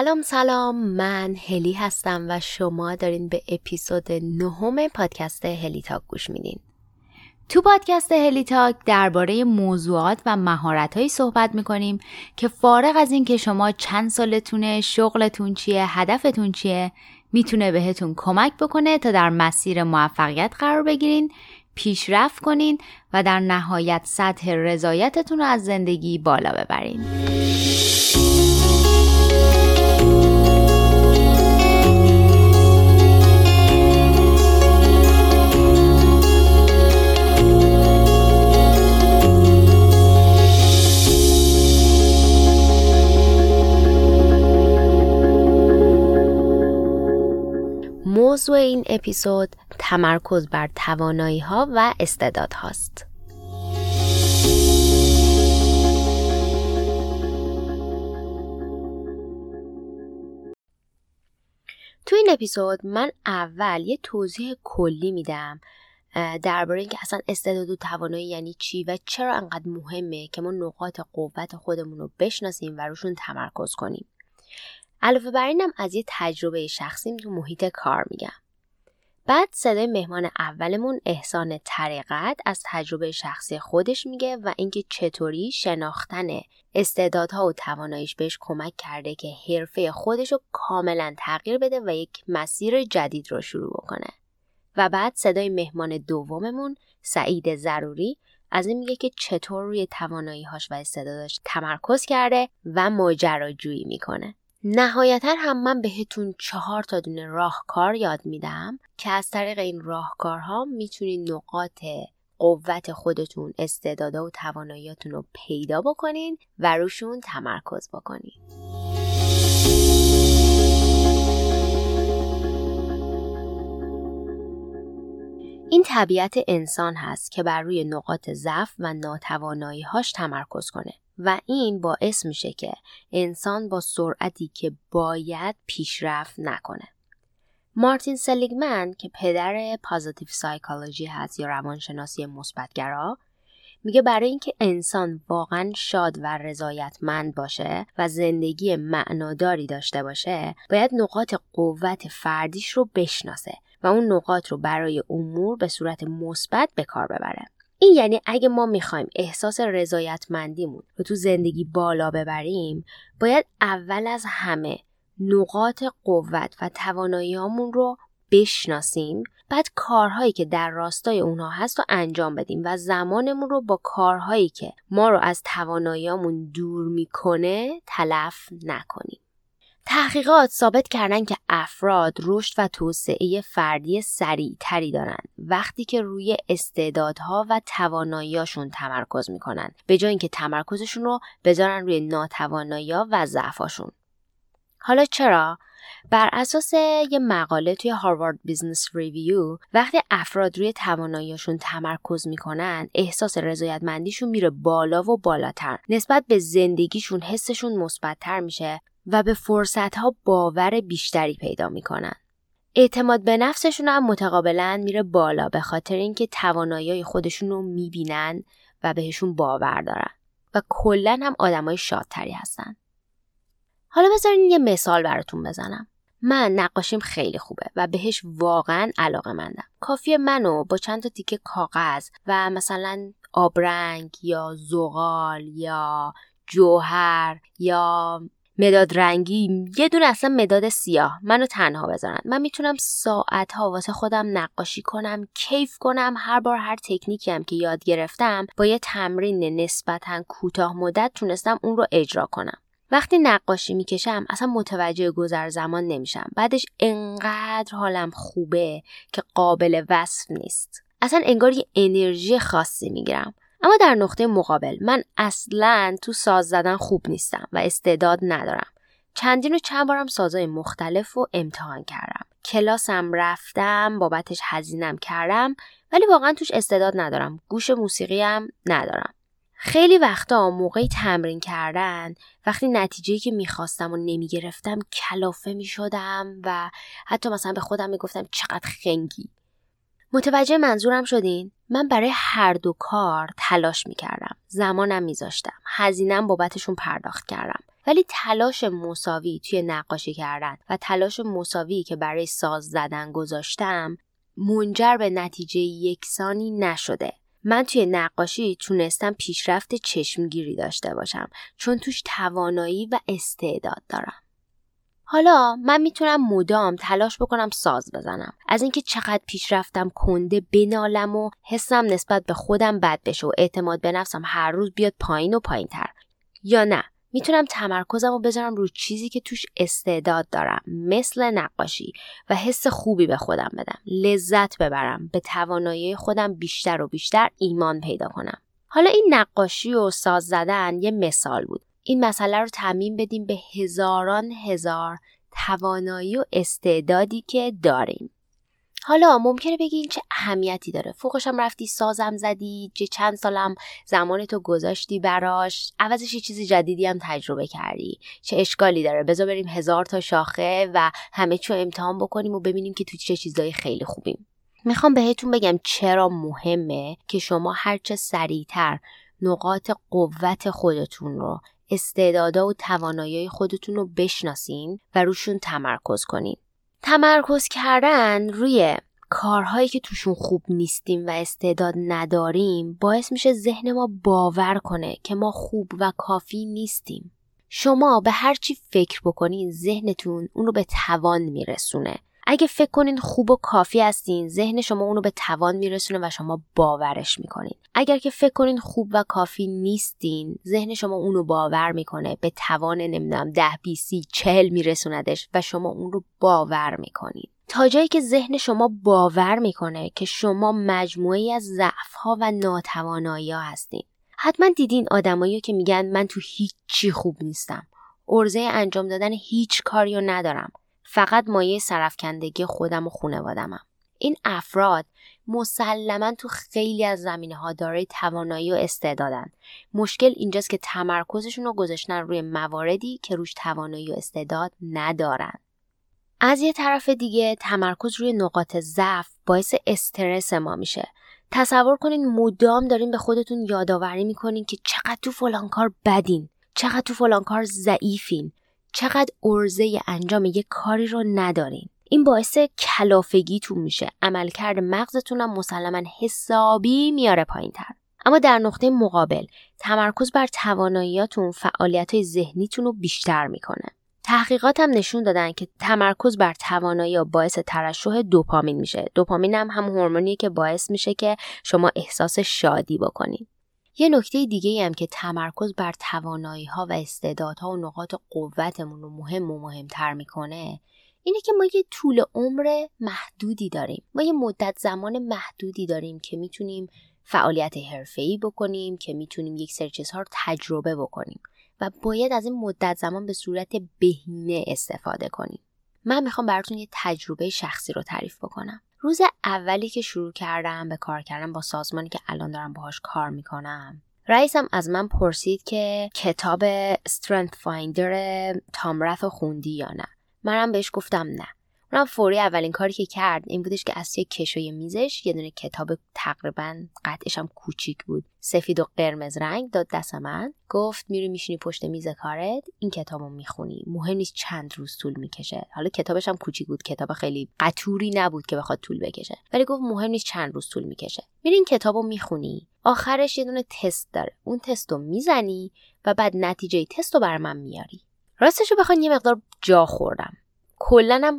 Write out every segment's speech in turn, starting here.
سلام سلام. من هلی هستم و شما دارین به اپیزود نهم پادکست هلی تاک گوش میدین. تو پادکست هلی تاک درباره موضوعات و مهارتهایی صحبت می‌کنیم که فارغ از اینکه شما چند سالتونه شغلتون چیه هدفتون چیه می‌تونه بهتون کمک بکنه تا در مسیر موفقیت قرار بگیرین پیشرفت کنین و در نهایت سطح رضایتتون رو از زندگی بالا ببرین. موضوع این اپیزود تمرکز بر توانایی ها و استعداد هاست. تو این اپیزود من اول یه توضیح کلی میدم درباره اینکه اصلا استعداد و توانایی یعنی چی و چرا انقدر مهمه که ما نقاط قوت خودمون رو بشناسیم و روشون تمرکز کنیم. علاوه بر اینم از یه تجربه شخصیم تو محیط کار میگم. بعد صدای مهمان اولمون احسان طریقت از تجربه شخصی خودش میگه و اینکه چطوری شناختن استعدادها و تواناییش بهش کمک کرده که حرفه خودش رو کاملا تغییر بده و یک مسیر جدید رو شروع بکنه. و بعد صدای مهمان دوممون سعید ضروری از این میگه که چطور روی تواناییهاش و استعداداش تمرکز کرده و ماجراجویی می‌کنه. نهایتا هم من بهتون چهار تا دونه راهکار یاد میدم که از طریق این راهکارها می‌تونین نقاط قوت خودتون استعدادا و تواناییاتون رو پیدا بکنین و روشون تمرکز بکنین. این طبیعت انسان هست که بر روی نقاط ضعف و ناتواناییهاش تمرکز کنه. و این باعث میشه که انسان با سرعتی که باید پیشرفت نکنه. مارتین سلیگمن که پدر پازیتیو سایکولوژی هست یا روانشناسی مثبتگرا میگه برای اینکه انسان واقعا شاد و رضایتمند باشه و زندگی معناداری داشته باشه باید نقاط قوت فردیش رو بشناسه و اون نقاط رو برای امور به صورت مثبت به کار ببره این یعنی اگه ما می‌خوایم احساس رضایتمندیمون رو تو زندگی بالا ببریم باید اول از همه نقاط قوت و تواناییامون رو بشناسیم بعد کارهایی که در راستای اونها هست رو انجام بدیم و زمانمون رو با کارهایی که ما رو از تواناییامون دور می‌کنه تلف نکنیم. تحقیقات ثابت کردن که افراد رشد و توسعه فردی سریعتری دارن وقتی که روی استعدادها و تواناییاشون تمرکز می‌کنن به جای اینکه تمرکزشون رو بذارن روی ناتوانایی و ضعفاشون حالا چرا؟ بر اساس یه مقاله توی Harvard Business Review وقتی افراد روی تواناییشون تمرکز می‌کنن احساس رضایتمندیشون میره بالا و بالاتر. نسبت به زندگیشون حسشون مثبتتر میشه. و به فرصت ها باور بیشتری پیدا می‌کنن. اعتماد به نفسشون هم متقابلا میره بالا به خاطر اینکه توانایی خودشون رو می‌بینن و بهشون باور دارن و کلا هم آدمای شادتری هستن. حالا بذارین یه مثال براتون بزنم. من نقاشیم خیلی خوبه و بهش واقعا علاقه مندم. کافیه منو با چند تا تیکه کاغذ و مثلا آبرنگ یا زغال یا جوهر یا مداد رنگی یه دونه اصلا مداد سیاه. منو تنها بذارن. من می‌تونم ساعت ها واسه خودم نقاشی کنم کیف کنم هر بار هر تکنیکی هم که یاد گرفتم با یه تمرین نسبتا کوتاه مدت تونستم اون رو اجرا کنم. وقتی نقاشی می‌کشم اصلا متوجه گذر زمان نمیشم. بعدش انقدر حالم خوبه که قابل وصف نیست. اصلا انگار یه انرژی خاصی می‌گیرم. اما در نقطه مقابل من اصلا تو ساز زدن خوب نیستم و استعداد ندارم. چندین و چند بارم سازهای مختلف رو امتحان کردم. کلاسم رفتم بابتش هزینم کردم ولی واقعا توش استعداد ندارم. گوش موسیقی هم ندارم. خیلی وقتا موقعی تمرین کردن وقتی نتیجه که می‌خواستم و نمی‌گرفتم کلافه می‌شدم و حتی مثلا به خودم می‌گفتم چقدر خنگی. متوجه منظورم شدین؟ من برای هر دو کار تلاش می‌کردم. زمانم میذاشتم. هزینم بابتشون پرداخت کردم. ولی تلاش مساوی توی نقاشی کردن و تلاش مساوی که برای ساز زدن گذاشتم منجر به نتیجه یکسانی نشده من توی نقاشی تونستم پیشرفت چشمگیری داشته باشم چون توش توانایی و استعداد دارم حالا من می‌تونم مدام تلاش بکنم ساز بزنم. از اینکه چقدر پیشرفتم کنده بنالم و حسم نسبت به خودم بد بشه و اعتماد به نفسم هر روز بیاد پایین و پایین تر یا نه می‌تونم تمرکزم رو بذارم رو چیزی که توش استعداد دارم مثل نقاشی و حس خوبی به خودم بدم. لذت ببرم به توانایی خودم بیشتر و بیشتر ایمان پیدا کنم. حالا این نقاشی و ساز زدن یه مثال بود. این مسئله رو تعمین بدیم به هزاران هزار توانایی و استعدادی که داریم. حالا ممکنه بگین چه اهمیتی داره. فوقشم رفتی سازم زدی چه چند سالم زمان تو گذاشتی براش. عوضش یه چیزی جدیدی هم تجربه کردی. چه اشکالی داره؟ بذار بریم هزار تا شاخه و همه چو امتحان بکنیم و ببینیم که تو چه چیزای خیلی خوبیم. می‌خوام بهتون بگم چرا مهمه که شما هرچه سریعتر نقاط قوت خودتون رو استعدادا و توانایی خودتون رو بشناسین و روشون تمرکز کنین. تمرکز کردن روی کارهایی که توشون خوب نیستیم و استعداد نداریم باعث میشه ذهن ما باور کنه که ما خوب و کافی نیستیم. شما به هر چی فکر بکنین ذهنتون اون رو به توان میرسونه اگه فکر کنین خوب و کافی هستین ذهن شما اونو به توان میرسونه و شما باورش می‌کنین. اگر که فکر کنین خوب و کافی نیستین ذهن شما اونو باور می‌کنه به توان نمی‌دونم ده بیسی چهل میرسوندش و شما اون رو باور می‌کنین. تا جایی که ذهن شما باور می‌کنه که شما مجموعی از ضعف ها و ناتوانایی ها هستین. حتما دیدین آدمایی که میگن من تو هیچی خوب نیستم. ارزه انجام دادن هیچ کاری رو ندارم. فقط مایه سرفکندگی خودم و خونوادمم این افراد مسلما تو خیلی از زمینه ها دارای توانایی و استعدادن. مشکل اینجاست که تمرکزشون رو گذاشتن روی مواردی که روش توانایی و استعداد ندارن. از یه طرف دیگه تمرکز روی نقاط ضعف باعث استرس ما میشه. تصور کنین مدام دارین به خودتون یادآوری می‌کنین که چقدر تو فلان کار بدین چقدر تو فلان کار ضعیفین. چقدر ارزه انجام یک کاری رو ندارین. این باعث کلافگیتون میشه. عملکرد مغزتون هم مسلما حسابی میاره پایین تر اما در نقطه مقابل تمرکز بر تواناییاتون فعالیت های ذهنیتون رو بیشتر می‌کنه. تحقیقات هم نشون دادن که تمرکز بر توانایی باعث ترشح دوپامین میشه. دوپامین هم هم هورمونیه که باعث میشه که شما احساس شادی بکنید یه نکته دیگه هم که تمرکز بر توانایی ها و استعدادها و نقاط قوتمون رو مهم و مهمتر می‌کنه اینه که ما یه طول عمر محدودی داریم. ما یه مدت زمان محدودی داریم که می‌تونیم فعالیت حرفه‌ای بکنیم که می‌تونیم یک سری چیزها رو تجربه بکنیم و باید از این مدت زمان به صورت بهینه استفاده کنیم. من می‌خوام براتون یه تجربه شخصی رو تعریف بکنم. روز اولی که شروع کردم به کار کردن با سازمانی که الان دارم باهاش کار می‌کنم. رئیسم از من پرسید که کتاب Strength Finder تام رث خوندی یا نه. منم بهش گفتم نه. اونم فوری اولین کاری که کرد این بودش که از توی کشوی میزش یه دونه کتاب تقریبا قطعش هم کوچیک بود. سفید و قرمز رنگ داد دست من. گفت میری میشینی پشت میز کارت این کتابو می‌خونی. مهم نیست چند روز طول می‌کشه. حالا کتابش هم کوچیک بود. کتاب خیلی قطوری نبود که بخواد طول بکشه. ولی گفت مهم نیست چند روز طول می‌کشه. میری این کتابو می‌خونی. آخرش یه دونه تست داره. اون تست رو می‌زنی و بعد نتیجه تست رو بر من میاری. راستشو بخوان یه مقدار جا خوردم. کلا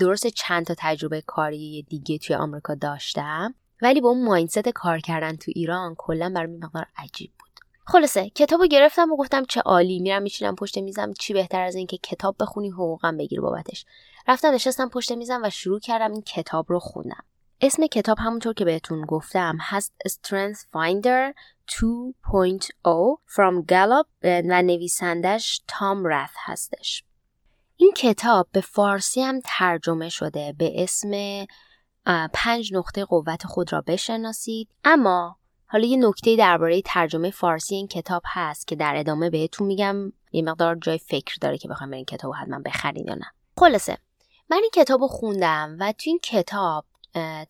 درست چند تا تجربه کاری دیگه توی آمریکا داشتم. ولی با اون ماینست کار کردن تو ایران کلا برام مقدار عجیب بود. خلاصه کتابو گرفتم و گفتم چه عالی. میرم میشینم پشت میزم چی بهتر از اینکه کتاب بخونی حقوقم بگیر بابتش. رفتم نشستم پشت میزم و شروع کردم این کتاب رو خوندم. اسم کتاب همونطور که بهتون گفتم هست Strength Finder 2.0 from Gallup و نویسندش تام رث هستش. این کتاب به فارسی هم ترجمه شده به اسم پنج نقطه قوت خود را بشناسید. اما حالا یه نکته درباره ترجمه فارسی این کتاب هست که در ادامه بهتون میگم. یه مقدار جای فکر داره که بخوام این کتاب حتما بخرید یا نه. خلاصه من این کتاب رو خوندم و تو این کتاب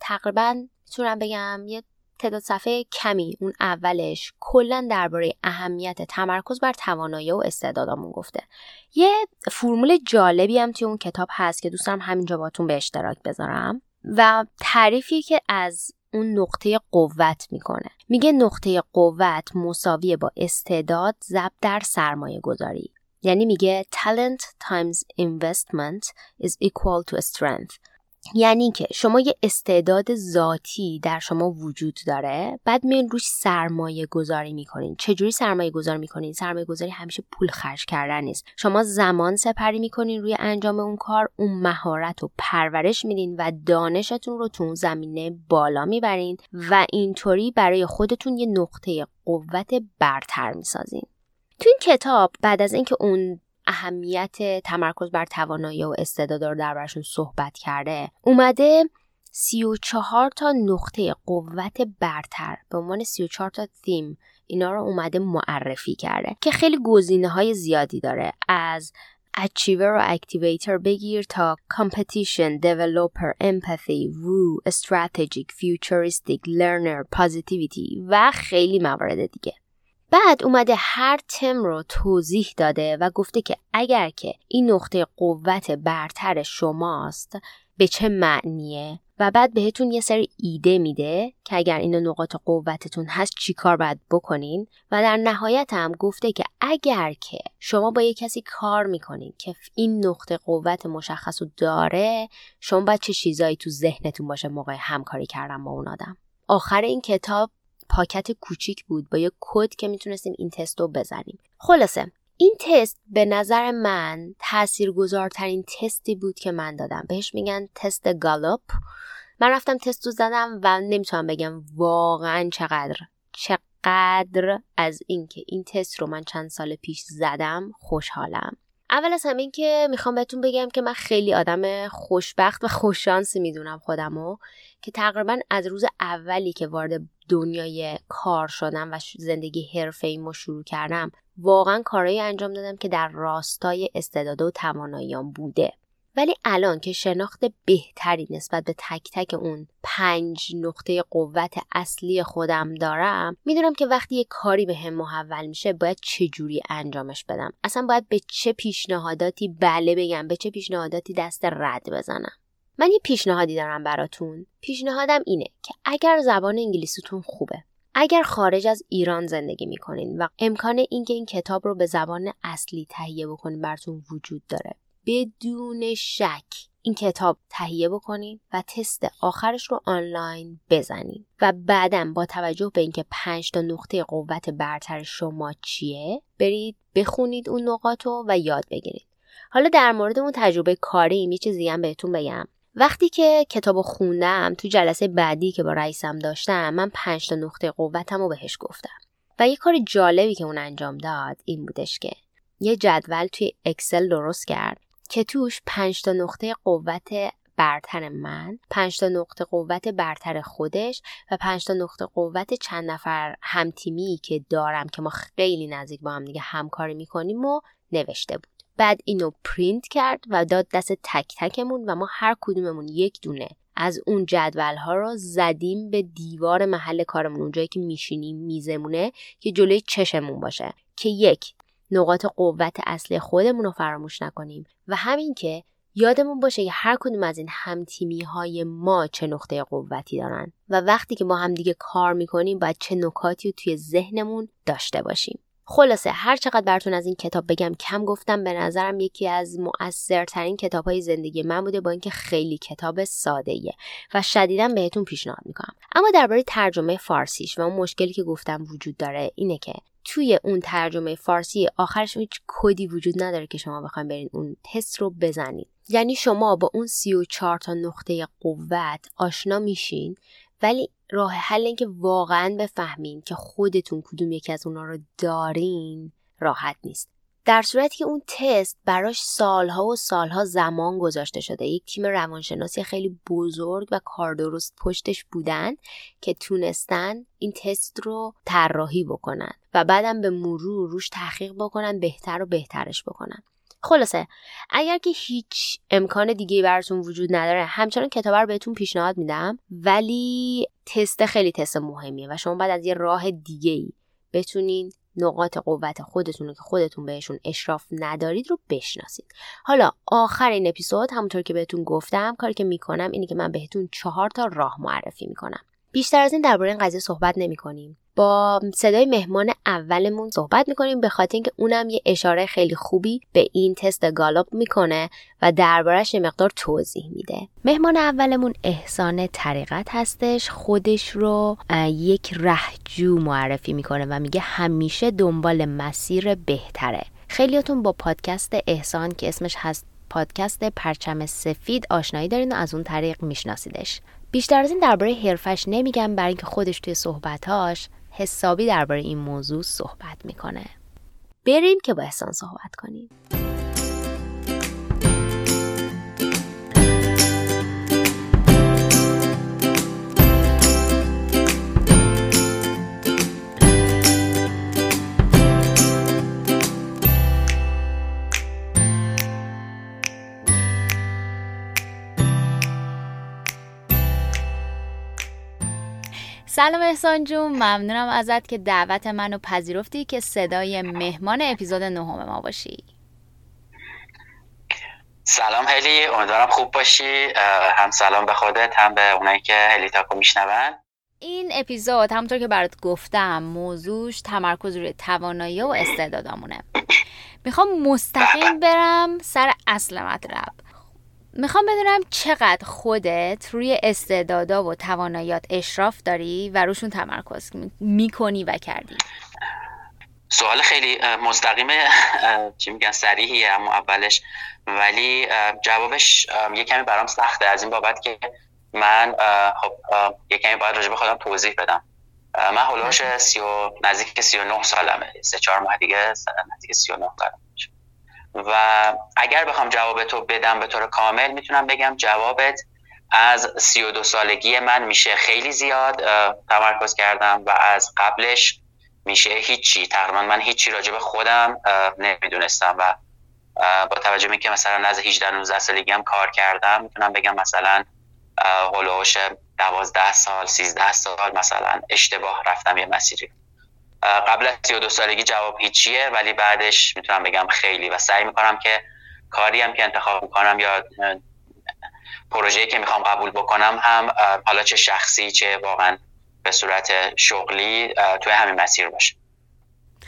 تقریبا می‌تونم بگم یه تعداد صفحه کمی اون اولش کلا درباره اهمیت تمرکز بر توانایی و استعدادامون گفته. یه فرمول جالبی هم توی اون کتاب هست که دوستم همینجا باتون به اشتراک بذارم. و تعریفی که از اون نقطه قوت می‌کنه. میگه نقطه قوت مساویه با استعداد ضرب در سرمایه گذاری یعنی میگه talent times investment is equal to strength. یعنی که شما یه استعداد ذاتی در شما وجود داره بعد میان روش سرمایه گذاری می‌کنین. چجوری سرمایه گذاری می‌کنین؟ سرمایه گذاری همیشه پول خرج کردن نیست. شما زمان سپری می‌کنین روی انجام اون کار اون مهارت رو پرورش میدین و دانشتون رو تو اون زمینه بالا می‌برین و اینطوری برای خودتون یه نقطه قوت برتر می‌سازین. تو این کتاب بعد از اینکه اون اهمیت تمرکز بر توانایی و استعداد رو دربارشون صحبت کرده. اومده سی و چهار تا نقطه قوت برتر به عنوان سی و چهار تا تیم اینا رو اومده معرفی کرده که خیلی گزینه های زیادی داره. از Achiever و Activator بگیر تا Competition, Developer, Empathy, Woo, Strategic, Futuristic, Learner, Positivity و خیلی موارد دیگه. بعد اومده هر تم رو توضیح داده و گفته که اگر که این نقطه قوت برتر شماست به چه معنیه؟ و بعد بهتون یه سری ایده میده که اگر این نقاط قوتتون هست چیکار باید بکنین؟ و در نهایت هم گفته که اگر که شما با یه کسی کار می‌کنین که این نقطه قوت مشخص رو داره شما باید چه چیزایی تو ذهنتون باشه موقع همکاری کردن با اون آدم؟ آخر این کتاب پاکت کوچیک بود با یه کد که می‌تونستیم این تست رو بزنیم. خلاصه این تست به نظر من تاثیرگذارترین تستی بود که من دادم. بهش میگن تست گالوپ. من رفتم تست رو زدم و نمی‌تونم بگم واقعا چقدر. چقدر از اینکه این تست رو من چند سال پیش زدم خوشحالم. اول از همین که می‌خوام بهتون بگم که من خیلی آدم خوشبخت و خوششانسی می‌دونم خودمو که تقریبا از روز اولی که وارد دنیای کار شدم و زندگی حرفه ایمو شروع کردم واقعا کارهایی انجام دادم که در راستای استعداد و تواناییام بوده. ولی الان که شناخت بهتری نسبت به تک تک اون پنج نقطه قوت اصلی خودم دارم می‌دونم که وقتی یه کاری به هم محول میشه باید چه جوری انجامش بدم. اصلا باید به چه پیشنهاداتی بله بگم به چه پیشنهاداتی دست رد بزنم. من یه پیشنهادی دارم براتون. پیشنهادم اینه که اگر زبان انگلیسیتون خوبه اگر خارج از ایران زندگی می‌کنین و امکان اینکه این کتاب رو به زبان اصلی تهیه بکنین براتون وجود داره. بدون شک این کتاب تهیه بکنین و تست آخرش رو آنلاین بزنین. و بعدم با توجه به اینکه پنج تا نقطه قوت برتر شما چیه برید بخونید اون نقاط رو و یاد بگیرید. حالا در مورد اون تجربه کاری یه چیزی هم بهتون بگم. وقتی که کتاب خوندم تو جلسه بعدی که با رئیسم داشتم من پنج تا نقطه قوتم رو بهش گفتم. و یه کار جالبی که اون انجام داد این بودش که یه جدول توی اکسل درست کرد که توش پنج تا نقطه قوت برتر من پنج تا نقطه قوت برتر خودش و پنج تا نقطه قوت چند نفر همتیمی که دارم که ما خیلی نزدیک با هم دیگه همکاری می‌کنیم و نوشته بود. بعد اینو پرینت کرد و داد دست تک تکمون و ما هر کدوممون یک دونه از اون جدول ها رو زدیم به دیوار محل کارمون اونجایی که میشینیم میزمونه که جلوی چشمون باشه که یک نقاط قوت اصلی خودمون رو فراموش نکنیم و همین که یادمون باشه که هر کدوم از این همتیمی های ما چه نقطه قوتی دارن و وقتی که ما هم دیگه کار می‌کنیم باید چه نکاتی رو توی ذهنمون داشته باشیم. خلاصه هر چقدر براتون از این کتاب بگم کم گفتم به نظرم یکی از مؤثرترین کتاب های زندگی من بوده با اینکه خیلی کتاب ساده ایه و شدیدا بهتون پیشنهاد می‌کنم. اما درباره ترجمه فارسیش و اون مشکلی که گفتم وجود داره اینه که توی اون ترجمه فارسی آخرش هیچ کدی وجود نداره که شما بخواید برین اون تست رو بزنید. یعنی شما با اون 34 تا نقطه قوت آشنا میشین ولی راه حل اینکه واقعا بفهمین که خودتون کدوم یکی از اونا رو دارین راحت نیست. در صورتی که اون تست براش سالها و سالها زمان گذاشته شده. یک تیم روانشناسی خیلی بزرگ و کار درست پشتش بودن که تونستن این تست رو طراحی بکنن و بعدم به مرور روش تحقیق بکنن بهتر و بهترش بکنن. خلاصه اگر که هیچ امکان دیگه براتون وجود نداره همچنان کتاب رو بهتون پیشنهاد میدم. ولی تست خیلی تست مهمیه و شما باید از یه راه دیگه ای بتونین نقاط قوت خودتون رو که خودتون بهشون اشراف ندارید رو بشناسید. حالا آخر این اپیزود همونطور که بهتون گفتم کاری که می‌کنم اینه که من بهتون چهار تا راه معرفی می‌کنم. بیشتر از این درباره این قضیه صحبت نمی کنیم. با صدای مهمان اولمون صحبت می‌کنیم به خاطر اینکه اونم یه اشاره خیلی خوبی به این تست گالوب می‌کنه و دربارش یه مقدار توضیح میده. مهمان اولمون احسان طریقت هستش. خودش رو یک رهجو معرفی می‌کنه و میگه همیشه دنبال مسیر بهتره. خیلیاتون با پادکست احسان که اسمش هست پادکست پرچم سفید آشنایی دارین و از اون طریق میشناسیدش. بیشتر از این درباره حرفش نمیگم برای اینکه خودش توی صحبتاش حسابی درباره این موضوع صحبت می‌کنه. بریم که با احسان صحبت کنیم. سلام احسان جون ممنونم ازت که دعوت منو پذیرفتی که صدای مهمان اپیزود نهم ما باشی. سلام هلی امیدوارم خوب باشی. هم سلام به خودت هم به اونایی که هلی تاکو میشنون. این اپیزود همونطور که برات گفتم موضوعش تمرکز روی توانایی و استعدادامونه. می‌خوام مستقیم برم سر اصل مطلب. می‌خوام بدونم چقدر خودت روی استعدادا و تواناییات اشراف داری و روشون تمرکز می‌کنی و کردی. سوال خیلی مستقیمه. چی میگن؟ سریحیه اما اولش. ولی جوابش یه کمی برام سخته. از این بابت که من خب یه کمی باید راجع خودم توضیح بدم. من هلوش سی و نزدیک سی و نه سالمه. سه چهار ماه دیگه نزدیک سی و نه دارم و اگر بخوام جواب تو بدم به طور کامل می‌تونم بگم جوابت از سی و دو سالگی من میشه خیلی زیاد تمرکز کردم و از قبلش میشه هیچی. تقریبا من هیچی راجع به خودم نمی‌دونستم و با توجه به که مثلا از 18 19 سالگی هم کار کردم می‌تونم بگم مثلا هلوش 12 سال 13 سال مثلا اشتباه رفتم یه مسیری. قبل از 32 سالگی جواب هیچیه ولی بعدش می‌تونم بگم خیلی. و سعی می‌کنم که کاری هم که انتخاب می‌کنم یا پروژه‌ای که می‌خوام قبول بکنم هم حالا چه شخصی چه واقعا به صورت شغلی توی همین مسیر باشه.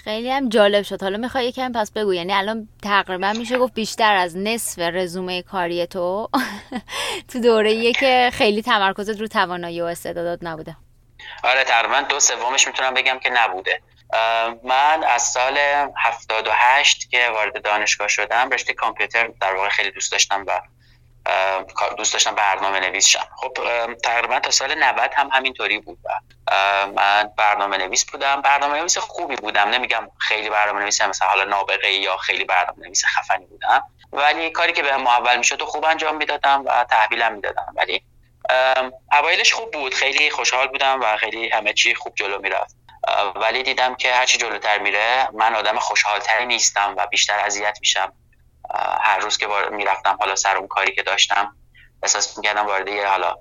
خیلی هم جالب شد. حالا می‌خوای یکم پس بگو. یعنی الان تقریبا میشه گفت بیشتر از نصف رزومه کاری تو تو دوره که خیلی تمرکزت رو توانایی و استعدادات نبوده. آره تقریبا دو سومش می‌تونم بگم که نبوده. من از سال 78 که وارد دانشگاه شدم رشته کامپیوتر در واقع خیلی دوست داشتم و دوست داشتم برنامه نویس شم. خب تقریبا تا سال 90 هم همینطوری بود و من برنامه نویس بودم. برنامه نویس خوبی بودم. نمیگم خیلی برنامه نویس مثلا حالا نابغه یا خیلی برنامه نویس خفنی بودم. ولی کاری که به محول می‌شد و خوب انجام می‌دادم و تحویلم می‌دادم. ولی اوایلش خوب بود. خیلی خوشحال بودم و خیلی همه چی خوب جلو می‌رفت. ولی دیدم که هرچی جلوتر میره من آدم خوشحالتری نیستم و بیشتر اذیت میشم. هر روز که می‌رفتم حالا سر اون کاری که داشتم احساس می‌کردم وارد یه حالا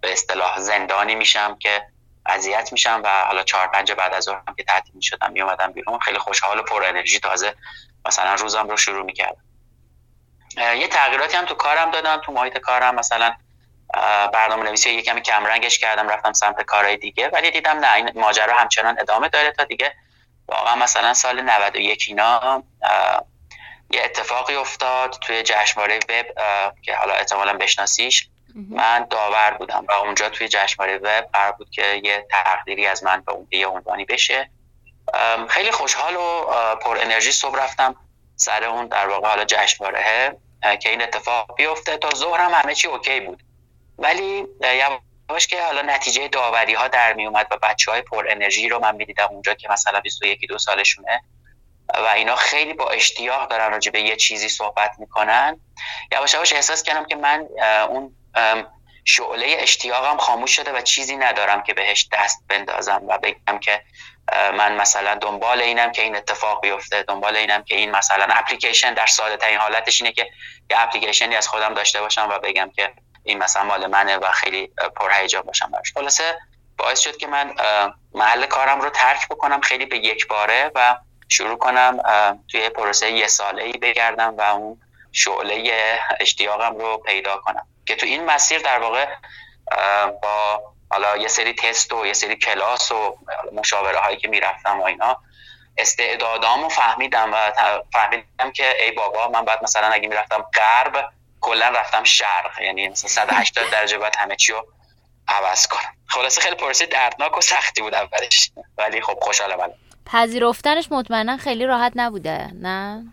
به اصطلاح زندانی میشم که اذیت میشم و حالا چهار پنج بعد از ظهر که تعطیل می‌شدم میومدم بیرون. خیلی خوشحال و پر انرژی تازه مثلا روزم رو شروع می‌کردم. یه تغییراتی هم تو کارم دادم تو محیط کارم. مثلا برنامه نویسی یه کمی کمرنگش کردم رفتم سمت کارهای دیگه ولی دیدم نه این ماجرا همچنان ادامه داره تا دیگه واقعا مثلا سال 91 اینا یه اتفاقی افتاد توی جشنواره وب که حالا احتمالا بشناسیش. من داور بودم و اونجا توی جشنواره وب قرار بود که یه تقدیری از من به اون یه عنوانی بشه. خیلی خوشحال و پر انرژی صبح رفتم سر اون در واقع حالا جشنواره که این اتفاق بیفته. تا ظهرم همه چی اوکی بود. ولی یواش که حالا نتیجه داوری ها در می اومد و بچه های پر انرژی رو من می‌دیدم اونجا که مثلا 21 دو سالشونه و اینا خیلی با اشتیاق دارن راجع به یه چیزی صحبت می‌کنن. یواش یواش احساس کردم که من اون شعله اشتیاقم خاموش شده و چیزی ندارم که بهش دست بندازم و بگم که من مثلا دنبال اینم که این اتفاق بیفته دنبال اینم که این مثلا اپلیکیشن در ساده ترین حالتش اینه که یه اپلیکیشنی از خودم داشته باشم و بگم که این مثلا مال منه و خیلی پرهیجان باشم براش. خلاصه باعث شد که من محل کارم رو ترک بکنم خیلی به یک باره و شروع کنم توی پروسه یه ساله ای بگردم و اون شعله اشتیاقم رو پیدا کنم. که تو این مسیر در واقع با حالا یه سری تست و یه سری کلاس و مشاوره هایی که می‌رفتم و اینا استعدادامو فهمیدم و فهمیدم که ای بابا من بعد مثلا اگه می‌رفتم غرب کلا رفتم شرق. یعنی مثلا 180 درجه بعد همه چی رو عوض کنم. خلاصه خیلی پروسه دردناک و سختی بود اولش. ولی خب خوشحالم پذیرفتنش مطمئنا خیلی راحت نبوده نه؟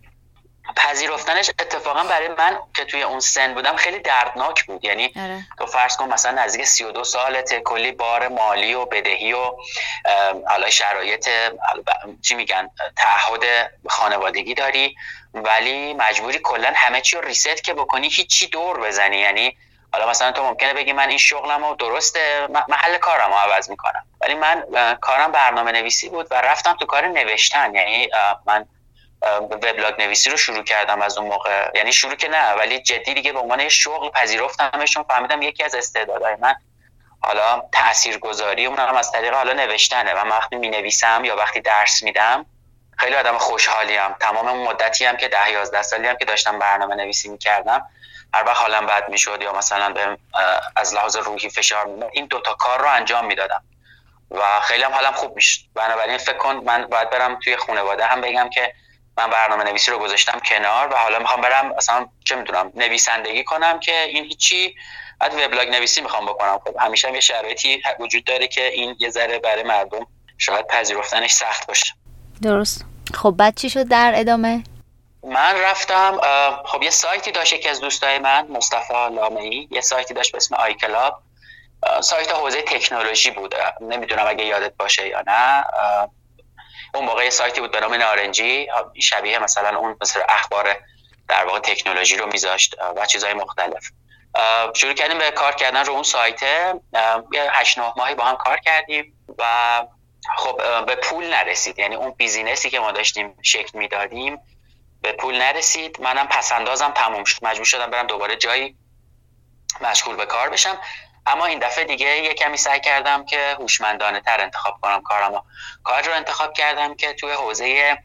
پذیرفتنش اتفاقا برای من که توی اون سن بودم خیلی دردناک بود. یعنی آره. تو فرض کن مثلا نزدیک 32 سالته کلی بار مالی و بدهی و حالا شرایط چی میگن تعهد خانوادگی داری ولی مجبوری کلا همه چی رو ریست که بکنی هیچی دور بزنی. یعنی حالا مثلا تو ممکنه بگی من این شغلم رو درسته محل کارم رو عوض می‌کنم. ولی من کارم برنامه نویسی بود و رفتم تو کار نوشتن. یعنی من وبلاگ نویسی رو شروع کردم از اون موقع. یعنی شروع که نه ولی جدی دیگه به عنوان شغل پذیرفتمشون فهمیدم یکی از استعدادهای من حالا تاثیرگذاری اونم از طریق حالا نوشتنه. و وقتی می نویسم یا وقتی درس میدم خیلی آدم خوشحالیم. تمام اون مدتی هم که ده یازده سالی هم که داشتم برنامه نویسی می‌کردم هر وقت حالم بد می‌شد یا مثلا به از لحاظ روحی فشار میاد این دوتا کار رو انجام می‌دادم. و خیلی هم حالم خوب می‌شد. بنابراین فکر کن من باید برم توی خانواده هم بگم که من برنامه نویسی رو گذاشتم کنار و حالا می‌خوام برم مثلا چه می‌دونم نویسندگی کنم که این هیچی. بعد وبلاگ نویسی می‌خوام بکنم. خب همیشه هم یه شرایطی وجود داره که این یه ذره برای مردم شاید پذیرفتنش سخت باشه. درست. خب بعد چی شد در ادامه؟ من رفتم خب یه سایتی داشت یکی از دوستای من مصطفی لامعی. یه سایتی داشت به اسم آی کلاب سایت حوزه تکنولوژی بود. نمی‌دونم اگه یادت باشه یا نه. اون موقع سایتی بود به نام نارنجی. شبیه مثلا اون مثل اخبار در واقع تکنولوژی رو میذاشت و چیزهای مختلف. شروع کردیم به کار کردن رو اون سایت یه هشت نه ماهی با هم کار کردیم و خب به پول نرسید. یعنی اون business ی که ما داشتیم شکل می‌دادیم به پول نرسید. منم پس‌اندازم تموم شد. مجبور شدم برم دوباره جایی مشغول به کار بشم. اما این دفعه دیگه یه کمی سعی کردم که هوشمندانه تر انتخاب کنم کارم کار رو انتخاب کردم که توی حوزه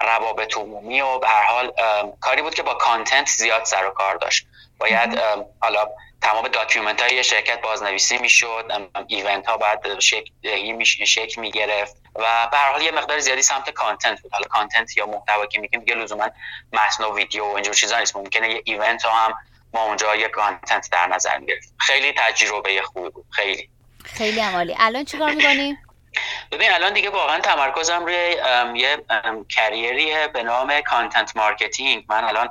روابط عمومی و به هر حال کاری بود که با content زیاد سر و کار داشت. باید حالا تمام document های شرکت بازنویسی می‌شد event ها باید شکل شکل می گرفت و به هر حال یه مقدار زیادی سمت content بود. حالا content یا محتوا که میگیم دیگه لزوما متن و ویدیو و اینجور چیزا نیست. ممکنه یه event ها هم ما اونجا یه content در نظر می‌گرفت خیلی تجربه خوبی بود. خیلی. خیلی عالی. الان چیکار می‌کنی؟ ببین الان دیگه واقعا تمرکزم روی یه career یه به نام content marketing من الان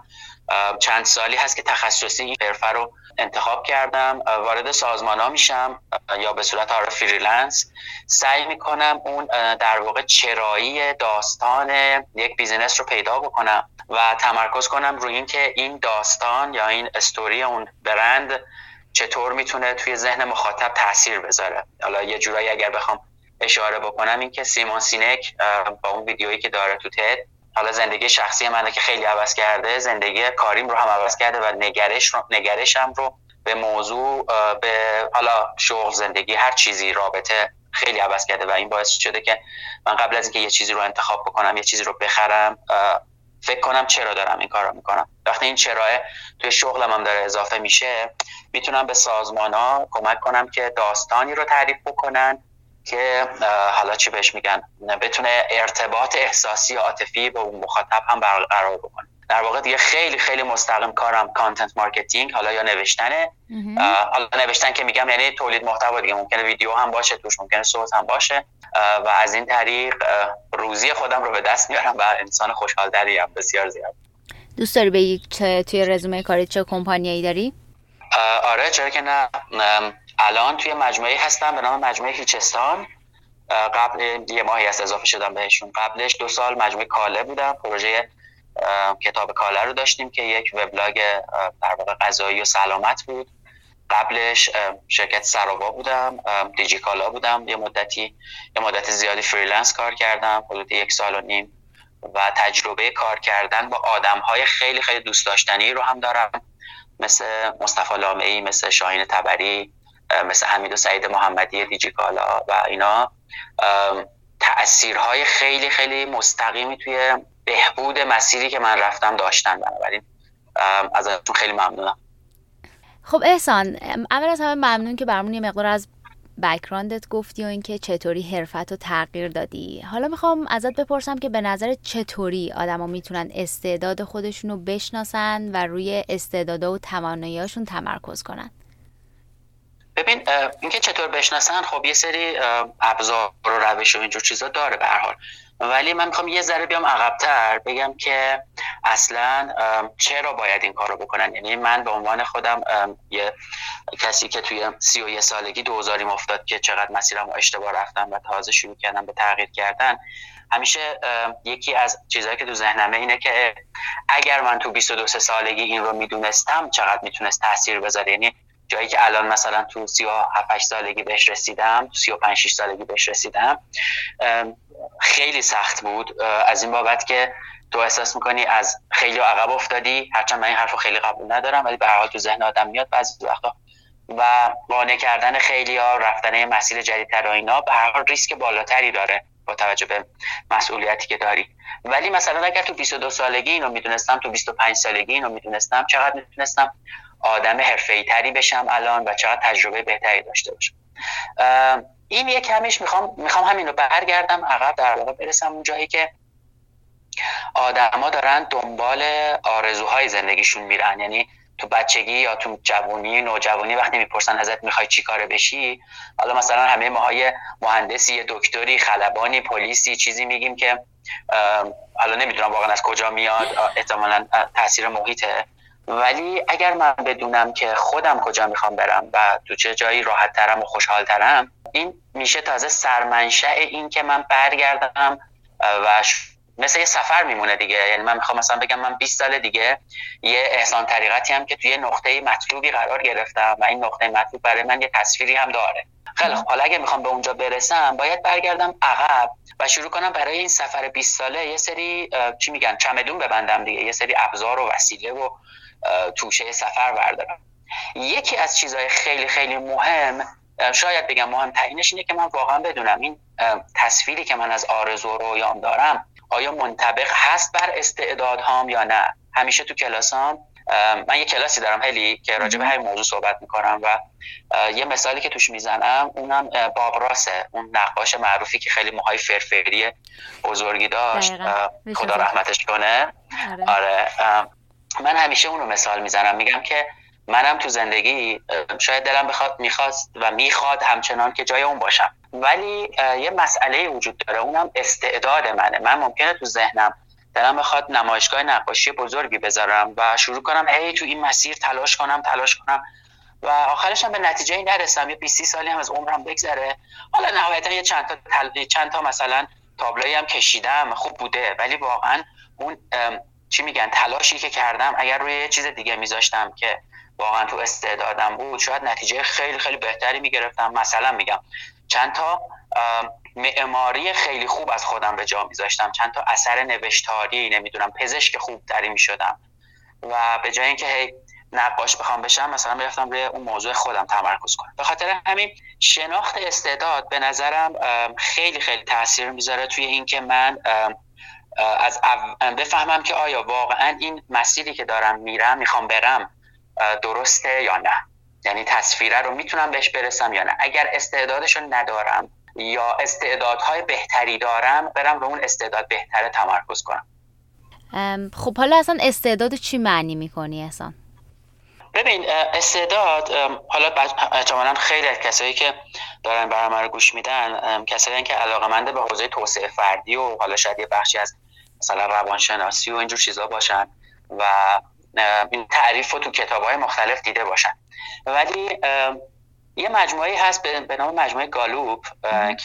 چند سالی هست که تخصصی این حرفه رو انتخاب کردم وارد سازمان ها میشم یا به صورت آره freelance. سعی می‌کنم اون در واقع چرایی داستان یک business رو پیدا بکنم و تمرکز کنم روی اینکه این داستان یا این استوری اون برند چطور می‌تونه توی ذهن مخاطب تاثیر بذاره. حالا یه جورایی اگر بخوام اشاره بکنم این که Simon Sinek با اون ویدیویی که داره تو TED حالا زندگی شخصی منه که خیلی عوض کرده زندگی کاریم رو هم عوض کرده و نگرش رو نگرشم رو به موضوع به حالا شغل زندگی هر چیزی رابطه خیلی عوض کرده و این باعث شده که من قبل از اینکه یه چیزی رو انتخاب بکنم یه چیزی رو بخرم فکر کنم چرا دارم این کار رو می‌کنم. وقتی این چرا توی شغلم هم داره اضافه میشه می‌تونم به سازمان ها کمک کنم که داستانی رو تعریف بکنن که حالا چی بهش میگن؟ بتونه ارتباط احساسی عاطفی به اون مخاطب هم برقرار بکنه. در واقع دیگه خیلی خیلی مستقیم کارم content marketing حالا یا نوشتنه حالا نوشتن که میگم یعنی تولید محتوا دیگه. ممکنه ویدیو هم باشه توش ممکنه صوت هم باشه. و از این طریق روزی خودم رو به دست میارم و انسان خوشحال هم بسیار زیاد. دوست داری بگی توی رزومه کاری چه کمپانیایی داری؟ آره چرا که نه. الان توی مجموعه هستم به نام مجموعه هیچستان. قبل یه ماهی است اضافه شدم بهشون. قبلش دو سال مجموعه کاله بودم. پروژه کتاب کاله رو داشتیم که یک وبلاگ در واقع غذایی و سلامت بود. قبلش شرکت سراوا بودم. دیجیکالا بودم. یه مدتی یه مدت زیادی freelance کار کردم. حدود یک سال و نیم. و تجربه کار کردن با آدم های خیلی خیلی دوست داشتنی رو هم دارم. مثل مصطفی لامعی مثل شاهین تبری. مثل حمید و سعید محمدی دیجیکالا و اینا. تأثیرهای خیلی خیلی مستقیمی توی بهبود مسیری که من رفتم داشتن بنابراین. ازتون خیلی ممنونم. خب احسان اول از همه ممنون که برمون یه مقدار از بکراندت گفتی و اینکه چطوری حرفت رو تغییر دادی. حالا می‌خوام ازت بپرسم که به نظر چطوری آدما می‌تونن استعداد خودشون رو بشناسن و روی استعدادا و تواناییاشون تمرکز کنن؟ ببین اینکه چطور بشناسن خب یه سری ابزار و روش و اینجور چیزا داره به هر حال. ولی من می‌خوام یه ذره بیام عقبتر بگم که اصلا چرا باید این کار رو بکنن؟ یعنی من به عنوان خودم یه کسی که توی سی و یه سالگی دوزاریم افتاد که چقدر مسیرم رو اشتباه رفتم و تازه شروع کردم به تغییر کردن همیشه یکی از چیزهایی که تو ذهنمه اینه که اگر من تو 22 سالگی این رو می‌دونستم چقدر می‌تونست تاثیر بذاره؟ یعنی جایی که الان مثلا تو 37 سالگی بهش رسیدم 35 6 سالگی بهش رسیدم خیلی سخت بود. از این بابت که تو احساس می‌کنی از خیلی عقب افتادی هرچند من این حرف خیلی قبول ندارم ولی به حال تو ذهن آدم میاد بعضی وقتا. و قانع کردن خیلی ها رفتن مسیر جدیدتر و اینا به هر حال ریسک بالاتری داره با توجه به مسئولیتی که داری. ولی مثلا اگر تو 22 سالگی اینو می‌دونستم تو 25 سالگی اینو می‌دونستم چقدر می‌تونستم آدم حرفه‌ای تری بشم الان و چقدر تجربه بهتری داشته باشم. این یه کمیش می‌خوام می‌خوام همین رو برگردم عقب در واقع برسم اون جایی که آدما دارن دنبال آرزوهای زندگیشون میرن. یعنی تو بچگی یا تو جوونی نوجوانی وقتی می‌پرسن ازت می‌خوای چی کاره بشی؟ حالا مثلا همه ماهای مهندسی دکتری خلبانی پلیسی چیزی میگیم که حالا نمی‌دونم واقعا از کجا میاد احتمالا تاثیر محیطه. ولی اگر من بدونم که خودم کجا می‌خوام برم و تو چه جایی راحت ترم و خوشحال ترم این میشه تازه سرمنشأ این که من برگردم و مثل یه سفر میمونه دیگه. یعنی من می‌خوام مثلا بگم من 20 سال دیگه. یه احسان طریقتی هم که توی نقطه مطلوبی قرار گرفتم و این نقطه مطلوب برای من یه تصویری هم داره. خیلی خب حالا اگه می‌خوام به اونجا برسم باید برگردم عقب و شروع کنم برای این سفر 20 ساله یه سری چی میگن چمدون ببندم دیگه. یه سری ابزار و وسیله و توشه سفر بردارم. یکی از چیزهای خیلی خیلی مهم شاید بگم مهمترینش اینه که من واقعا بدونم این تصویری که من از آرزو و رویام دارم آیا منطبق هست بر استعدادهام یا نه؟ همیشه تو کلاسام من یه کلاسی دارم هلی که راجع به همین موضوع صحبت می‌کنم و یه مثالی که توش می‌زنم اونم بابراسه اون نقاش معروفی که خیلی موهای فرفری بزرگی داشت. خدا رحمتش کنه. آره, آره. من همیشه اونو مثال می‌زنم. میگم که منم تو زندگی شاید دلم بخواد می‌خواست و می‌خواد همچنان که جای اون باشم. ولی یه مسئله وجود داره. اونم استعداد منه. من ممکنه تو ذهنم دلم بخواد نمایشگاه نقاشی بزرگی بذارم و شروع کنم هی تو این مسیر تلاش کنم تلاش کنم. و آخرش هم به نتیجه نرسم. یه 20 سالی هم از عمرم بگذره. حالا نهایتا یه چند تا تل... چند تا مثلا تابلوی هم کشیدم. خوب بوده. ولی واقعا اون چی میگن تلاشی که کردم اگر روی یه چیز دیگه میذاشتم که واقعا تو استعدادم بود شاید نتیجه خیلی خیلی بهتری می‌گرفتم. مثلا میگم چند تا معماری خیلی خوب از خودم به جا میذاشتم. چند تا اثر نوشتاری نمی‌دونم پزشک خوب تری می‌شدم. و به جای اینکه هی نقاش بخوام بشم مثلا می‌رفتم روی اون موضوع خودم تمرکز کنم. به خاطر همین شناخت استعداد به نظرم خیلی خیلی تاثیر می‌ذاره توی اینکه من از بفهمم که آیا واقعا این مسیری که دارم میرم می‌خوام برم درسته یا نه؟ یعنی تصویره رو می‌تونم بهش برسم یا نه؟ اگر استعدادش رو ندارم یا استعدادهای بهتری دارم برم رو اون استعداد بهتره تمرکز کنم. خب حالا اصلا استعداد چی معنی می‌کنی اصلا ببین استعداد حالا احتمالا خیلی از کسایی که دارن برنامه رو گوش میدن کسایی که علاقه منده به حوزه توسعه فردی و حالا شاید یه بخشی از مثلا روانشناسی و اینجور چیزا باشن و این تعریف رو تو کتاب های مختلف دیده باشن. ولی یه مجموعه هست به نام مجموعه گالوپ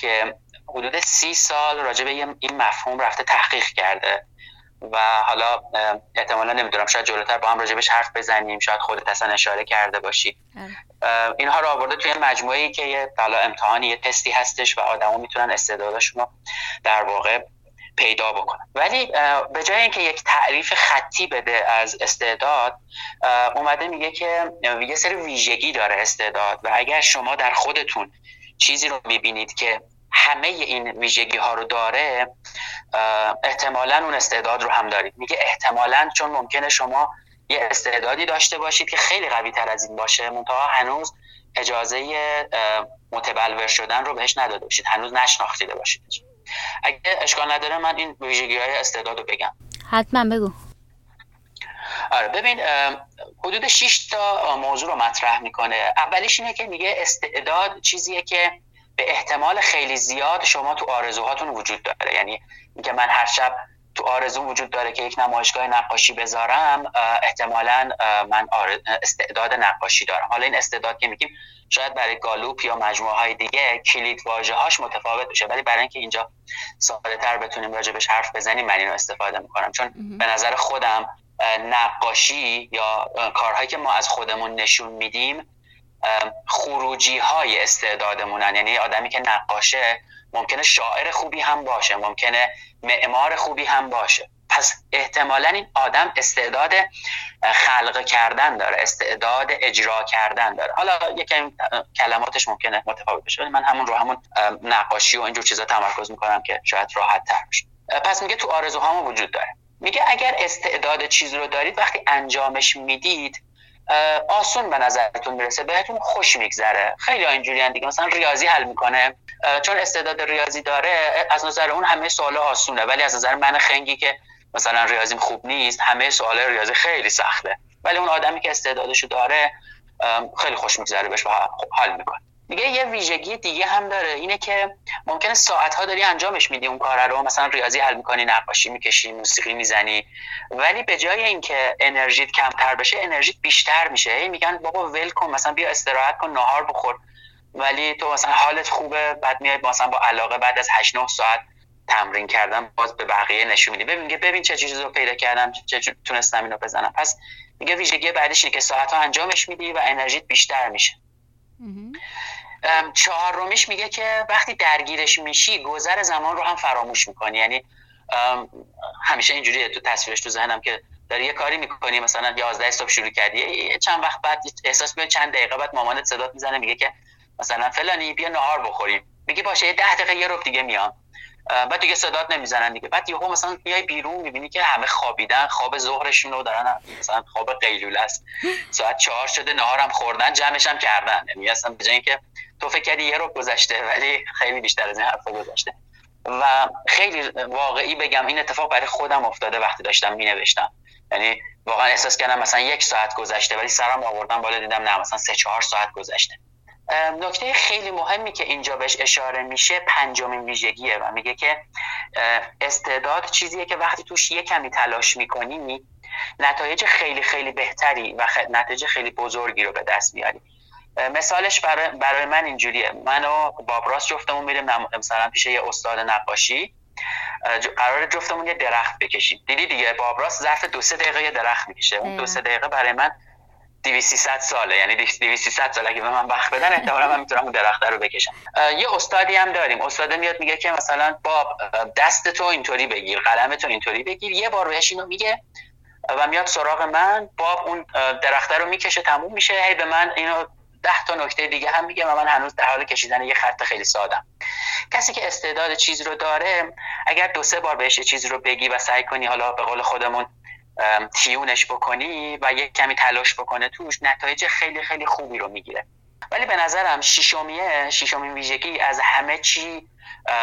که حدود سی سال راجع به این مفهوم رفته تحقیق کرده و حالا احتمالا نمی‌دونم شاید جلوتر با هم راجبش حرف بزنیم شاید خودت اصلا اشاره کرده باشی. آره. اینها رو آورده توی مجموعه ای که یه امتحانی یه تستی هستش و آدما می‌تونن استعدادشون رو در واقع پیدا بکنن ولی به جای اینکه یک تعریف خطی بده از استعداد اومده میگه که یه سری ویژگی داره استعداد و اگر شما در خودتون چیزی رو می‌بینید که همه این ویژگی ها رو داره احتمالا اون استعداد رو هم دارید. میگه احتمالا چون ممکنه شما یه استعدادی داشته باشید که خیلی قوی تر از این باشه منتها هنوز اجازه متبلور شدن رو بهش نداده باشید هنوز نشناختیده باشید. اگه اشکال نداره من این ویژگی های استعداد رو بگم. حتما بگو. آره ببین حدود 6 تا موضوع رو مطرح می‌کنه. اولیش اینه که میگه استعداد چیزیه که به احتمال خیلی زیاد شما تو آرزوهاتون وجود داره. یعنی اینکه من هر شب تو آرزو وجود داره که یک نمایشگاه نقاشی بذارم احتمالا من استعداد نقاشی دارم. حالا این استعداد که میگیم شاید برای گالوپ یا مجموعه های دیگه کلید واژه هاش متفاوت بشه. ولی برای اینکه اینجا ساده تر بتونیم راجبش حرف بزنیم من اینو استفاده می‌کنم. چون به نظر خودم نقاشی یا کارهایی که ما از خودمون نشون میدیم خروجی های استعدادمونن. یعنی آدمی که نقاشه ممکنه شاعر خوبی هم باشه ممکنه معمار خوبی هم باشه. پس احتمالا این آدم استعداد خلق کردن داره استعداد اجرا کردن داره. حالا یکم کلماتش ممکنه متفاوت بشه من همون رو همون نقاشی و اینجور چیزا تمرکز می‌کنم که شاید راحت تر بشه پس میگه تو آرزوهامون وجود داره. میگه اگر استعداد چیز رو دارید وقتی انجامش می‌دید آسون به نظرتون می‌رسه بهتون خوش میگذره. خیلی اینجوری دیگه مثلا ریاضی حل می‌کنه. چون استعداد ریاضی داره از نظر اون همه سوال آسونه. ولی از نظر من خنگی که مثلا ریاضیم خوب نیست همه سوال ریاضی خیلی سخته. ولی اون آدمی که استعدادشو داره خیلی خوش میگذره بهش حال می‌کنه. دیگه یه ویژگی دیگه هم داره. اینه که ممکنه ساعت ها داری انجامش میدی اون کار رو. مثلا ریاضی حل می‌کنی نقاشی می‌کشی موسیقی می‌زنی. ولی به جای اینکه انرژیت کمتر بشه انرژیت بیشتر میشه. میگن بابا ول کن مثلا بیا استراحت کن نهار بخور. ولی تو مثلا حالت خوبه بعد میای مثلا با علاقه بعد از 8 9 ساعت تمرین کردم باز به بقیه نشون میدی. ببین ببین چه چیزی رو پیدا کردم چه تونستم اینو بزنم. پس میگه ویژگی بعدش اینه که ساعت ها انجامش میدی و انرژیت بیشتر میشه. چهارمیش میگه که وقتی درگیرش میشی گذر زمان رو هم فراموش می‌کنی. یعنی همیشه اینجوریه تو تصویرش تو ذهنم که داری یه کاری می‌کنی مثلا 11 صبح شروع کردی چند وقت بعد احساس می‌کنی چند دقیقه بعد مامانت صدات می‌زنه میگه که مثلا فلانی بیا نهار بخوریم. میگه باشه یه ده دقیقه یه رو دیگه میام. بعد دیگه صدات نمی‌زنن دیگه. بعد یهو مثلا میای بیرون می‌بینی که همه خوابیدن خواب ظهرشون رو دارن. مثلا خواب قیلوله است. ساعت چهار شده نهارم خوردن جمعش هم کردن. یعنی اصلا به اینکه تو فکر کردی یه رو گذشته ولی خیلی بیشتر از این حرفا گذشته. و خیلی واقعی بگم این اتفاق برای خودم افتاده وقتی داشتم می نوشتم یعنی واقعا احساس کردم مثلا یک ساعت گذشته ولی سرم آوردم بالا دیدم نه مثلا سه چهار ساعت گذشته. نکته خیلی مهمی که اینجا بهش اشاره میشه پنجمین ویژگیه و میگه که استعداد چیزیه که وقتی توش یه کمی تلاش می‌کنی نتایج خیلی خیلی بهتری و نتایج خیلی بزرگی رو به دست میاری. مثالش برای, برای من اینجوریه. من و بابراس جفتمون میریم مثلا پیش یه استاد نقاشی. قرار جفتمون یه درخت بکشیم. دیدی دیگه؟ بابراس ظرف دو سه دقیقه یه درخت می‌کشه. اون دو سه دقیقه برای من 200 ساله. یعنی 200 ساله که به من وقت بدن احتمالا من می‌تونم اون رو بکشم. یه استادی هم داریم. استاد میاد میگه که مثلا باب دست تو اینطوری بگیر قلم تو اینطوری بگیر. یه بار بهش اینو میگه و میاد سراغ من. باب اون درخت رو می‌کشه تموم میشه. هی به من اینو ده تا نکته دیگه هم میگه و من هنوز در حال کشیدن یه خط خیلی سادم. کسی که استعداد چیز رو داره اگر دو سه بار بهش چیز رو بگی و سعی کنی حالا به قول خودمون تیونش بکنی و یک کمی تلاش بکنه توش نتایج خیلی خیلی خوبی رو می‌گیره. ولی به نظرم شیشمیه شیشمین ویژگی از همه چی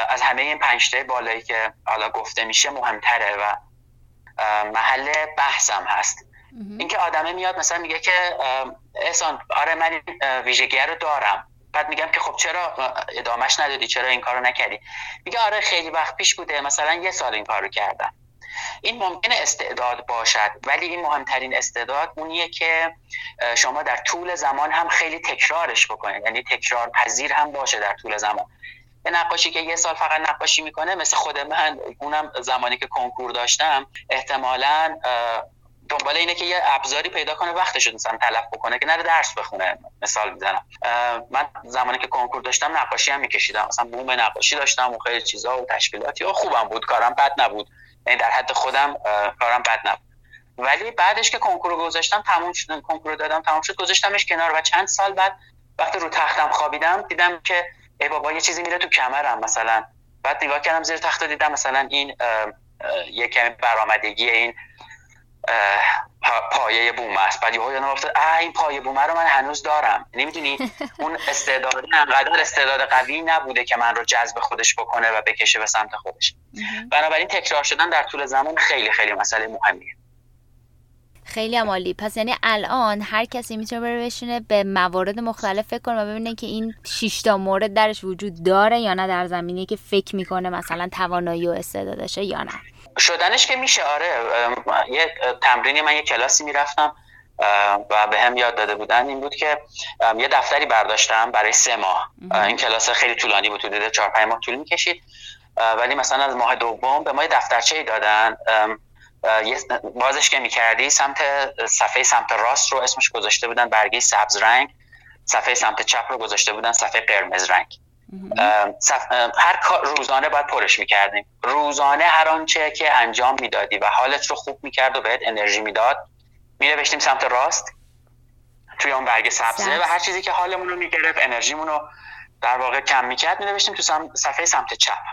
از همه این پنجته بالایی که حالا گفته میشه مهمتره و محل بحثم هست. اینکه آدمه میاد مثلا میگه که احسان آره من ویژگی رو دارم. بعد میگم که خب چرا ادامش ندادی؟ چرا این کارو نکردی؟ میگه آره خیلی وقت پیش بوده مثلا یه سال این کارو کردم. این ممکنه استعداد باشد ولی این مهمترین استعداد اونیه که شما در طول زمان هم خیلی تکرارش بکنید. یعنی تکرار پذیر هم باشه در طول زمان. به نقاشی که یه سال فقط نقاشی می‌کنه مثل خود من اونم زمانی که کنکور داشتم احتمالا دنبال اینه که یه ابزاری پیدا کنه وقتش رو مثلا تلف بکنه که نره درس بخونه. مثال می‌زنم. من زمانی که کنکور داشتم نقاشی هم میکشیدم. مثلا بوم نقاشی داشتم و خیلی چیزا و تشکیلاتی. و خوبم بود کارم بد نبود. در حد خودم کارم بد نبود. ولی بعدش که کنکور گذاشتم تموم شد کنکور دادم تموم شد گذاشتمش کنار و چند سال بعد وقتی رو تختم خوابیدم دیدم که ای بابا یه چیزی میره تو کمرم مثلا. بعد نگاه کردم زیر تخت دیدم مثلا این یه کمی برآمدگی این پایه بوم است. بعد یهو یادم افتاد این پایه بومه رو من هنوز دارم. نمی‌دونی؟ اون استعداد انقدر استعداد قوی نبوده که من رو جذب خودش بکنه و بکشه به سمت خودش. بنابراین تکرار شدن در طول زمان خیلی خیلی مسئله مهمیه. خیلی عالی. پس یعنی الان هر کسی می‌تونه بره بشینه به موارد مختلف فکر کنه و ببینه که این شیشتا مورد درش وجود داره یا نه در زمینه که فکر می‌کنه مثلا توانایی و استعدادشه یا نه. شدنش که میشه آره یه تمرینی من یه کلاسی می‌رفتم و به هم یاد داده بودن. این بود که یه دفتری برداشتم برای سه ماه. این کلاس خیلی طولانی بود حدود چهار پنج ماه طول می‌کشید. ولی مثلا از ماه دوم به ما یه دفترچه دادن. بازش که می‌کردی سمت صفحه سمت راست رو اسمش گذاشته بودن برگه سبز رنگ. صفحه سمت چپ رو گذاشته بودن صفحه قرمز رنگ. هر کار روزانه باید پرش می‌کردیم. روزانه هر آنچه که انجام می‌دادی و حالت رو خوب می‌کرد و بهت انرژی می‌داد میروشتیم سمت راست توی اون برگ سبزه و هر چیزی که حالمون رو می‌گرفت انرژیمون رو در واقع کم می‌کرد نوشتیم تو صفحه سمت چپ.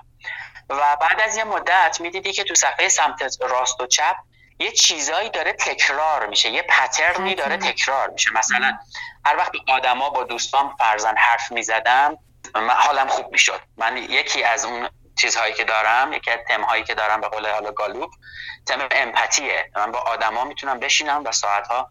و بعد از یه مدت می‌دیدی که تو صفحه سمت راست و چپ یه چیزایی داره تکرار میشه یه پترنی داره تکرار میشه. مثلا هر وقت آدما با دوستان فرزن حرف می‌زدم حالم خوب می‌شد. من یکی از اون چیزهایی که دارم یکی از تمهایی که دارم به قول حالا گالوپ تم امپاتیه. من با آدما می‌تونم بشینم و ساعتها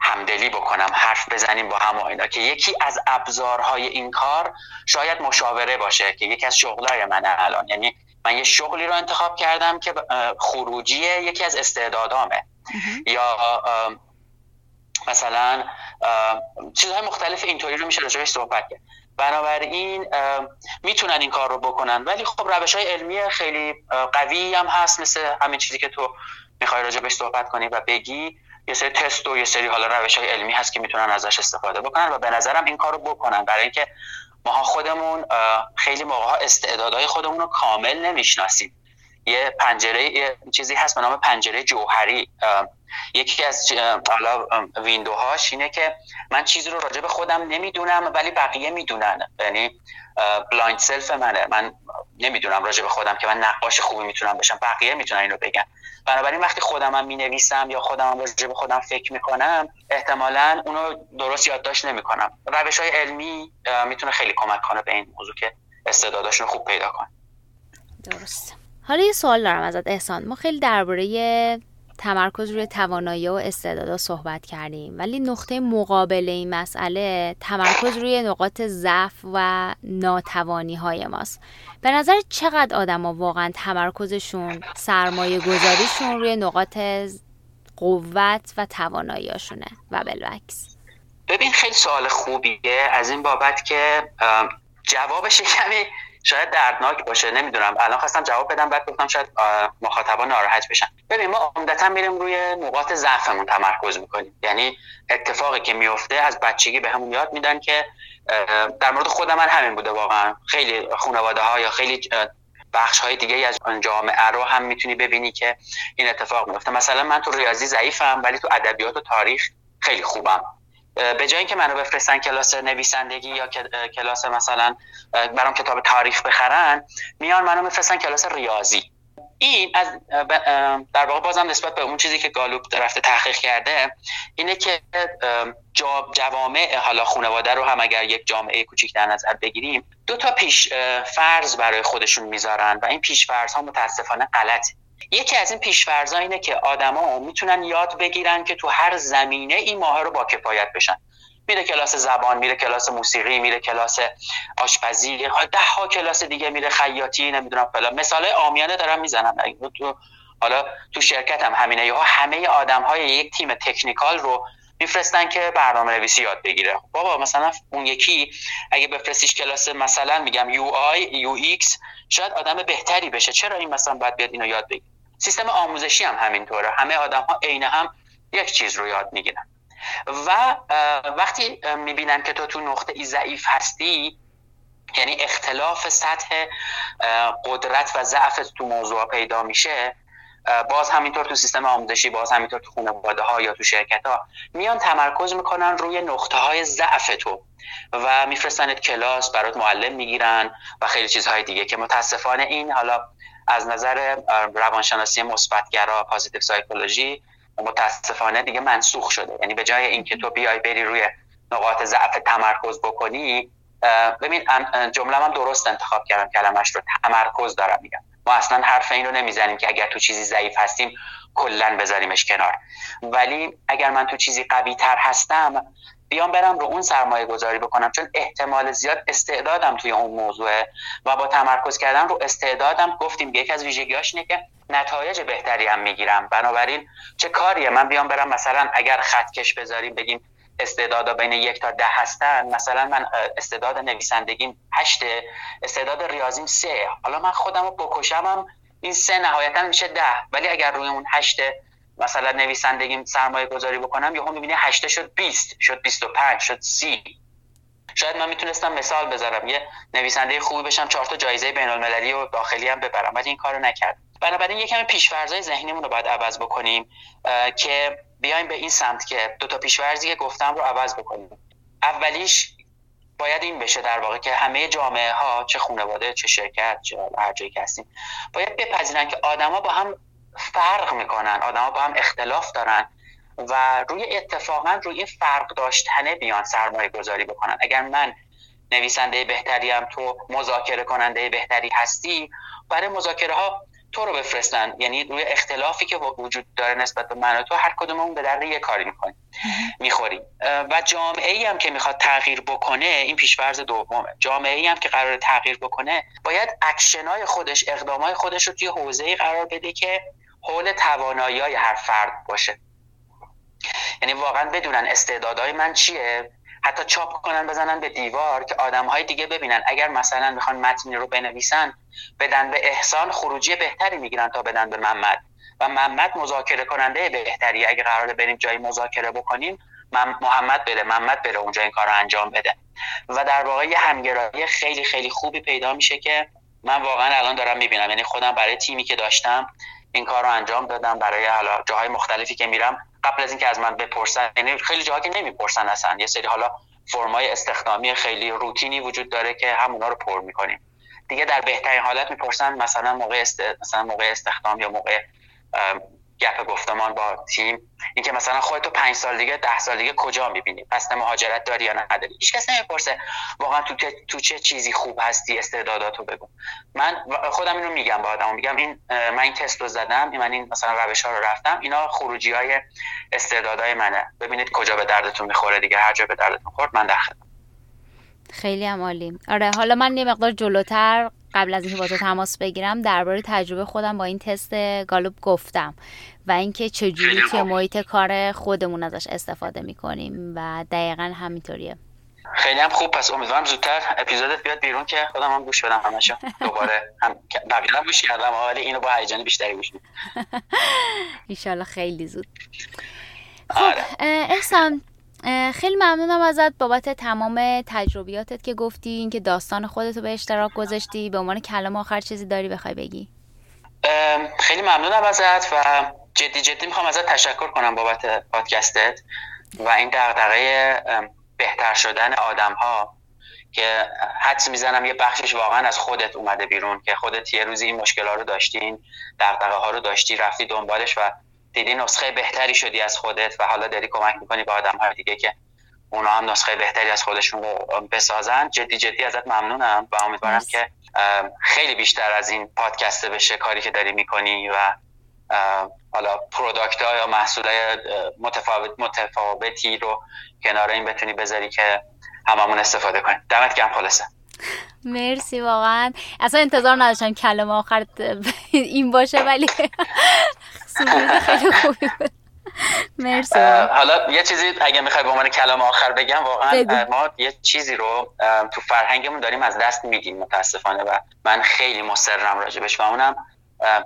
همدلی بکنم حرف بزنیم با هم اینا. که یکی از ابزارهای این کار شاید مشاوره باشه که یکی از شغلای من الان. یعنی من یه شغلی رو انتخاب کردم که خروجی یکی از استعدادامه. یا مثلا چیزهای مختلف اینطوری رو میشه راجعش صحبت کرد. بنابراین می‌تونن این کار رو بکنن. ولی خب روش های علمی خیلی قوی هم هست مثل همین چیزی که تو می‌خوای راجبش صحبت کنی و بگی. یه سری تست و یه سری حالا روش های علمی هست که می‌تونن ازش استفاده بکنن و به نظرم این کار رو بکنن. برای اینکه ماها خودمون خیلی موقع ها استعدادهای خودمون رو کامل نمی‌شناسیم. یه پنجره یه چیزی هست به نام پنجره جوهری. یکی از حالا window هاش اینه که من چیزی رو راجع به خودم نمی‌دونم ولی بقیه می‌دونن. یعنی blind self منه. من نمی‌دونم راجع به خودم که من نقاش خوبی می‌تونم بشم بقیه می‌تونن اینو بگن. بنابراین وقتی خودم هم می نویسم یا خودم هم راجع به خودم فکر می‌کنم احتمالا اونو درست یادداشت نمی‌کنم. روش های علمی می‌تونه خیلی کمک کنه به این موضوع که استعداداشون خوب پیدا کنه. درست حالا یه سوال دارم ازت احسان. ما خیلی درباره تمرکز روی توانایی و استعدادا صحبت کردیم. ولی نقطه مقابل این مسئله تمرکز روی نقاط ضعف و ناتوانی های ماست. به نظر چقدر آدما واقعا تمرکزشون سرمایه گذاریشون روی نقاط قوت و تواناییاشونه و بالعکس. ببین خیلی سوال خوبیه. از این بابت که جوابش کمی شاید دردناک باشه نمی‌دونم. الان خواستم جواب بدم بعد گفتم شاید مخاطبا ناراحت بشن. ببین ما عمدتا میریم روی نقاط ضعفمون تمرکز می‌کنیم. یعنی اتفاقی که میفته از بچگی به همون یاد میدن که در مورد خود من همین بوده واقعا. خیلی خانواده ها یا خیلی بخش های دیگه از جامعه رو هم می‌تونی ببینی که این اتفاق میفته مثلا من تو ریاضی ضعیفم ولی تو ادبیات و تاریخ خیلی خوبم. به جای اینکه منو بفرستن کلاس نویسندگی یا کلاس مثلا برام کتاب تاریخ بخرن میان منو میفرستن کلاس ریاضی. این از در واقع بازم نسبت به اون چیزی که گالوب رفته تحقیق کرده اینه که جوامع حالا خانواده رو هم اگر یک جامعه کوچیک در نظر بگیریم دو تا پیش فرض برای خودشون می‌ذارن و این پیش فرض ها متاسفانه غلطه. یکی از این پیشفرزا اینه که آدما می‌تونن یاد بگیرن که تو هر زمینه این ماه رو با کفایت بشن. میره کلاس زبان میره کلاس موسیقی میره کلاس آشپزی ده ها کلاس دیگه میره خیاطی نمی‌دونم فلان. مثال عامیانه دارم می‌زنم. تو حالا تو شرکت هم همینه. ها همه آدم های یک تیم technical رو میفرستن که برنامه نویسی یاد بگیره. بابا مثلا اون یکی اگه بفرستیش کلاس مثلا میگم UI UX شاید آدم بهتری بشه. چرا این مثلا باید بیاد اینو یاد بگیره؟ سیستم آموزشی هم همینطوره. همه آدم ها عین هم یک چیز رو یاد می‌گیرن. و وقتی می‌بینن که تو تو نقطه ای ضعیف هستی یعنی اختلاف سطح قدرت و ضعف تو موضوع پیدا میشه باز همینطور تو سیستم آموزشی باز همینطور تو خانواده ها یا تو شرکت ها میان تمرکز می‌کنن روی نقطه های ضعف تو و میفرستنت کلاس برات معلم می‌گیرن و خیلی چیزهای دیگه که متاسفانه این حالا از نظر روانشناسی مثبتگرا پازیتیو سایکولوژی متاسفانه دیگه منسوخ شده. یعنی به جای اینکه تو بیای بری روی نقاط ضعف تمرکز بکنی ببین جمله هم درست انتخاب کردم کلمش رو تمرکز دارم میگم. ما اصلا حرف این رو نمی‌زنیم که اگر تو چیزی ضعیف هستیم کلا بذاریمش کنار. ولی اگر من تو چیزی قوی تر هستم بیام برم رو اون سرمایه گذاری بکنم چون احتمال زیاد استعدادم توی اون موضوعه و با تمرکز کردن رو استعدادم گفتیم یکی از ویژگیاش اینه که نتایج بهتری هم می‌گیرم. بنابراین چه کاریه؟ من بیام برم مثلا اگر خطکش بذاریم بگیم استعدادا بین یک تا ده هستن مثلا من استعداد نویسندگیم هشته استعداد ریاضیم سه. حالا من خودم رو بکشمم این سه نهایتا میشه ده. ولی اگر روی اون هشته مثلا نویسندگیم سرمایه گذاری بکنم یهو می‌بینی هشته شد 20 شد 25 شد سی. شاید من می‌تونستم مثال بذارم یه نویسنده خوبی بشم چهار تا جایزه بین المللی و داخلی هم ببرم ولی این کارو نکرد بنابراین یکم پیشورزای ذهنیمون رو باید عوض بکنیم که بیایم به این سمت که دو تا پیشورزی که گفتم رو عوض بکنیم. اولیش باید این بشه در واقع که همه جامعه ها چه خانواده چه شرکت چه هر جایی که هستیم باید بپذیرن که آدما با هم فرق می‌کنن. آدما با هم اختلاف دارن و روی اتفاقا روی این فرق داشتنه بیان سرمایه گذاری بکنن. اگر من نویسنده بهتری هم تو مذاکره کننده بهتری هستی برای مذاکره ها تو رو بفرستن. یعنی روی اختلافی که وجود داره نسبت به من و تو هر کدوممون به درد یه کاری می‌کنیم. می‌خوریم. و جامعه ای هم که می‌خواد تغییر بکنه این پیشورز دومه. جامعه ای هم که قرار تغییر بکنه باید اکشنای خودش اقدامای خودش رو توی حوزه ای قرار بده که حول توانایی هر فرد باشه. یعنی واقعا بدونن استعدادهای من چیه. حتی چاپ کنن بزنن به دیوار که آدم های دیگه ببینن. اگر مثلا می‌خوان متنی رو بنویسن بدن به احسان خروجی بهتری می‌گیرن تا بدن به محمد. و محمد مذاکره کننده بهتری. اگر قراره بریم جایی مذاکره بکنیم محمد بره محمد بره اونجا این کار رو انجام بده. و در واقع یه همگرایی خیلی خیلی خوبی پیدا میشه که من واقعا الان دارم می‌بینم. یعنی خودم برای تیمی که داشتم این کار رو انجام دادم برای حالا جاهای مختلفی که میرم. قبل از اینکه از من بپرسن یعنی خیلی جاها که نمی‌پرسن اصلا. یه سری حالا فرمای استخدامی خیلی روتینی وجود داره که همونا رو پر می‌کنیم. دیگه در بهترین حالت می‌پرسن مثلا موقع است... مثلا موقع استخدام یا موقع گپ گفتمان با تیم. اینکه مثلا خودتو پنج سال دیگه ده سال دیگه کجا می‌بینی؟ پس مهاجرت داری یا نداری؟ هیچ کس نمی‌پرسه. واقعا تو تو چه چیزی خوب هستی؟ استعداداتو بگو. من خودم اینو میگم با آدمو. میگم این من این تست رو زدم من این مثلا روش ها رو رفتم. اینا خروجی های استعدادهای منه. ببینید کجا به دردتون می‌خوره دیگه. هر جا به دردتون خورد من در خیلی عالی. آره حالا من یه مقدار جلوتر قبل از اینکه با تو تماس بگیرم درباره تجربه خودم با این تست گالوب گفتم و اینکه چجوری که محیط کار خودمون ازش استفاده می‌کنیم و دقیقا همینطوریه. خیلی هم خوب. پس امیدوارم زودتر اپیزودت بیاد بیرون که خودم هم گوش بدم همشو دوباره هم بقیه گوش کردم ولی اینو با هیجان بیشتری گوش میدم خیلی زود. خب آره. احسان خیلی ممنونم ازت بابت تمام تجربیاتت که گفتی اینکه داستان خودتو به اشتراک گذاشتی به عنوان کلام آخر چیزی داری بخوای بگی؟ خیلی ممنونم ازت و جدی جدی می‌خوام ازت تشکر کنم بابت پادکستت و این دغدغه بهتر شدن آدم ها که حدس می‌زنم یه بخشش واقعا از خودت اومده بیرون که خودت یه روزی این مشکل ها رو داشتین دغدغه ها رو داشتی رفتی دنبالش و دیدی نسخه بهتری شدی از خودت و حالا داری کمک می‌کنی به آدم های دیگه که اونا هم نسخه بهتری از خودشون رو بسازن. جدی جدی ازت ممنونم و امیدوارم که خیلی بیشتر از این پادکسته بشه کاری که داری می‌کنی و حالا پروداکت ها یا محصول متفاوت متفاوتی رو کنار این بتونی بذاری که هممون استفاده کنیم. دمت گرم خلاصه. مرسی واقعا. اصلا انتظار نداشتم کلمه آخر این باشه ولی خیلی خوبی. بود مرسی حالا یه چیزی اگه می‌خوای به عنوان کلام آخر بگم واقعا ما یه چیزی رو تو فرهنگمون داریم از دست میدیم متاسفانه و من خیلی مصرم راجبش و اونم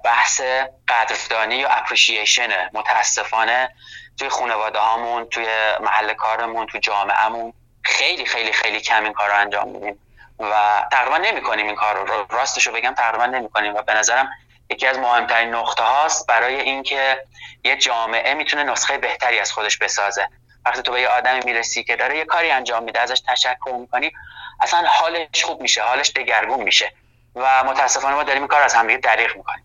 بحث قدردانی یا اپریشیشنه متاسفانه توی خانواده هامون توی محل کارمون توی جامعهمون خیلی خیلی خیلی کم این کار رو انجام میدیم و تقریبا نمی کنیم این کار رو راستش رو بگم تقریبا نمی کنیم و به نظرم یکی از مهمترین نقطه هاست برای اینکه یه جامعه می‌تونه نسخه بهتری از خودش بسازه. وقتی تو به یه آدمی می‌رسی که داره یه کاری انجام میده ازش تشکر می‌کنی اصلا حالش خوب میشه حالش دگرگون میشه و متاسفانه ما داریم این کار از همدیگه دریغ می‌کنیم.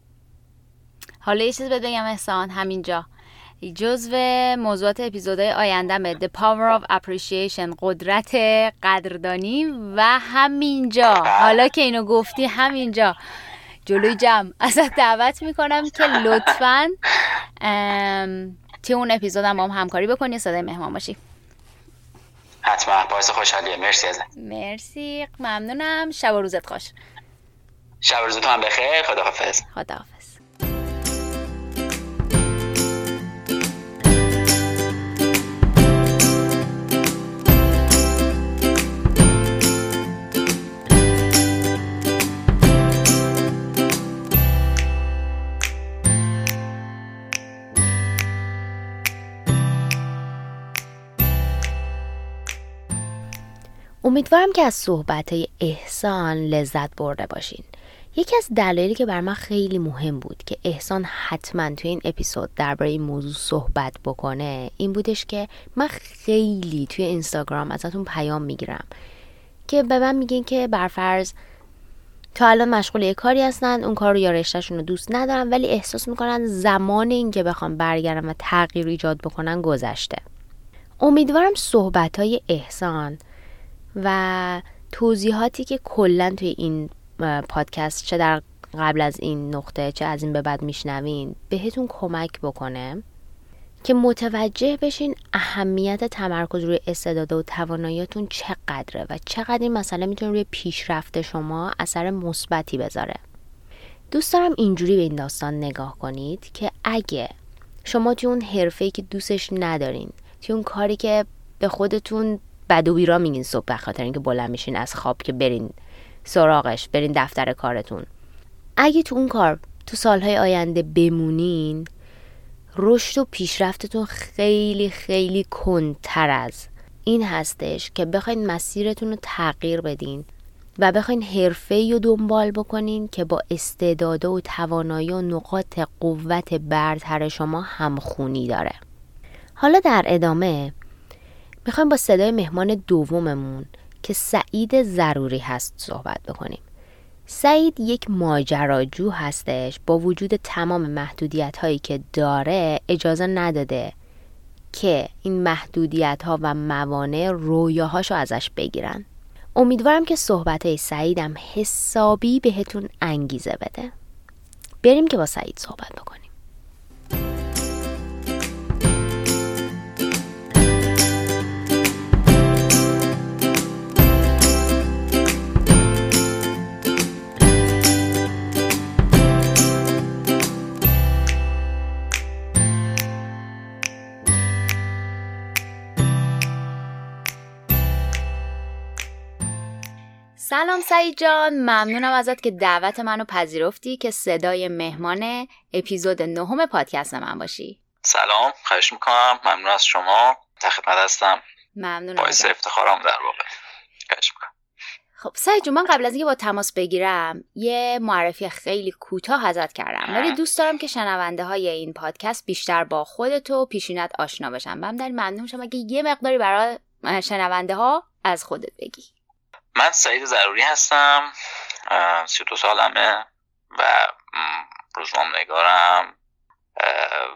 حالا یه چیز بگم احسان همینجا. جزو موضوعات اپیزودهای آینده The Power of Appreciation قدرت قدردانی و همینجا. حالا که اینو گفتی همینجا. جلوی جمع. ازت دعوت می‌کنم که لطفا توی اون اپیزود هم با هم همکاری بکنی. صدای مهمان باشی. حتما. باعث خوشحالیه. مرسی ازت مرسی. ممنونم. شب و روزت خوش. شب و روزتون هم بخیر. خداحافظ. خداحافظ. امیدوارم که از صحبت احسان لذت برده باشین. یکی از دلایلی که بر من خیلی مهم بود که احسان حتما توی این اپیزود درباره این موضوع صحبت بکنه این بودش که من خیلی توی اینستاگرام ازتون پیام می‌گیرم که به من میگین که برفرض تا الان مشغول یه کاری هستن اون کار رو یا رشتهشون رو دوست ندارن ولی احساس می‌کنن زمان این که بخوام برگردم و تغییر ایجاد بکنن گذشته. امیدوارم صحبت های احسان و توضیحاتی که کلا توی این پادکست چه در قبل از این نقطه چه از این به بعد میشنوین بهتون کمک بکنه که متوجه بشین اهمیت تمرکز روی استعداد و تواناییتون چقدره و چقدر این مسئله می‌تونه روی پیشرفت شما اثر مثبتی بذاره. دوست دارم اینجوری به این داستان نگاه کنید که اگه شما توی اون حرفه‌ای که دوستش ندارین توی اون کاری که به خودتون بد و بیرا میگین صبح به خاطر اینکه بلند میشین از خواب که برین سراغش برین دفتر کارتون. اگه تو اون کار تو سالهای آینده بمونین رشد و پیشرفتتون خیلی خیلی کندتر از این هستش که بخواین مسیرتون رو تغییر بدین و بخواین حرفه رو دنبال بکنین که با استعداده و توانایی و نقاط قوت برتر شما همخونی داره. حالا در ادامه می‌خوایم با صدای مهمان دوممون که سعید ضروری هست صحبت بکنیم. سعید یک ماجراجو هستش با وجود تمام محدودیت هایی که داره اجازه نداده که این محدودیت ها و موانع رویاهاشو ازش بگیرن. امیدوارم که صحبت های سعیدم حسابی بهتون انگیزه بده. بریم که با سعید صحبت بکنیم. سلام سعید جان. ممنونم ازت که دعوت منو پذیرفتی که صدای مهمان اپیزود نهم پادکست من باشی. سلام خواهش می‌کنم. ممنون از شما. تخدمت هستم. ممنونم باعث افتخارم در واقع. خواهش می‌کنم. خب سعید جون من قبل از اینکه با تماس بگیرم یه معرفی خیلی کوتاه ازت کردم. ولی دوست دارم که شنونده های این پادکست بیشتر با خودت و پیشینت آشنا بشن. بهم در ممنون شم اگه یه مقداری برای شنونده ها از خودت بگی. من سعید ضروری هستم سی دو سالمه و روزنامه نگارم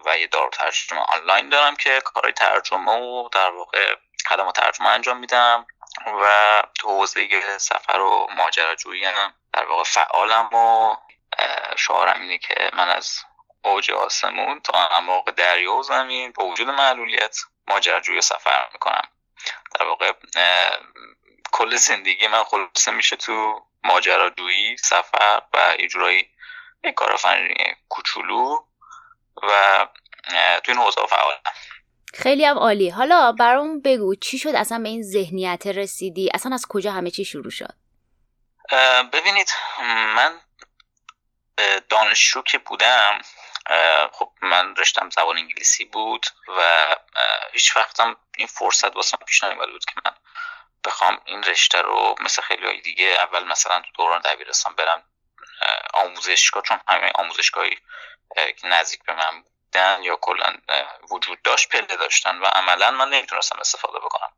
و یه دار ترجمه آنلاین دارم که کارهای ترجمه و در واقع خدمات ترجمه انجام میدم و تو حوزه سفر و ماجراجویی هم در واقع فعالم و شعارم اینه که من از اوج آسمون تا اعماق دریا و زمین با وجود معلولیت ماجراجویی سفر می‌کنم. در واقع کل زندگی من خلاصه میشه تو ماجراجویی سفر و اجرای یک کار فنی کوچولو و تو این حوزه فعالم. خیلی هم عالی. حالا برام بگو چی شد اصلا به این ذهنیت رسیدی؟ اصلا از کجا همه چی شروع شد؟ ببینید من دانشجو که بودم خب من رشتم زبان انگلیسی بود و هیچ وقتم این فرصت واسم پیش نیومده بود که من بخوام این رشته رو مثل خیلی های دیگه اول مثلا تو دوران دبیرستان برم آموزشگاه چون همه آموزشگاهی که نزدیک به من بودن یا کلا وجود داشت پله داشتن و عملا من نمی‌تونستم استفاده بکنم.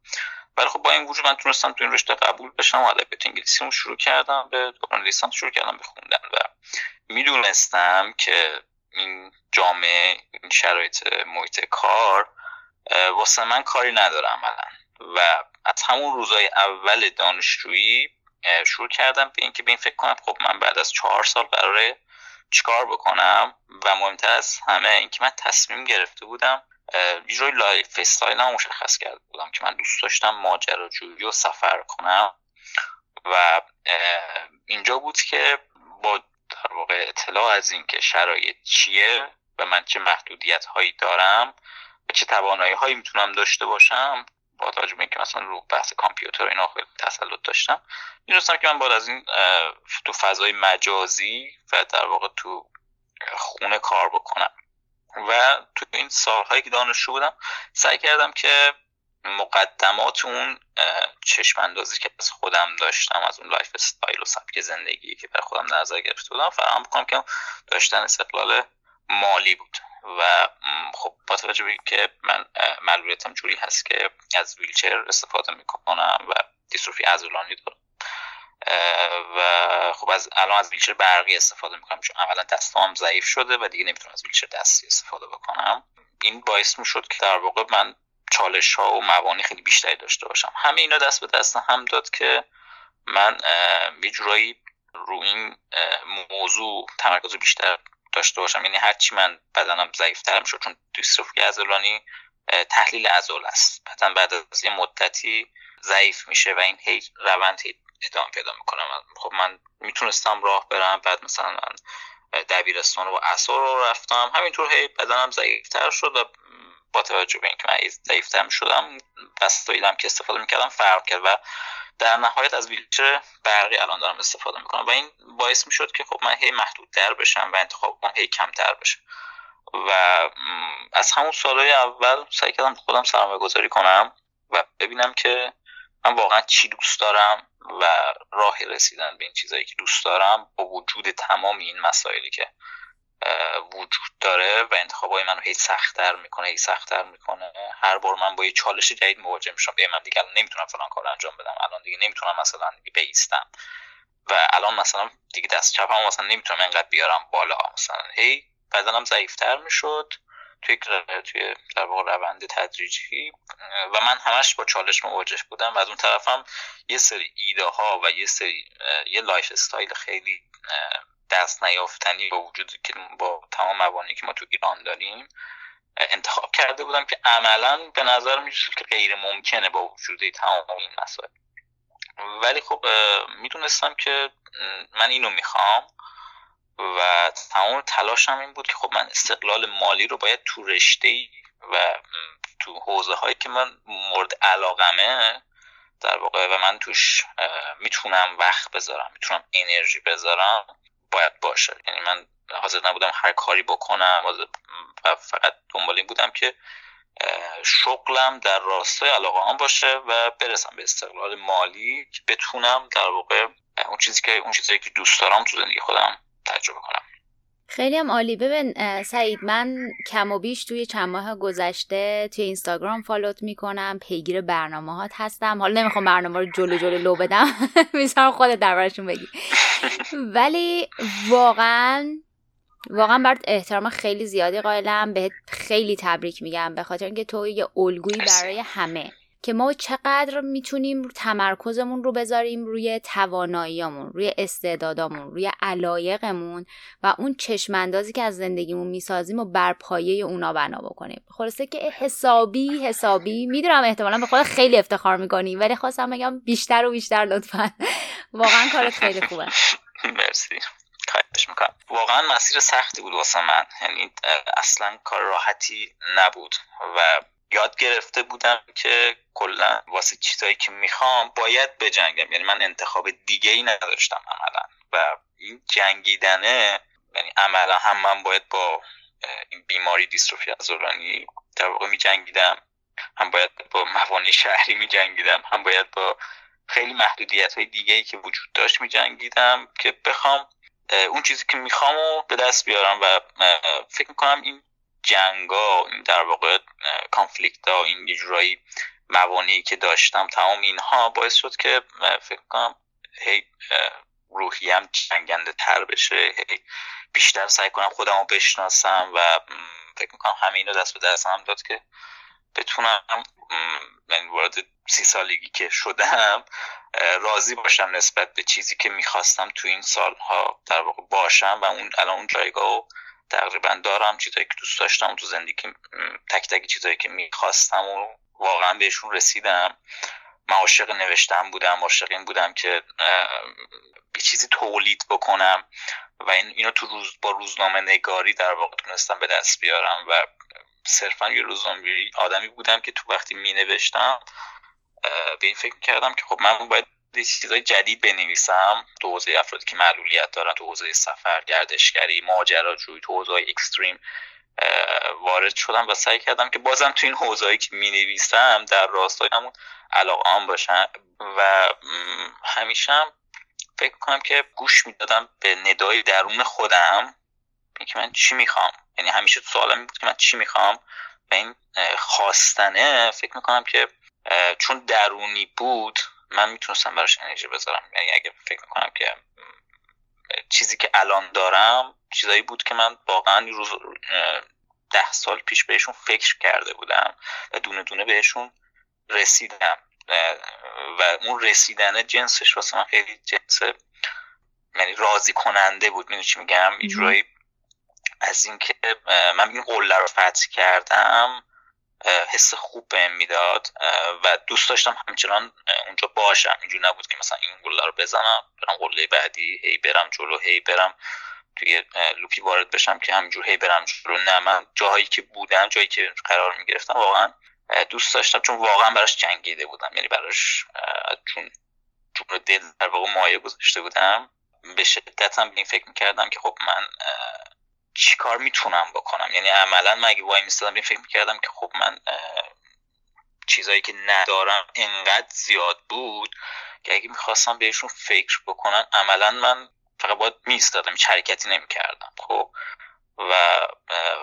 ولی خب با این وجود من تونستم تو این رشته قبول بشم و ادبیات انگلیسی شروع کردم به دوران لیسانس شروع کردم به خوندن و می‌دونستم که این جامعه این شرایط محیط کار واسه من کاری نداره عملا. و از همون روزای اول دانشجویی شروع کردم به اینکه به این فکر کنم خب من بعد از چهار سال قراره چیکار بکنم و مهمتر از همه اینکه من تصمیم گرفته بودم یه lifestyle هم مشخص کرده بودم که من دوست داشتم ماجراجویی و سفر کنم و اینجا بود که با در واقع اطلاع از اینکه شرایط چیه و من چه محدودیت هایی دارم و چه توانایی هایی می‌تونم داشته باشم با توجه به اینکه مثلا رو بحث کامپیوتر اینا خیلی تسلط داشتم می‌دونستم که من باید از این تو فضای مجازی و در واقع تو خونه کار بکنم. و تو این سالهایی که دانشجو بودم سعی کردم که مقدمات اون چشم اندازی که از خودم داشتم از اون lifestyle و سبک زندگی که بر خودم نظر گرفته بودم فراهم بکنم که داشتن استقلال مالی بود. و خب با توجه به که من معلولیتم جوری هست که از ویلچر استفاده می‌کنم و دیستروفی عضلانی دارم و خب از الان از ویلچر برقی استفاده می‌کنم چون اولا دستام ضعیف شده و دیگه نمی‌تونم از ویلچر دستی استفاده بکنم. این باعث می‌شد که در واقع من چالش ها و موانی خیلی بیشتری داشته باشم. همه اینا دست به دست هم داد که من یه جورایی رو این موضوع تمرکز بیشتر داشته باشم. یعنی هرچی من بدنم ضعیفتر میشه چون دیستروفی عضلانی تحلیل عضل است. بعدا بعد از یه مدتی ضعیف میشه و این هی روند ادامه پیدا می‌کنم خب من می‌تونستم راه برم بعد مثلا من دبیرستان و اثار رو رفتم. همینطور هی بدنم ضعیفتر شد و با توجه به اینکه من ضعیفتر شدم وسایلم که استفاده می‌کردم فرق کرد و در نهایت از ویلچر برقی الان دارم استفاده می‌کنم و این باعث می‌شد که خب من هی محدودتر بشم و انتخاب هی کمتر بشه و از همون سالهای اول سعی کردم خودم سرمایه گذاری کنم و ببینم که من واقعا چی دوست دارم و راه رسیدن به این چیزایی که دوست دارم با وجود تمام این مسائلی که وجود داره و انتخابای منو هی سختتر می‌کنه هی سختتر می‌کنه. هر بار من با یه چالش جدید مواجه میشم. به من دیگه الان نمی‌تونم فلان کار انجام بدم. الان دیگه نمی‌تونم مثلا بیستم. و الان مثلا دیگه دست چپم مثلا نمی‌تونم انقدر بیارم بالا. مثلا هی بدنم ضعیفتر می‌شد. توی توی در واقع روند تدریجی. و من همش با چالش مواجه بودم و از اون طرفم یه سری ایده ها و یه سری یه lifestyle خیلی دست نیافتنی با وجود که با تمام موانعی که ما تو ایران داریم انتخاب کرده بودم که عملا به نظر میشه که غیر ممکنه با وجود تمام این مسائل. ولی خب می‌دونستم که من اینو می‌خوام و تمام تلاشم این بود که خب من استقلال مالی رو باید تو رشته و تو حوزه هایی که من مورد علاقمه در واقع و من توش می‌تونم وقت بذارم می‌تونم انرژی بذارم باید باشه. یعنی من حاضر نبودم هر کاری بکنم. و فقط دنبال این بودم که شغلم در راستای علاقه هم باشه و برسم به استقلال مالی که بتونم در واقع اون چیزی که اون چیزی که دوست دارم تو زندگی خودم تجربه کنم. خیلی هم عالی. ببین سعید من کم و بیش توی چند ماه گذشته توی اینستاگرام فالوت می‌کنم پیگیر برنامه هات هستم. حالا نمی‌خوام برنامه رو جلو جلو لو بدم. می‌ذارم خودت دربارشون بگی. ولی واقعا واقعا برات احترام خیلی زیادی قائلم. بهت خیلی تبریک میگم. به خاطر اینکه تو یه الگویی برای همه. که ما چقدر می‌تونیم تمرکزمون رو بذاریم روی تواناییامون روی استعدادامون روی علایقمون و اون چشماندازی که از زندگیمون می‌سازیم و بر پایه اونا بنا بکنیم. خلاصه که حسابی حسابی می‌دونم احتمالا به خود خیلی افتخار می‌کنی ولی خواستم بگم بیشتر و بیشتر لطفا. واقعا کارت خیلی خوبه. مرسی. خواهش می‌کنم. واقعا مسیر سختی بود واسه من. یعنی اصلا کار راحتی نبود و یاد گرفته بودم که کلا واسه چیزایی که می‌خوام باید بجنگم. یعنی من انتخاب دیگه ای نداشتم عملا. و این جنگیدنه یعنی عملا هم من باید با این بیماری دیستروفی عضلانی در واقع میجنگیدم هم باید با موانع شهری میجنگیدم هم باید با خیلی محدودیت های دیگه ای که وجود داشت میجنگیدم که بخوام اون چیزی که می‌خوام رو به دست بیارم. و فکر می‌کنم این جنگا این در واقع کانفلیکت ها این جورایی موانعی که داشتم تمام اینها باعث شد که فکر کنم هی روحیم جنگنده تر بشه هی بیشتر سعی کنم خودم رو بشناسم و فکر می‌کنم همه رو دست به دست هم داد که بتونم یعنی وارد سی سالگی که شدم راضی باشم نسبت به چیزی که می‌خواستم تو این سالها در واقع باشم و اون الان اون جایگاه تقریبا دارم چیزایی که دوست داشتم تو زندگی تک تک چیزایی که می‌خواستم و واقعا بهشون رسیدم. من عاشق نوشتم بودم عاشق این بودم که یه چیزی تولید بکنم و این اینو تو روز با روزنامه نگاری در واقع تونستم به دست بیارم و صرفا یه روزنامه آدمی بودم که تو وقتی می نوشتم به این فکر کردم که خب من باید چیزای جدید بنویسم تو حوزه افرادی که معلولیت دارن تو حوزه سفر گردشگری ماجراجویی تو حوزه اکستریم وارد شدم و سعی کردم که بازم تو این حوزه‌ای که می نویسم در راستای همون علاقه باشم و همیشه هم فکر کنم که گوش می‌دادم به ندای درون خودم که من چی می‌خوام. یعنی همیشه سوالم بود که من چی می‌خوام و این خواستنه فکر می‌کنم که چون درونی بود من می‌تونستم براش انرژی بذارم. یعنی اگه فکر می‌کنم که چیزی که الان دارم چیزایی بود که من واقعا روز ده سال پیش بهشون فکر کرده بودم و دونه دونه بهشون رسیدم. و اون رسیدن جنسش واسه من خیلی جنس یعنی راضی کننده بود. می‌دونی چی میگم؟ یه از اینکه من این قله رو فتح کردم. حس خوب بهم می‌داد و دوست داشتم همچنان اونجا باشم. اینجور نبود که مثلا این قله رو بزنم برم قله بعدی هی برم جلو هی برم توی لوپی وارد بشم که همینجور هی برم جلو. نه من جاهایی که بودم جایی که قرار می‌گرفتم واقعا دوست داشتم چون واقعا براش جنگیده بودم. یعنی براش چون جون دل در واقع مایه گذاشته بودم. به شدت هم به این فکر می‌کردم که خب من چیکار می‌تونم بکنم؟ یعنی عملا من اگه وای میستادم این فکر می‌کردم که خب من چیزایی که ندارم انقدر زیاد بود که اگه می‌خواستم بهشون فکر بکنم عملا من فقط باید میستادم هیچ حرکتی نمی‌کردم خب؟ و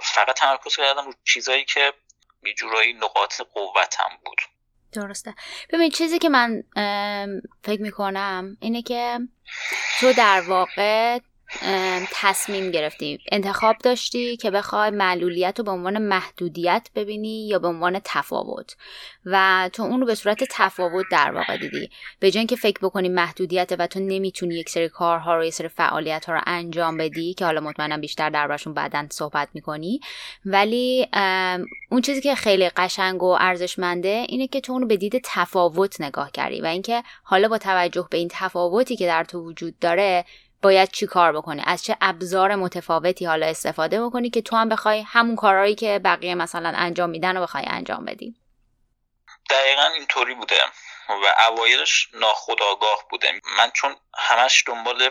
فقط تمرکز کردم رو چیزایی که یه جورایی نقاط قوتم بود. درسته. ببین چیزی که من فکر می‌کنم اینه که تو در واقع تصمیم گرفتی. انتخاب داشتی که بخوای معلولیت رو به عنوان محدودیت ببینی یا به عنوان تفاوت. و تو اون رو به صورت تفاوت در واقع دیدی. به جای اینکه فکر بکنی محدودیت و تو نمی‌تونی یک سری کارها رو یک سری فعالیت ها رو انجام بدی که حالا مطمئنم بیشتر دربارشون بعدا صحبت می‌کنی. ولی اون چیزی که خیلی قشنگ و ارزشمنده اینه که تو اون رو به دید تفاوت نگاه کردی. و اینکه حالا با توجه به این تفاوتی که در تو وجود داره باید چی کار بکنی؟ از چه ابزار متفاوتی حالا استفاده بکنی که تو هم بخوای همون کارهایی که بقیه مثلا انجام میدن رو بخوای انجام بدی؟ دقیقا اینطوری بوده و اوایلش ناخداگاه بوده. من چون همش دنبال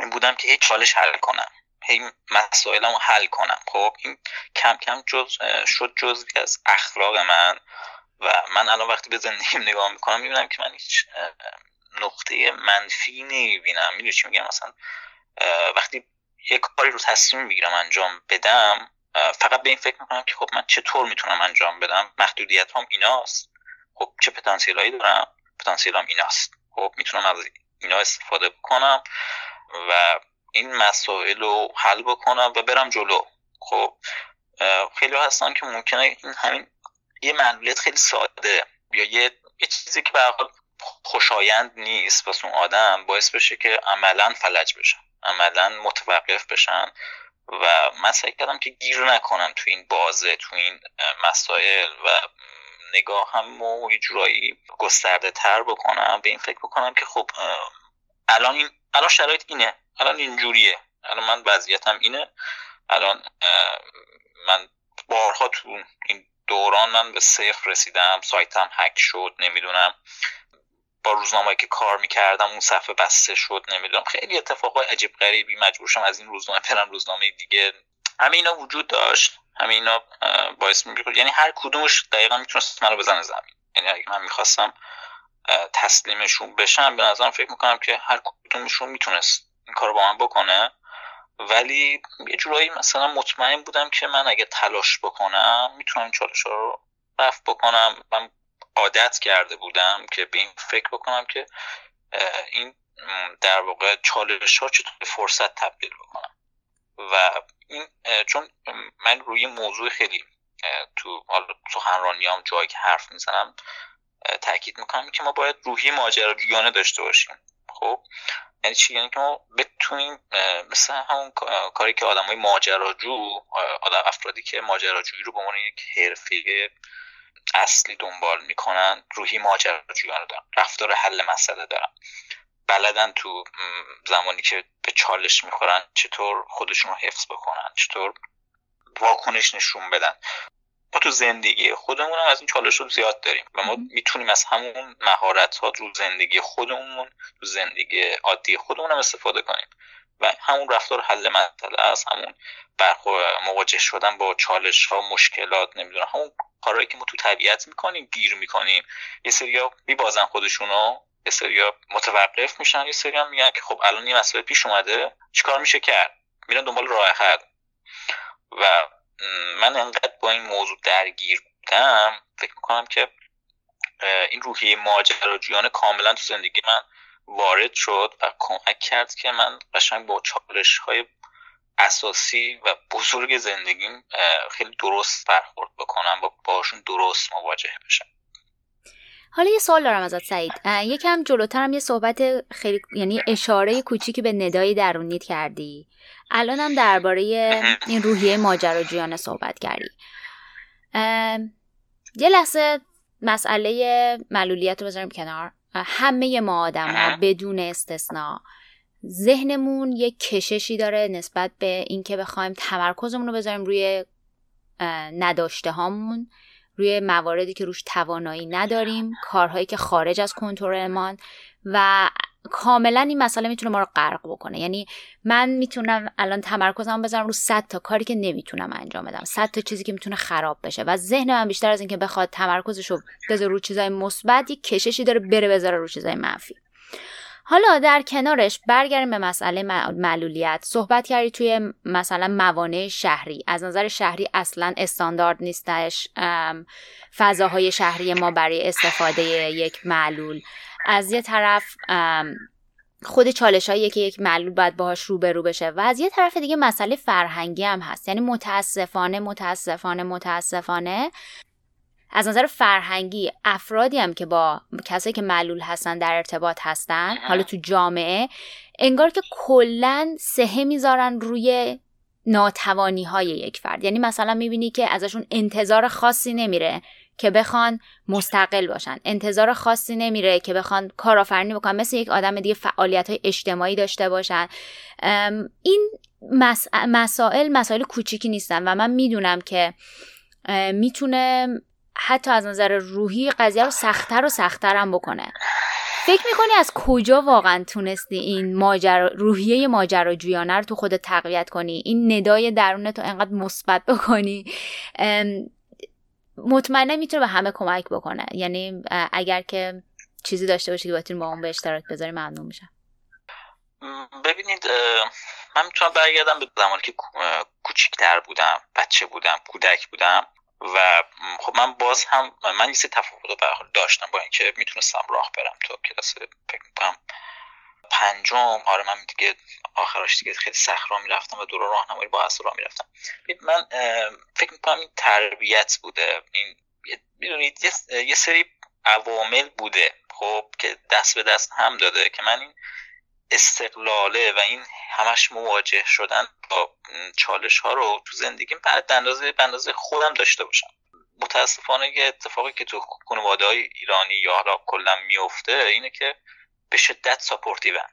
این بودم که هیچ چالش حل کنم. هی مسائلم رو حل کنم. خب این کم کم جز شد جزوی از اخلاق من و من الان وقتی به زندگیم نگاه می‌کنم می‌بینم که من هیچ نقطه منفی نمی‌بینم. می‌دونی چی میگم؟ مثلا وقتی یه کاری رو تصمیم می‌گیرم انجام بدم فقط به این فکر می‌کنم که خب من چطور می‌تونم انجام بدم؟ محدودیت هم ایناست. خب چه پتانسیل هایی دارم؟ پتانسیل هم ایناست. خب می‌تونم از اینا استفاده بکنم و این مسائل رو حل بکنم و برم جلو. خب خیلی هستن که ممکنه این همین یه معلولیت خیلی ساده یا یه, یه چیزی که به خوشایند نیست واسه اون آدم باعث بشه که عملا فلج بشن عملا متوقف بشن. و من سعی کردم که گیر نکنم تو این بازه تو این مسائل و نگاه هم و یه جورایی گسترده تر بکنم. به این فکر بکنم که خب الان این الان شرایط اینه. الان اینجوریه. الان من وضعیتم اینه. الان من بارها تو این دوران من به صفر رسیدم سایتم هک شد نمی‌دونم. با روزنامه که کار می‌کردم اون صفحه بسته شد نمی‌دونم. خیلی اتفاقای عجیب غریبی. مجبور شدم از این روزنامه برم روزنامه دیگه. همه اینا وجود داشت. همه اینا باعث میگه یعنی هر کدومش دقیقا می‌تونست منو بزنه زمین. یعنی اگه من می‌خواستم تسلیمشون بشم به نظرم فکر می‌کنم که هر کدومشون می‌تونست این کار با من بکنه. ولی یه جورایی مثلا مطمئن بودم که من اگه تلاش بکنم می‌تونم چالش ها رو رفت بکنم. من عادت کرده بودم که به این فکر بکنم که این در واقع چالش ها چطور فرصت تبدیل بکنم. و این چون من روی موضوع خیلی تو سخنرانیام جایی که حرف می‌زنم تاکید می‌کنم که ما باید روحی ماجراجویانه داشته باشیم. خب؟ یعنی چی؟ یعنی که ما بتونیم مثل همون کاری که آدمای ماجراجو آدم افرادی که ماجراجویی رو به عنوان یک حرفه اصلی دنبال می‌کنن روحی ماجراجویانه دارن رفتار حل مسئله دارن. بلدن تو زمانی که به چالش می‌خورن چطور خودشون رو حفظ بکنن چطور واکنش نشون بدن. ما تو زندگی خودمون هم از این چالش رو زیاد داریم و ما می‌تونیم از همون مهارت ها تو زندگی خودمون تو زندگی عادی خودمون هم استفاده کنیم. و همون رفتار حل مسئله است همون مواجه شدن با چالش ها مشکلات نمی‌دونم همون کارهایی که ما تو طبیعت می‌کنیم گیر می‌کنیم. یه سریا میبازن خودشونو یه سریا متوقف میشن یه سریا میگن که خب الان یه مسئله پیش اومده چیکار میشه کرد؟ میرن دنبال راه حل و من انقدر با این موضوع درگیر بودم فکر می‌کنم که این روحیه ماجراجویانه کاملا تو زندگی من وارد شد و کمک کرد که من قشنگ با چالش های اساسی و بزرگ زندگیم خیلی درست برخورد بکنم و باشون درست مواجه بشم. حالا یه سوال دارم ازت سعید. یکم جلوترم یه صحبت خیلی یعنی اشاره کوچیکی به ندای درونیت کردی. الانم درباره این روحیه ماجراجویانه صحبت کردی. یه لحظه مسئله معلولیت رو بذاریم کنار. همه ما آدم ها بدون استثنا. ذهنمون یک کششی داره نسبت به اینکه بخوایم تمرکزمون رو بذاریم روی نداشته هامون روی مواردی که روش توانایی نداریم کارهایی که خارج از کنترلمان و کاملا این مسئله می‌تونه ما رو غرق بکنه. یعنی من می‌تونم الان تمرکزم بذارم رو 100 تا کاری که نمی‌تونم انجام بدم. 100 تا چیزی که می‌تونه خراب بشه. و ذهن من بیشتر از اینکه بخواد تمرکزش رو بذاره رو چیزای مثبت یک کششی داره بره بذاره رو چیزای منفی. حالا در کنارش برگردیم به مسئله معلولیت. صحبت کردی توی مثلا موانع شهری. از نظر شهری اصلا استاندارد نیستش. فضاهای شهری ما برای استفاده یک معلول. از یه طرف خود چالش هایی که یک معلول باید باهاش روبرو بشه و از یه طرف دیگه مسئله فرهنگی هم هست. یعنی متاسفانه متاسفانه متاسفانه از نظر فرهنگی افرادی هم که با کسایی که معلول هستن در ارتباط هستن حالا تو جامعه انگار که کلا سهه می‌ذارن روی ناتوانی های یک فرد. یعنی مثلا می‌بینی که ازشون انتظار خاصی نمیره. که بخوان مستقل باشن. انتظار خاصی نمیره که بخوان کارآفرینی بکنن. مثل یک آدم دیگه فعالیت های اجتماعی داشته باشن. این مسائل مسائل کوچیکی نیستن و من می‌دونم که می‌تونه حتی از نظر روحی قضیه رو سختتر و سختتر هم بکنه. فکر می‌کنی از کجا واقعا تونستی این ماجرا روحیه ماجراجویانه رو تو خودت تقویت کنی؟ این ندای درونت رو انقدر مثبت بکنی؟ مطمئنا می‌تونه به همه کمک بکنه. یعنی اگر که چیزی داشته باشی که باتون با اون به اشتراک بذاری ممنون میشم. ببینید من می‌تونم برگردم به زمانی که کوچیکتر بودم بچه بودم کودک بودم و خب من باز هم من یه تفاوت داشتم با اینکه می‌تونستم راه برم تا کلاس فکر پنجم آره من دیگه آخرش دیگه خیلی راه می‌رفتم و دور راهنمایی با اصل راه می‌رفتم. من فکر می‌کنم این تربیت بوده. این می‌دونید یه سری عوامل بوده خب که دست به دست هم داده که من این استقلاله و این همش مواجه شدن با چالش ها رو تو زندگیم بعد اندازه به اندازه خودم داشته باشم. متاسفانه یه اتفاقی که تو خانواده های ایرانی یا حالا کلا میفته اینه که به شدت ساپورتیون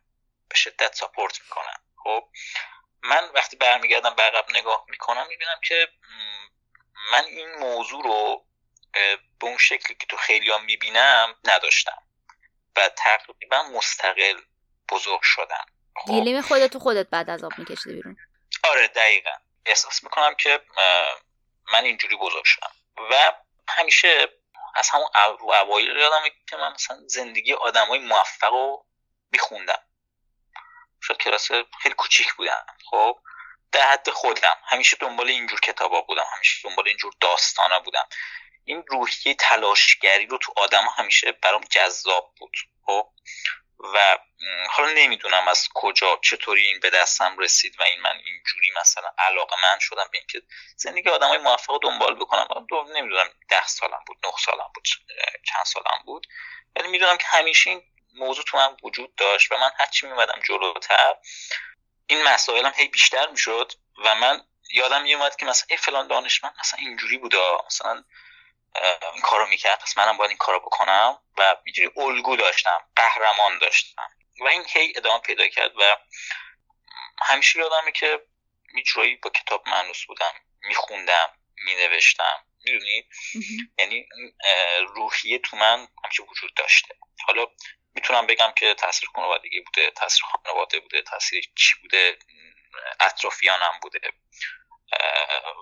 به شدت ساپورت می‌کنن خب من وقتی برمیگردم به عقب نگاه می‌کنم می‌بینم که من این موضوع رو به اون شکلی که تو خیلی ها می‌بینم نداشتم. و تقریبا مستقل بزرگ شدم. خب. گیلیم خودت تو خودت بعد از آب میکشیده بیرون. آره دقیقا. احساس می‌کنم که من اینجوری بزرگ شدم. و همیشه از همون رو اوایل یادم که من مثلا زندگی آدم های موفق رو میخوندم. شاید کلاس خیلی کوچیک بودم. خب در حد خودم. همیشه دنبال اینجور کتابا بودم. همیشه دنبال اینجور داستانا بودم. این روحیه تلاشگری رو تو آدم همیشه برام جذاب بود. خب و حالا نمی‌دونم از کجا چطوری این به دستم رسید و این من اینجوری مثلا علاقه من شدم به اینکه زندگی آدم های موفق دنبال بکنم. نمی‌دونم ده سالم بود نه سالم بود چند سالم بود. ولی می‌دونم که همیشه این موضوع تو من وجود داشت و من هرچی میمدم جلوتر این مسائلم هی بیشتر می‌شد و من یادم میومد که مثلا ای فلان دانشمند مثلا اینجوری بوده مثلا کارو می‌کرد. پس منم باید این کارو بکنم و اینجوری الگو داشتم قهرمان داشتم. و این هی ادامه پیدا کرد و همیشه یادمه که میجوری با کتاب معنوس بودم. میخوندم مینوشتم. می‌دونی؟ یعنی روحیه تو من همیشه وجود داشته. حالا می‌تونم بگم که تاثیر خانوادگی بوده تاثیر خانواده بوده تاثیر چی بوده اطرافیانم بوده.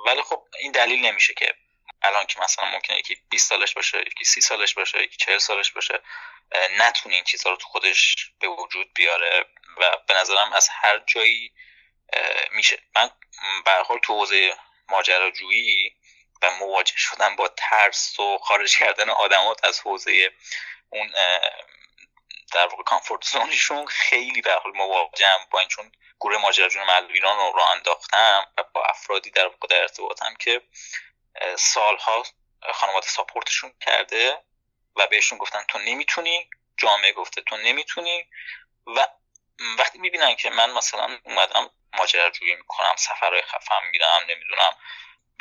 ولی خب این دلیل نمیشه که الان که مثلا ممکنه یکی 20 سالش باشه یکی 30 سالش باشه یکی 40 سالش باشه نتونه این چیزها رو تو خودش به وجود بیاره و به نظرم از هر جایی میشه. من حال تو حوزه ماجراجویی و مواجه شدن با ترس و خارج کردن آدمات از حوزه اون در واقع کامفورت زونشون خیلی به حال مواجهم با این چون گروه ماجراجوی مردم ایران رو راه انداختم و با افرادی در واقع در ارتباطم که سالها خانواده ساپورتشون کرده و بهشون گفتن تو نمی‌تونی جامعه گفته تو نمی‌تونی و وقتی می‌بینن که من مثلا اومدم ماجراجویی می‌کنم سفرهای خفم میرم نمی‌دونم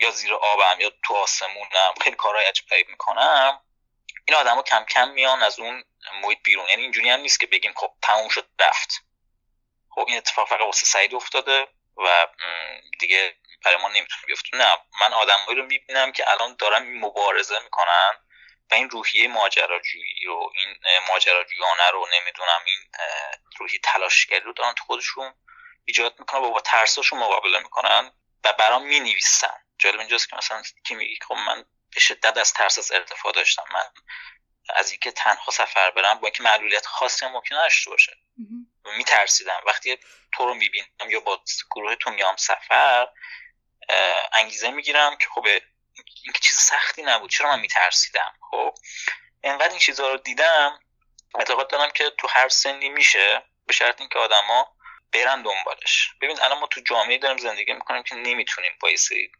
یا زیر آبم یا تو آسمونم خیلی کارهای عجیب می‌کنم این آدما کم کم میان از اون محیط بیرون. یعنی اینجوری هم نیست که بگیم خب تموم شد رفت. خب این اتفاق فقط واسه سعید افتاده و دیگه برای ما نمی‌تونه بیفته. نه من آدمایی رو می‌بینم که الان دارن مبارزه می‌کنن و این روحیه ماجراجویی رو این ماجراجویانه رو نمی‌دونم این روحیه تلاشگری رو دارن تو خودشون ایجاد می‌کنن و با ترساشون مقابله می‌کنن و برام می‌نویسن. جالب اینجاست که مثلا کی میگه خب من به شدت از ترس از ارتفاع داشتم. من از اینکه تنها سفر برم با اینکه معلولیت خاصی هم ممکنه داشته باشه. میترسیدم. وقتی تو رو می‌بینم یا با گروه تو میام سفر انگیزه می‌گیرم که خب این چیز سختی نبود. چرا من میترسیدم؟ خب انقدر این چیزها رو دیدم اعتقاد دارم که تو هر سنی میشه به شرط اینکه آدما برن دنبالش. ببین الان ما تو جامعه داریم زندگی می‌کنیم که نمی‌تونیم با سری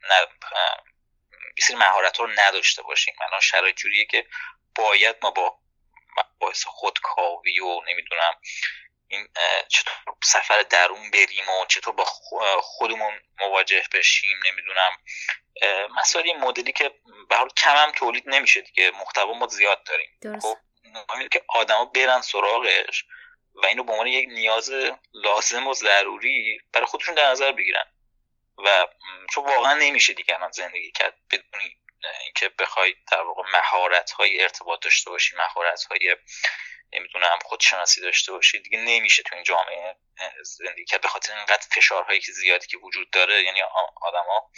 مهارت رو نداشته باشیم. الان شرایط جوریه که باید ما با باعث خودکاوی و نمی‌دونم این چطور سفر درون بریم و چطور با خودمون مواجه بشیم نمی‌دونم. مسائل مدلی که به حال کم هم تولید نمیشه دیگه. محتوا ما زیاد داریم. خب که آدما برن سراغش و اینو به عنوان یک نیاز لازم و ضروری برای خودشون در نظر بگیرن. و چون واقعا نمیشه دیگه الان زندگی کرد بدون اینکه بخوای در واقع مهارت های ارتباط داشته باشی مهارت های نمی‌دونم خودشناسی داشته باشی دیگه نمیشه تو این جامعه زندگی کرد. به خاطر اینقدر فشارهایی که زیادی که وجود داره یعنی آدما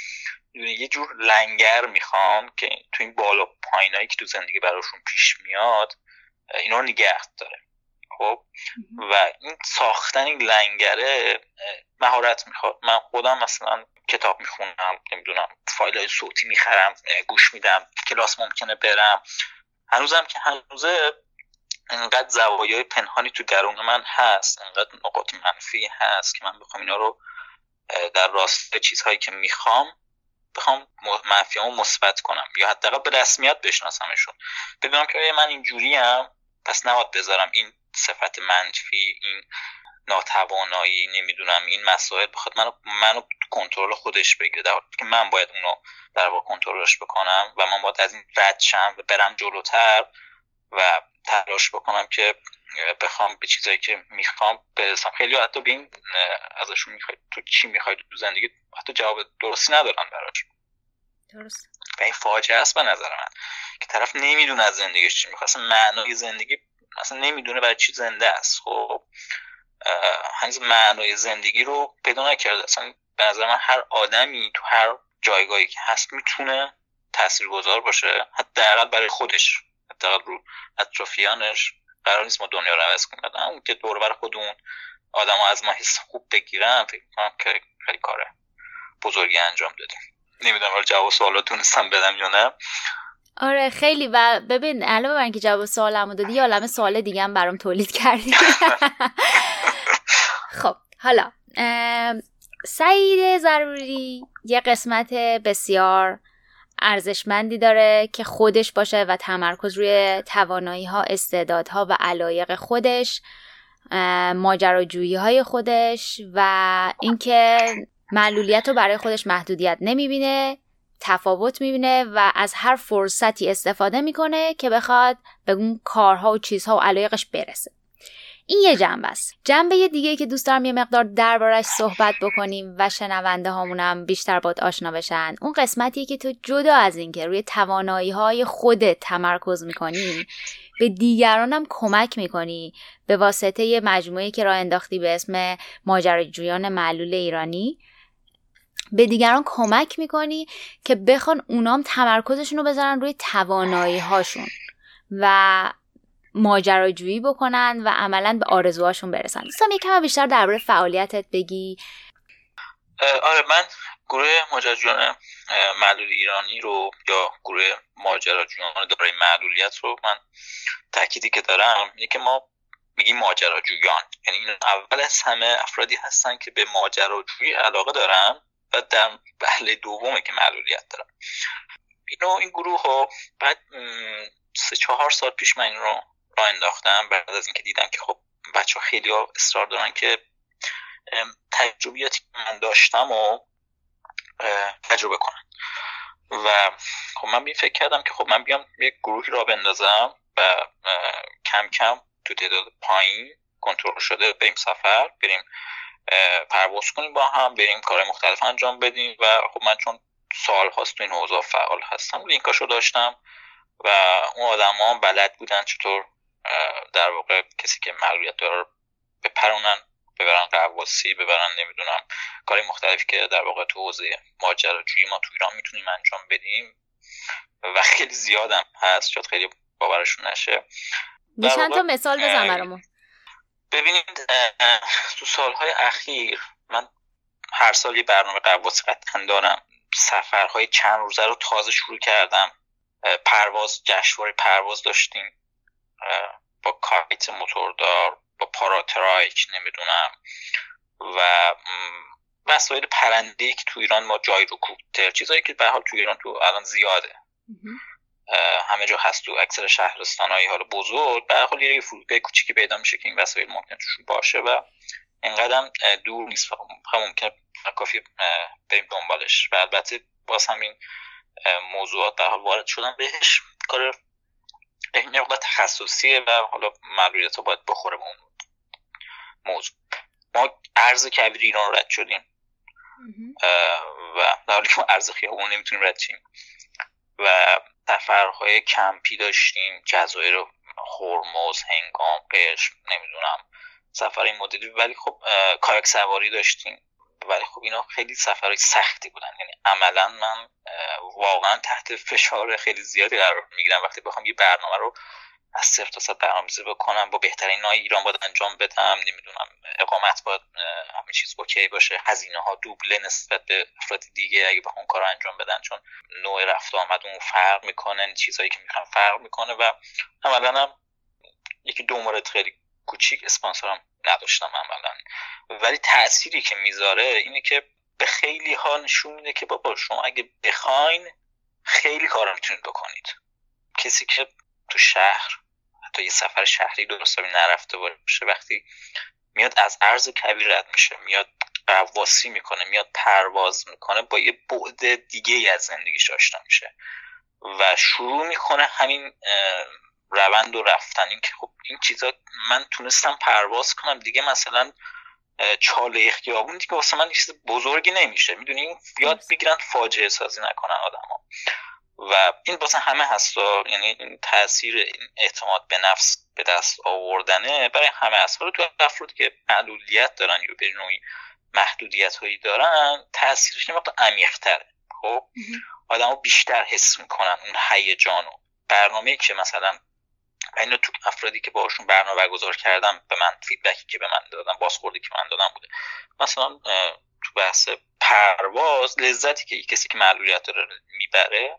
یه جور لنگر می‌خوان که تو این بالا پایینایی که تو زندگی براشون پیش میاد اینا رو نگه داره. خب؟ و این ساختن این لنگره مهارت می‌خواد. من خودم مثلا کتاب می‌خونم نمی‌دونم فایل های صوتی می‌خرم گوش میدم کلاس ممکنه برم. هنوزم که هنوزه انقدر زوایای پنهانی تو درون من هست انقدر نقاط منفی هست که من بخوام اینا رو در راست چیزهایی که می‌خوام بخوام منفیامو مثبت کنم یا حداقل به رسمیت بشناسمشون. بدونم که من اینجوری هم پس نباید بذارم این صفت منفی این ناتوانایی نمی‌دونم این مسائل بخواد منو منو کنترل خودش بگیره. در که من باید اونو در واقع کنترلش بکنم و من باید از این رد شم و برم جلوتر و تلاش بکنم که بخوام به چیزایی که می‌خوام برسم. خیلی حتی به این ازشون می‌خوای تو چی می‌خوای تو زندگی حتی جواب درستی ندارن براش. درست. و این فاجعه است به نظر من که طرف نمی‌دونه از زندگیش چی می‌خواد معنای زندگی اصلا نمی‌دونه برای چی زنده است. خب هنوز معنای زندگی رو پیدا نکرده. اصلا به نظر من هر آدمی تو هر جایگاهی که هست می‌تونه تاثیرگذار باشه حداقل برای خودش. حداقل رو اطرافیانش. قرار نیست ما دنیا رو عوض کنیم. اون که دور بر خودمون آدم ها از ما حس خوب بگیرن فکر کنم که خیلی کاره بزرگی انجام دادیم. نمی‌دونم حالا جواب سوالات تونستم بدم یا نه. آره خیلی. و ببین علاوه بر اینکه جواب سوالمو دادی یه عالمه سوال دیگه هم برام تولید کردی. خب حالا سعید ضروری یه قسمت بسیار ارزشمندی داره که خودش باشه و تمرکز روی توانایی ها استعدادها و علایق خودش ماجراجویی های خودش و اینکه معلولیت رو برای خودش محدودیت نمی‌بینه تفاوت می‌بینه و از هر فرصتی استفاده می‌کنه که بخواد به اون کارها و چیزها و علایقش برسه. این یه جنبه است. جنبه دیگه که دوست دارم یه مقدار دربارش صحبت بکنیم و شنونده هامونم بیشتر باد آشنا بشن. اون قسمتیه که تو جدا از اینکه روی توانایی های خودت تمرکز می‌کنی به دیگرانم کمک می‌کنی. به واسطه یه مجموعه که راه انداختی به اسم ماجراجویان معلول ایرانی به دیگران کمک می‌کنی که بخوان اونام تمرکزشون رو بذارن روی توانایی هاشون و ماجراجویی بکنن و عملا به آرزوهاشون برسن. دوستم یکم بیشتر درباره فعالیتت بگی. آره من گروه ماجراجویان معلول ایرانی رو یا گروه ماجراجویان دارای معلولیت رو من تأکیدی که دارم اینه که ما میگیم ماجراجویان. یعنی این اول از همه افرادی هستن که به ماجراجویی علاقه دارن و در بهله دومه که معلولیت دارن. اینو این گروه ها بعد سه چهار سال پیش من این رو را انداختم بعد از اینکه دیدم که خب بچه ها خیلی ها اصرار دارن که تجربیاتی که من داشتم و تجربه کنن. و خب من بیم فکر کردم که خب من بیام یک گروهی را بندازم و کم کم تو تعداد پایین کنترل شده بریم سفر بریم پرواز کنیم با هم بریم کار مختلف انجام بدیم و خب من چون سال هاست تو این حوزه فعال هستم لینکاشو داشتم و اون آدم ها بلد بودن چطور در واقع کسی که معلولیت داره بپرونن ببرن قواسی ببرن نمی‌دونم کاری مختلفی که در واقع تو حوزه ماجراجویی ما تو ایران می‌تونیم انجام بدیم و خیلی زیادم هست شاید خیلی باورشون نشه. چند تا مثال بزن برامون. ببینید تو سالهای اخیر من هر سال یه برنامه قواسی قطعا دارم. سفرهای چند روزه رو تازه شروع کردم. پرواز جشنواره پرواز داشتیم. با کایت موتوردار با پاراترایک نمی‌دونم. و وسایل پرنده که تو ایران ما جای رو کوپتر چیزایی که به حال تو ایران تو الان زیاده. همه جا هست تو اکثر شهرستان های حال بزرگ. به حال یه فرودگاه کوچیکی پیدا میشه که این وسایل ممکن توشون باشه و اینقدر دور نیست. ممکن کافی بریم دنبالش. و البته باز همین موضوعات در حال وارد شدن. بهش کار این مقدار تخصصیه و حالا معلولیت باید بخوره به اون موضوع. ما ارز کبیر ایران رد شدیم. و در حالی که ما ارز خیابون نمی‌تونیم رد شیم. و سفرهای کمپی داشتیم جزایر هرمز هنگام قشم نمی‌دونم سفر این مدلی. ولی خب کایک سواری داشتیم. ولی خب اینا خیلی سفرهای سختی بودن. یعنی عملا من واقعا تحت فشار خیلی زیادی قرار می‌گیرم. وقتی بخوام یه برنامه رو از صفر تا صد برنامه‌ریزی بکنم با بهترین نای ایران باید انجام بدم نمی‌دونم اقامت باید همه چیز اوکی باشه هزینه ها دوبله نسبت به افراد دیگه اگه بخوام کار انجام بدن. چون نوع رفت آمد اون فرق می‌کنه چیزهایی که می‌خوام فرق می‌کنه و عملا هم یکی دو مورد خیلی کوچیک اسپانسرم نداشتم عملا. ولی تأثیری که می‌ذاره اینه که به خیلی ها نشون میده که بابا شما اگه بخواین خیلی کار می‌تونید بکنید. کسی که تو شهر حتی یه سفر شهری درست نرفته باشه وقتی میاد از عرض کبیر رد میشه میاد قواسی می‌کنه میاد پرواز می‌کنه با یه بعد دیگه ای از زندگیش آشنا میشه. و شروع می‌کنه همین روند و رفتن. این که خب این چیزا من تونستم پرواز کنم دیگه مثلا چاله خیابون دیگه واسه من چیز بزرگی نمیشه. می‌دونی؟ یاد بگیرن فاجعه سازی نکنن آدما و این واسه همه هست یعنی این تاثیر این اعتماد به نفس به دست آوردنه برای همه هست. حالا تو افرادی که معلولیت دارن یا به نوعی محدودیت هایی دارن تاثیرش نمیاد عمیق‌تره. خب؟ آدما بیشتر حس می‌کنن اون هیجان و برنامه که مثلا اینو تو افرادی که باشون برنامه برگزار کردم به من فیدبکی که به من دادن بازخوردی که من دادم بوده. مثلا تو بحث پرواز لذتی که کسی که معلولیت داره می‌بره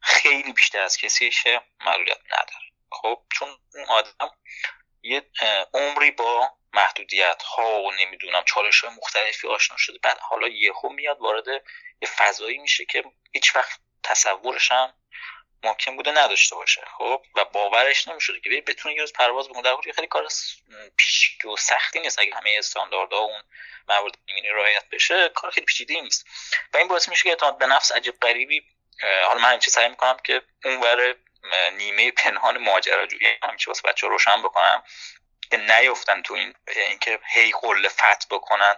خیلی بیشتر از کسی که معلولیت نداره. خب چون اون آدم یه عمری با محدودیت ها و نمی‌دونم چالش های مختلفی آشنا شده. بعد حالا یهو میاد وارد یه فضایی میشه که هیچ وقت تصورش هم ممکن بوده نداشته باشه خب؟ و باورش نمی‌شده که بتونه یه روز پرواز بکنه در خیلی کار پیچیده و سختی نیست اگه همه استانداردها اون موارد ایمنی رعایت بشه کار خیلی پیچیده نیست. و این باعث میشه که اعتماد به نفس عجیب غریبی حالا من همیشه سعی می‌کنم که اونور نیمه پنهان ماجراجویی همیشه واسه بچه روشن بکنم که نیفتن تو این اینکه هی قله فت بکنن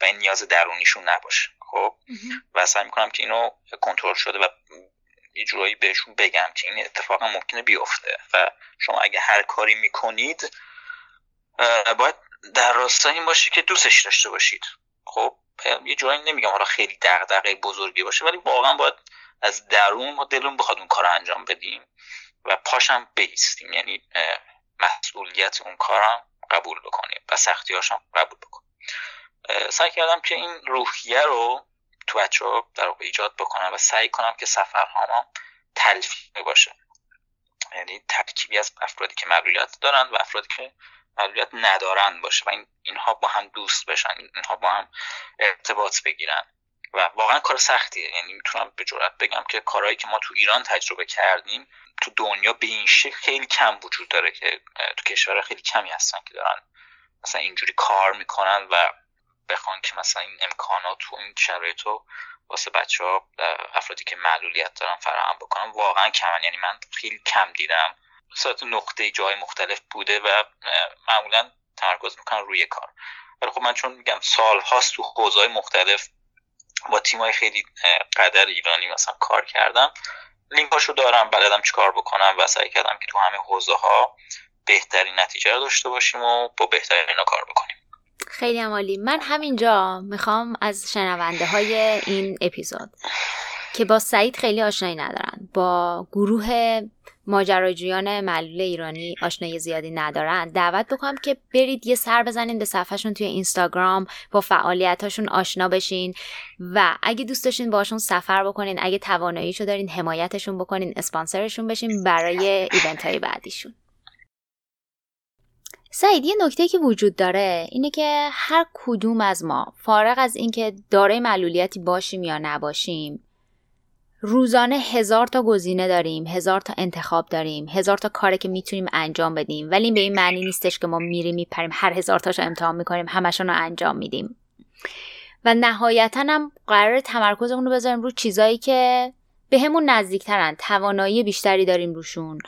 و این نیاز درونیشون نباشه خب؟ و سعی می‌کنم که اینو کنترل شده و یه جورایی بهشون بگم که این اتفاقا ممکنه بیفته و شما اگه هر کاری می‌کنید باید در راستای این باشه که دوستش داشته باشید. خب یه جورایی نمیگم حالا خیلی دغدغه بزرگی باشه ولی واقعا باید از درون ما دلون بخواد اون کار انجام بدیم و پاشم بیستیم. یعنی مسئولیت اون کارم قبول بکنیم و سختی هاشم قبول بکنیم. سعی کردم که این روحیه رو تو بچه ها در ایجاد بکنم و سعی کنم که سفرهامم تلفیقی باشه. یعنی ترکیبی از افرادی که معلولیت دارن و افرادی که معلولیت ندارن باشه و این اینها با هم دوست بشن اینها با هم ارتباط بگیرن. و واقعا کار سختیه. یعنی می‌تونم به جرات بگم که کارهایی که ما تو ایران تجربه کردیم تو دنیا به این شکل خیلی کم وجود داره که تو کشور خیلی کمی هستن که دارن مثلا اینجوری کار می‌کنن و بخوان که مثلا این امکانات و این شرایط رو واسه بچه ها افرادی که معلولیت دارن فراهم بکنن واقعا کمن. یعنی من خیلی کم دیدم. ساعت نقطه جای مختلف بوده و معمولا تمرکز می‌کنن روی کار. ولی خب من چون میگم سال هاست تو حوزه مختلف با تیمای خیلی قدر ایرانی مثلا کار کردم. لینکاشو دارم بلدم چیکار بکنم و سعی کردم که تو همه حوزه ها بهترین نتیجه رو داشته باشیم و با بهترین کار بکنیم. خیلی عالی من همینجا می‌خوام از شنونده های این اپیزود که با سعید خیلی آشنایی ندارن با گروه ماجراجویان معلول ایرانی آشنایی زیادی ندارن دعوت بکنم که برید یه سر بزنین به صفحهشون توی اینستاگرام با فعالیتاشون آشنا بشین و اگه دوست داشتین باشون سفر بکنین اگه تواناییشو دارین حمایتشون بکنین اسپانسرشون بشین برای ایونت های بعدیشون. سعید یه نکته که وجود داره اینه که هر کدوم از ما فارغ از اینکه دارای معلولیتی باشیم یا نباشیم روزانه هزار تا گزینه داریم هزار تا انتخاب داریم هزار تا کاری که می‌تونیم انجام بدیم ولی به این معنی نیستش که ما میریم میپریم هر هزار تاشو امتحان می‌کنیم همشون رو انجام میدیم. و نهایتا هم قرار تمرکزمون رو بذاریم رو چیزایی که به همون نزدیکترن توانایی بیشتری داریم روشون.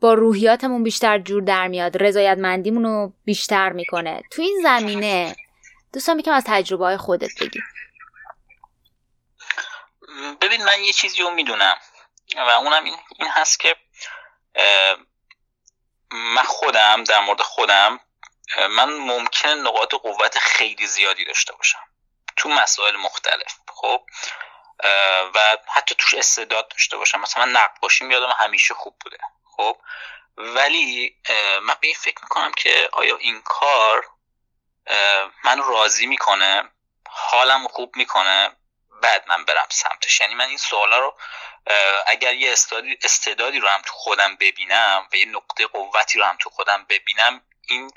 با روحیاتمون بیشتر جور در میاد. رضایتمندیمون رو بیشتر می‌کنه. تو این زمینه دوستان می‌کنم از تجربه های خودت بگی. ببین من یه چیزی رو می‌دونم و اونم این, هست که من خودم در مورد خودم من ممکن نقاط قوت خیلی زیادی داشته باشم تو مسائل مختلف خب؟ و حتی توش استعداد داشته باشم. مثلا من نقاشی یادم همیشه خوب بوده. خب ولی من به این فکر می‌کنم که آیا این کار من راضی می‌کنه؟ حالم خوب می‌کنه؟ بعد من برم سمتش. یعنی من این سوالا رو اگر یه استعدادی رو هم تو خودم ببینم و یه نقطه قوتی رو هم تو خودم ببینم این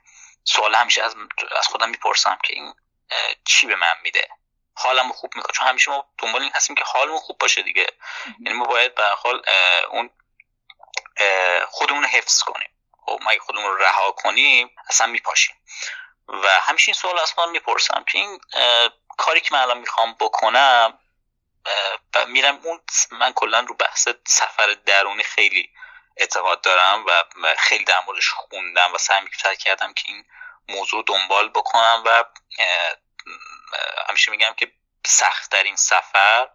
سوال همیشه از, از خودم می‌پرسم که این چی به من میده؟ حالم خوب می‌کنه. چون همیشه ما دنبال این هستیم که حالمون خوب باشه دیگه. یعنی ما باید به حال اون خودمون رو حفظ کنیم. خب ما خودمون رو رها کنیم اصلا میپاشیم. و همیشه این سوال خودم می‌پرسم که این کاری که من الان می‌خوام بکنم و میرم اون من کلا رو بحث سفر درونی خیلی اعتقاد دارم و خیلی در موردش خوندم و سعی کردم که این موضوع دنبال بکنم و همیشه میگم که سختترین سفر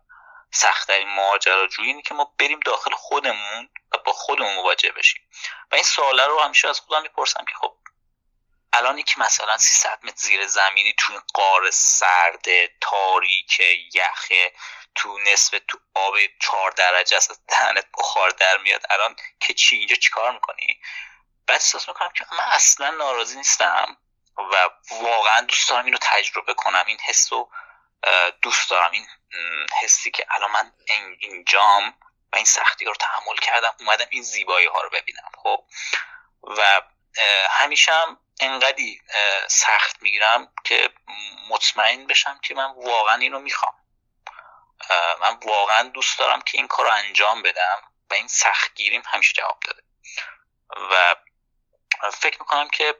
سختترین ماجراجویی اینه که ما بریم داخل خودمون و با خودمون مواجه بشیم. و این سواله رو همیشه از خودم می‌پرسم که خب الان که مثلا 300 متر زیر زمینی تو این قار سرد تاریک یخه تو نصف تو آب چهار درجه است دهنت بخار در میاد الان که چی؟ اینجا چیکار می‌کنی؟ بعد احساس می‌کنم که من اصلا ناراضی نیستم و واقعا دوست دارم اینو تجربه کنم این حس رو دوست دارم این حسی که الان من اینجام و این سختی رو تحمل کردم اومدم این زیبایی ها رو ببینم خب؟ و همیشه هم انقدی سخت می‌گیرم که مطمئن بشم که من واقعا اینو می‌خوام. من واقعا دوست دارم که این کار رو انجام بدم و این سختگیریم همیشه جواب داده. و فکر می‌کنم که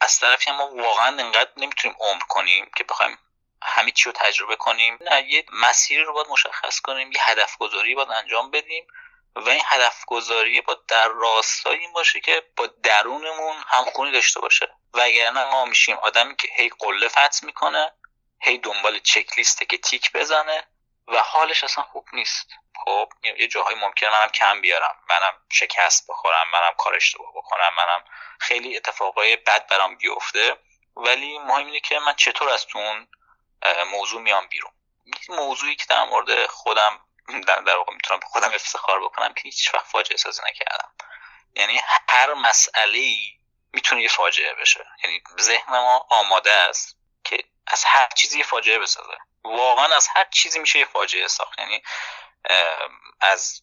از طرفی ما واقعا انقدر نمی‌تونیم عمر کنیم که بخوایم همه چی رو تجربه کنیم. نه یه مسیری رو باید مشخص کنیم یه هدف گذاری باید انجام بدیم و این هدف گذاری با در راستای این باشه که با درونمون همخونی داشته باشه. وگرنه ما میشیم آدمی که هی قله فتح می‌کنه هی دنبال چک لیسته که تیک بزنه و حالش اصلا خوب نیست. خب یه جاهای ممکنه منم کم بیارم منم شکست بخورم منم کار اشتباه بکنم منم خیلی اتفاقای بد برام بیفته. ولی مهم اینه که من چطور از تون موضوع میام بیرون. موضوعی که در مورد خودم در, واقع می‌تونم به خودم افتخار بکنم که هیچ وقت فاجعه سازی نکردم. یعنی هر مسئله ای می‌تونه یه فاجعه بشه. یعنی ذهن ما آماده است که از هر چیزی یه فاجعه بسازه. واقعا از هر چیزی میشه یه فاجعه ساخت. یعنی از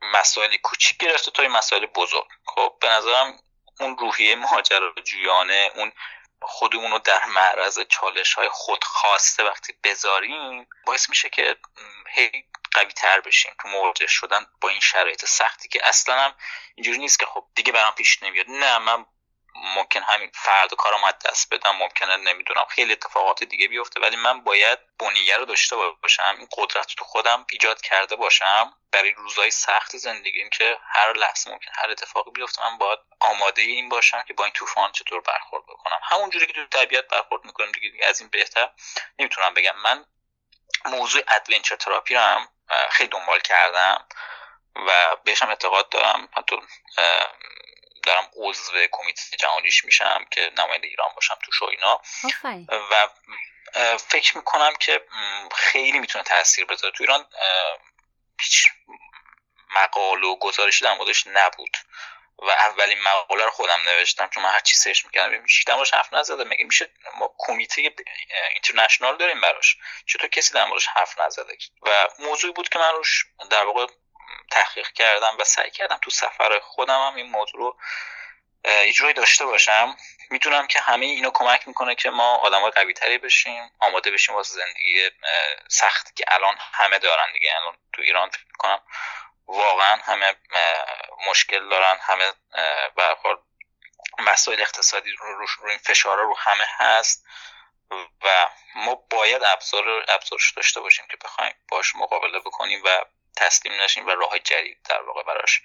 مسائل کوچیک گرفته تا مسائل بزرگ. خب به نظرم اون روحیه ماجراجویانه اون خودمون رو در معرض چالش های خود خواسته وقتی بذاریم باعث میشه که هی قوی تر بشیم. تو مواجه شدن با این شرایط سختی که اصلا هم اینجوری نیست که خب دیگه برام پیش نمیاد. نه من ممکن همین فرد کارم از دست بدم ممکنه نمی‌دونم خیلی اتفاقات دیگه بیفته. ولی من باید بنیه رو داشته باشم این قدرت تو خودم ایجاد کرده باشم برای روزهای سخت زندگیم که هر لحظه ممکن هر اتفاقی بیفته من باید آماده این باشم که با این طوفان چطور برخورد بکنم. همونجوری که تو طبیعت برخورد می‌کنیم دیگه از این بهتر نمی‌تونم بگم. من موضوع adventure therapy رو هم خیلی دنبال کردم و بهشم اعتقاد دارم. حتی دارم عضو کمیته جهانیش میشم که نماینده ایران باشم تو شوینا و فکر می‌کنم که خیلی می‌تونه تاثیر بذاره. تو ایران هیچ مقاله و گزارشی در موردش نبود. و اولین مقاله رو خودم نوشتم چون من هر چی سرچ می‌کردم میشه در موردش حرف نزده. مگه میشه ما کمیته اینترنشنال داریم براش؟ چطور کسی در موردش حرف نزده؟ و موضوعی بود که من روش در واقع تحقیق کردم و سعی کردم تو سفر خودم هم این موضوع رو یه داشته باشم. می‌تونم که همه اینو کمک می‌کنه که ما آدم قوی تری بشیم آماده بشیم واسه زندگی سخت که الان همه دارن دیگه. الان تو ایران فکر می‌کنم واقعا همه مشکل دارن همه به مسائل اقتصادی رو رو این فشارا رو همه هست و ما باید ابزار ابزارش داشته باشیم که بخوایم باش مقابله بکنیم و تسلیم نشیم و راه جدید در واقع براش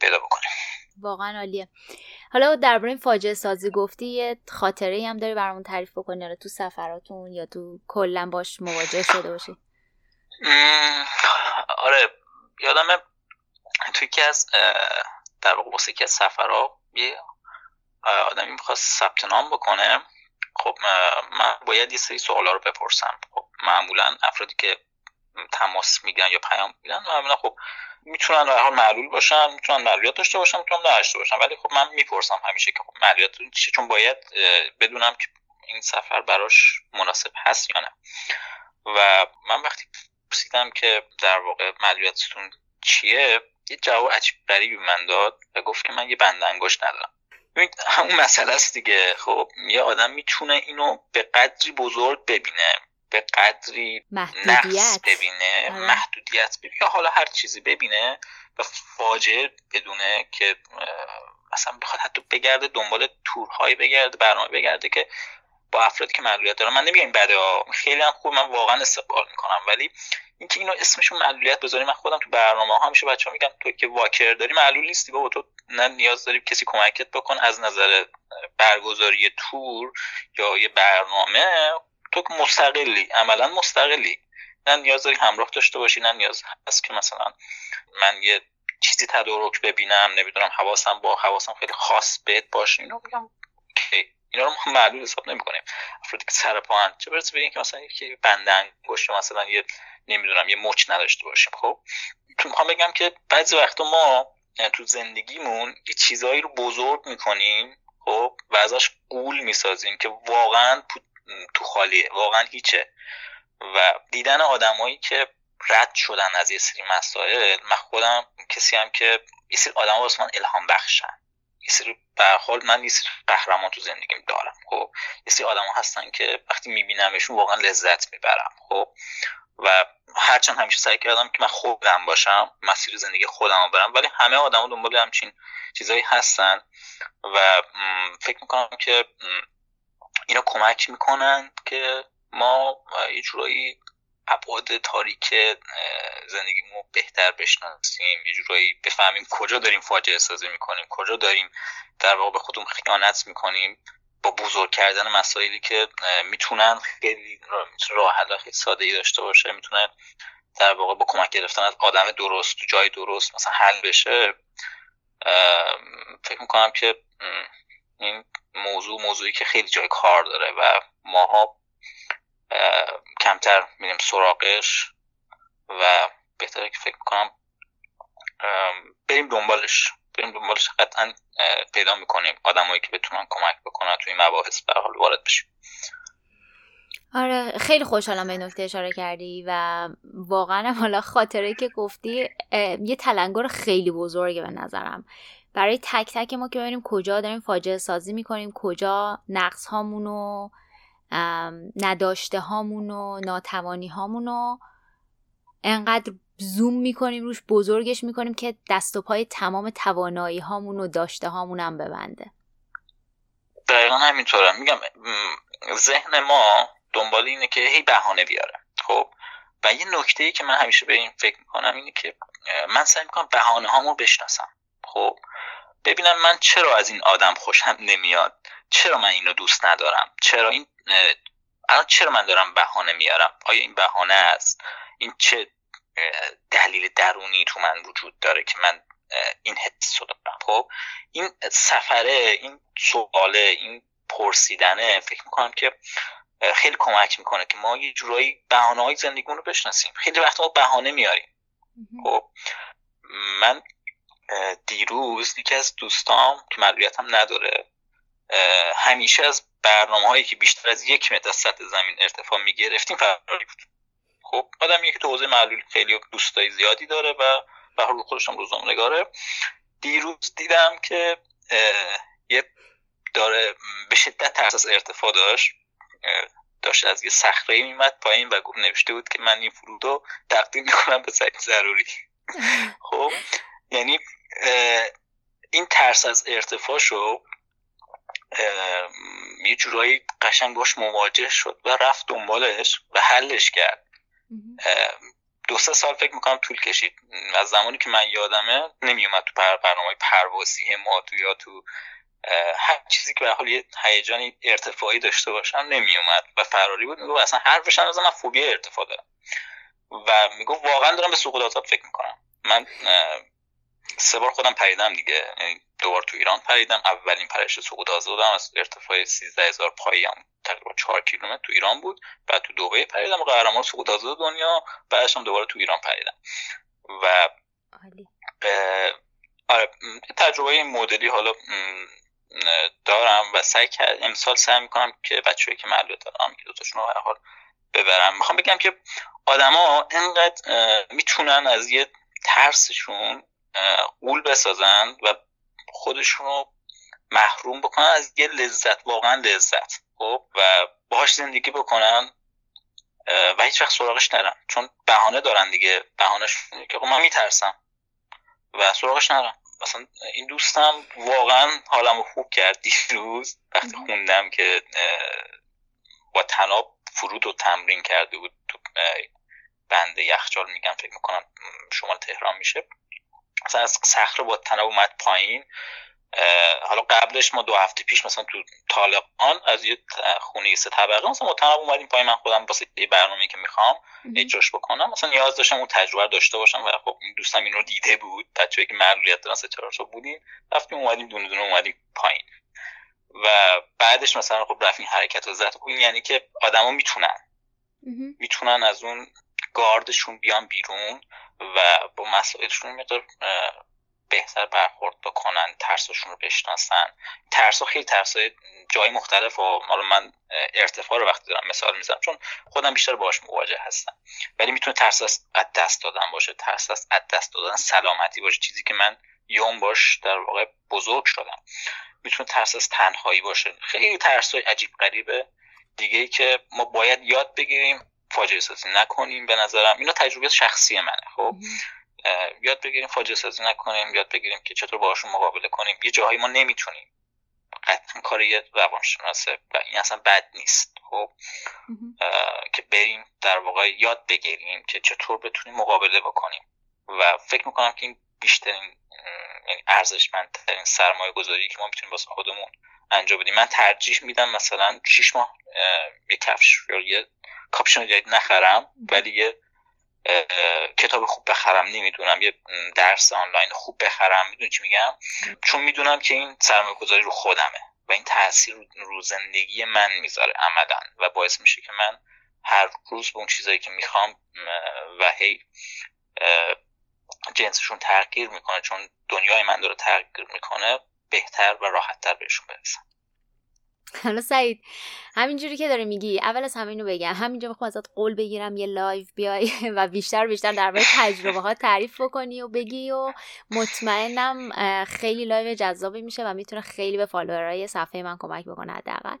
پیدا بکنیم. واقعا عالیه. حالا درباره این فاجعه سازی گفتی یه خاطره هم داری برامون تعریف بکنی؟ حالا تو سفراتون یا تو کلا باش مواجه شده باشی؟ آره یادم تو یکی از در واقع واسه یکی از سفرها یه آدمی می‌خواست ثبت نام بکنه. خب من باید یه سری سوالا رو بپرسم. خب معمولا افرادی که تماس میگن یا پیام میدن معمولا خب می‌تونن به حال معلول باشن می‌تونن معلولیت داشته باشن می‌تونن داشته باشن. ولی خب من می‌پرسم همیشه که خب معلولیتتون چیه چون باید بدونم که این سفر براش مناسب هست یا نه. و من وقتی پرسیدم که در واقع معلولیتتون چیه یه جواب عجیب غریبی من داد و گفت که من یه بند انگشت ندارم. همون مسئله است دیگه. خب یه آدم می‌تونه اینو به قدری بزرگ ببینه. به قدری نقص ببینه آره. محدودیت ببینه یا حالا هر چیزی ببینه و فاجعه بدونه که مثلا بخواد حتی بگرده دنبال تورهایی بگرده برنامه بگرده که با افرادی که معلولیت دارن. من نمیگم بده خیلی هم خوب من واقعا استقبال می‌کنم. ولی اینکه اینو اسمشون معلولیت بذاری من خودم تو برنامه ها همیشه بچه‌ها میگم تو که واکر داری معلول نیستی بابا. تو نه نیاز داری کسی کمکت بکن از نظر برگزاری تور یا یه برنامه تو مستقلی عملا مستقلی. نه نیاز داری همراه داشته باشی نه نیاز هست که مثلا من یه چیزی تدارک ببینم نمی‌دونم حواسم با حواسم خیلی خاص بهت باشه اینو میگم اینا رو ما معلول حساب نمی‌کنیم. افرادی که سر پاهن چه برسه به اینکه مثلا یکی بندن گوشه مثلا یه نمی‌دونم یه مچ نداشته باشیم خب؟ تو می‌خوام بگم که بعضی وقتا ما تو زندگیمون یه چیزهایی رو بزرگ می‌کنیم خب؟ و ازش قول می‌سازیم که واقعا تو خالیه. واقعا هیچه. و دیدن آدمایی که رد شدن از یه سری مسائل من خودم کسی هم که یه سری آدم واسه من الهام بخشن. یه سری حال من یه سری قهرمان تو زندگیم دارم خب. یه سری آدم هستن که وقتی میبینمشون واقعا لذت می‌برم خب. و هرچند همیشه سعی کردم که من خودم باشم مسیر زندگی خودم رو برم ولی همه آدما دنبال همچین چیزایی هستن. و فکر می‌کنم که اینا کمک می‌کنن که ما یه جورایی ابعاد تاریک زندگیمون بهتر بشناسیم یه جورایی بفهمیم کجا داریم فاجعه سازی می‌کنیم کجا داریم در واقع به خودمون خیانت می‌کنیم با بزرگ کردن مسائلی که می‌تونن خیلی راه حل خیلی ساده ای داشته باشه می‌تونه در واقع با کمک گرفتن از آدم درست تو جای درست مثلا حل بشه. فکر می‌کنم که این موضوع موضوعی که خیلی جای کار داره و ماها کمتر میریم سراغش و بهتره که فکر کنم بریم دنبالش. بریم دنبالش. قطعا پیدا می‌کنیم آدمایی که بتونن کمک بکنن توی مباحث به حال وارد بشیم. آره خیلی خوشحالم به نکته اشاره کردی و واقعا حالا خاطره که گفتی یه تلنگر خیلی بزرگه به نظرم. برای تک تک ما که ببینیم کجا داریم فاجعه سازی می‌کنیم کجا نقص هامونو نداشته هامونو ناتوانی هامونو انقدر زوم می‌کنیم روش بزرگش می‌کنیم که دست و پای تمام توانایی هامون و داشته هامون هم ببنده. دقیقا همینطوره. میگم ذهن ما دنبال اینه که هی بهانه بیاره. خب؟ و یه نکته ای که من همیشه به این فکر می‌کنم اینه که من سعی می‌کنم بهانه هامو بشناسم. خب ببینم من چرا از این آدم خوشم نمیاد؟ چرا من اینو دوست ندارم؟ چرا این الان چرا من دارم بهانه میارم؟ آیا این بهانه است؟ این چه دلیل درونی تو من وجود داره که من این حس رو دارم؟ خب این سفره این سواله این پرسیدنه فکر می‌کنم که خیلی کمک می‌کنه که ما یه جورایی بهانه های زندگیمون رو بشناسیم. خیلی وقتا ما بهانه میاریم. خب من دیروز یکی از دوستام که معلولیت نداره همیشه از برنامه هایی که بیشتر از یک متر از سطح زمین ارتفاع می‌گرفتیم فراری بود. خب آدم که تو حوزه معلول خیلی دوستای زیادی داره و به حال خودش هم روزنامه‌نگاره. دیروز دیدم که یه داره به شدت ترس از ارتفاع داشت داشت از یه صخره میمد پایین و گفت نوشته بود که من این فرودو تقدیم می‌کنم به سعید ضروری. خب یعنی این ترس از ارتفاع شو یه جورایی قشنگ باش مواجه شد و رفت دنبالش و حلش کرد. دو سه سال فکر می‌کنم طول کشید. از زمانی که من یادمه نمیومد تو پر برنامه پروازی ما تو یا تو هر چیزی که به حال یه هیجانی ارتفاعی داشته باشم نمیومد و فراری بود. میگو اصلا حرفش هم من فوبیا ارتفاع دارم و میگو واقعا دارم به سقوط فکر می‌کنم. من سه بار خودم پریدم دیگه. یعنی دوبار تو ایران پریدم. اولین پرش سقوط آزادم از ارتفاع 13 هزار پایی تقریبا 4 کیلومتر تو ایران بود. بعد تو دبی پریدم قهرمان سقوط آزاد دنیا. بعدش هم دوباره تو ایران پریدم. و آره تجربه این مدلی حالا دارم و سعی کرد امسال سعی می‌کنم که بچه‌ای که معلومات دارم که دوتاشون رو حال ببرم. می‌خوام بگم که آدما اینقدر می‌تونن از یه ترسشون قول بسازن و خودشون رو محروم بکنن از یه لذت واقعا لذت. خب؟ و باهاش زندگی بکنن و هیچ وقت سراغش نرن. چون بهانه دارن دیگه بهانهش که خب من میترسم. و سراغش نرم مثلا این دوستم واقعا حالمو خوب کرد دیروز. وقتی خوندم که با تناب فرود و تمرین کرده بود تو بند یخچال میگم فکر می‌کنم شما تهران میشه. مثلا از صخره با تناب اومد پایین حالا قبلش ما دو هفته پیش مثلا تو طالقان از یه خونه سه طبقه مثلا متنب اومدیم پای من خودم واسه یه برنامه که می‌خوام اجراش بکنم. مثلا نیاز داشتم اون تجربه داشته باشم و خب این دوستم این رو دیده بود. بچه‌ای که معلولیت دارن سه چهار بودیم رفتیم اومدیم دونه دونه اومدیم پایین. و بعدش مثلا خب رفتیم حرکت و زد. این یعنی که آدما می‌تونن. می‌تونن از اون گاردشون بیان بیرون. و با مسائلشون مقدار بهتر برخورد بکنن ترسشون رو بشناسن. ترس خیلی ترس جای مختلف و حالا من ارتفاع رو وقتی دارم مثال می‌زنم چون خودم بیشتر باهاش مواجه هستم. ولی می‌تونه ترس از دست دادن باشه ترس از دست دادن سلامتی باشه چیزی که من یوم باش در واقع بزرگ شدم. می‌تونه ترس از تنهایی باشه. خیلی ترس های عجیب غریبه دیگه ای که ما باید یاد بگیریم. فاجعه سازی نکنیم به نظرم. اینا تجربه شخصی منه خب؟ یاد بگیریم فاجعه سازی نکنیم یاد بگیریم که چطور باشون مقابله کنیم. یه جاهایی ما نمی‌تونیم. قطعا کار یه روانشناسه و این اصلا بد نیست خب؟ که بریم در واقع یاد بگیریم که چطور بتونیم مقابله بکنیم. و فکر می‌کنم که این بیشترین یعنی ارزشمندترین سرمایه گذاری که ما می‌تونیم واسه خودمون انجام بدیم. من ترجیح میدم مثلا 6 ماه یه کفش یا یه کاپشن جدید نخرم ولی یه کتاب خوب بخرم نمی‌دونم یه درس آنلاین خوب بخرم می‌دونی چی میگم؟ چون می‌دونم که این سرمایه گذاری رو خودمه و این تاثیر رو زندگی من می‌ذاره عملا و باعث میشه که من هر روز به اون چیزایی که می‌خوام و هی جنسشون تغییر می‌کنه چون دنیای من داره تغییر می‌کنه بهتر و راحتتر بهشون برسم. حالا سعید همینجوری که داره میگی اول از همه اینو بگم. همینجا می‌خوام ازت قول بگیرم یه live بیای و بیشتر بیشتر در مورد تجربه ها تعریف بکنی و بگی و مطمئنم خیلی live جذابی میشه و می‌تونه خیلی به follower ای صفحه من کمک بکنه حداقل.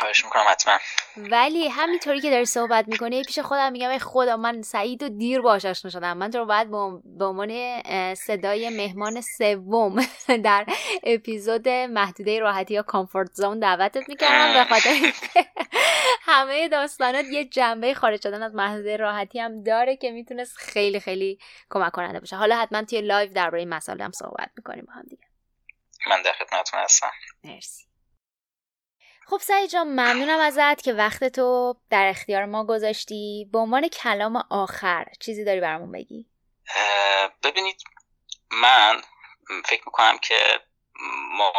خواهش می‌کنم حتما. ولی همینطوری که داری صحبت می‌کنی پیش خودم میگم ای خدا من سعید و دیر باهاش آشنا شدم. من تو رو باید به عنوان صدای مهمان سوم در اپیزود محدوده راحتی یا comfort zone دعوتت می‌کردم. به خاطر همه داستانات یه جنبه خارج شدن از محدوده راحتی هم داره که می‌تونست خیلی خیلی کمک کننده باشه. حالا حتما توی live درباره این مسائل هم صحبت می‌کنیم با هم دیگه. من در خدمتتون هستم. مرسی. خب سعی جان ممنونم ازت که وقت تو در اختیار ما گذاشتی. به عنوان کلام آخر چیزی داری برامون بگی؟ ببینید من فکر می‌کنم که ما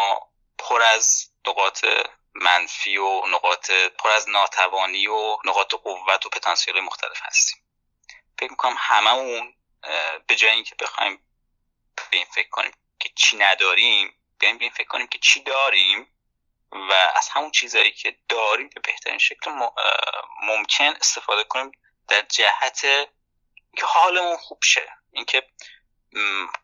پر از نقاط منفی و نقاط پر از ناتوانی و نقاط قوت و پتانسیل مختلف هستیم. فکر می‌کنم هممون به جای اینکه بخوایم به این فکر کنیم که چی نداریم بیایم به این فکر کنیم که چی داریم و از همون چیزهایی که داریم به بهترین شکل ممکن استفاده کنیم در جهت که حالمون خوب شه. اینکه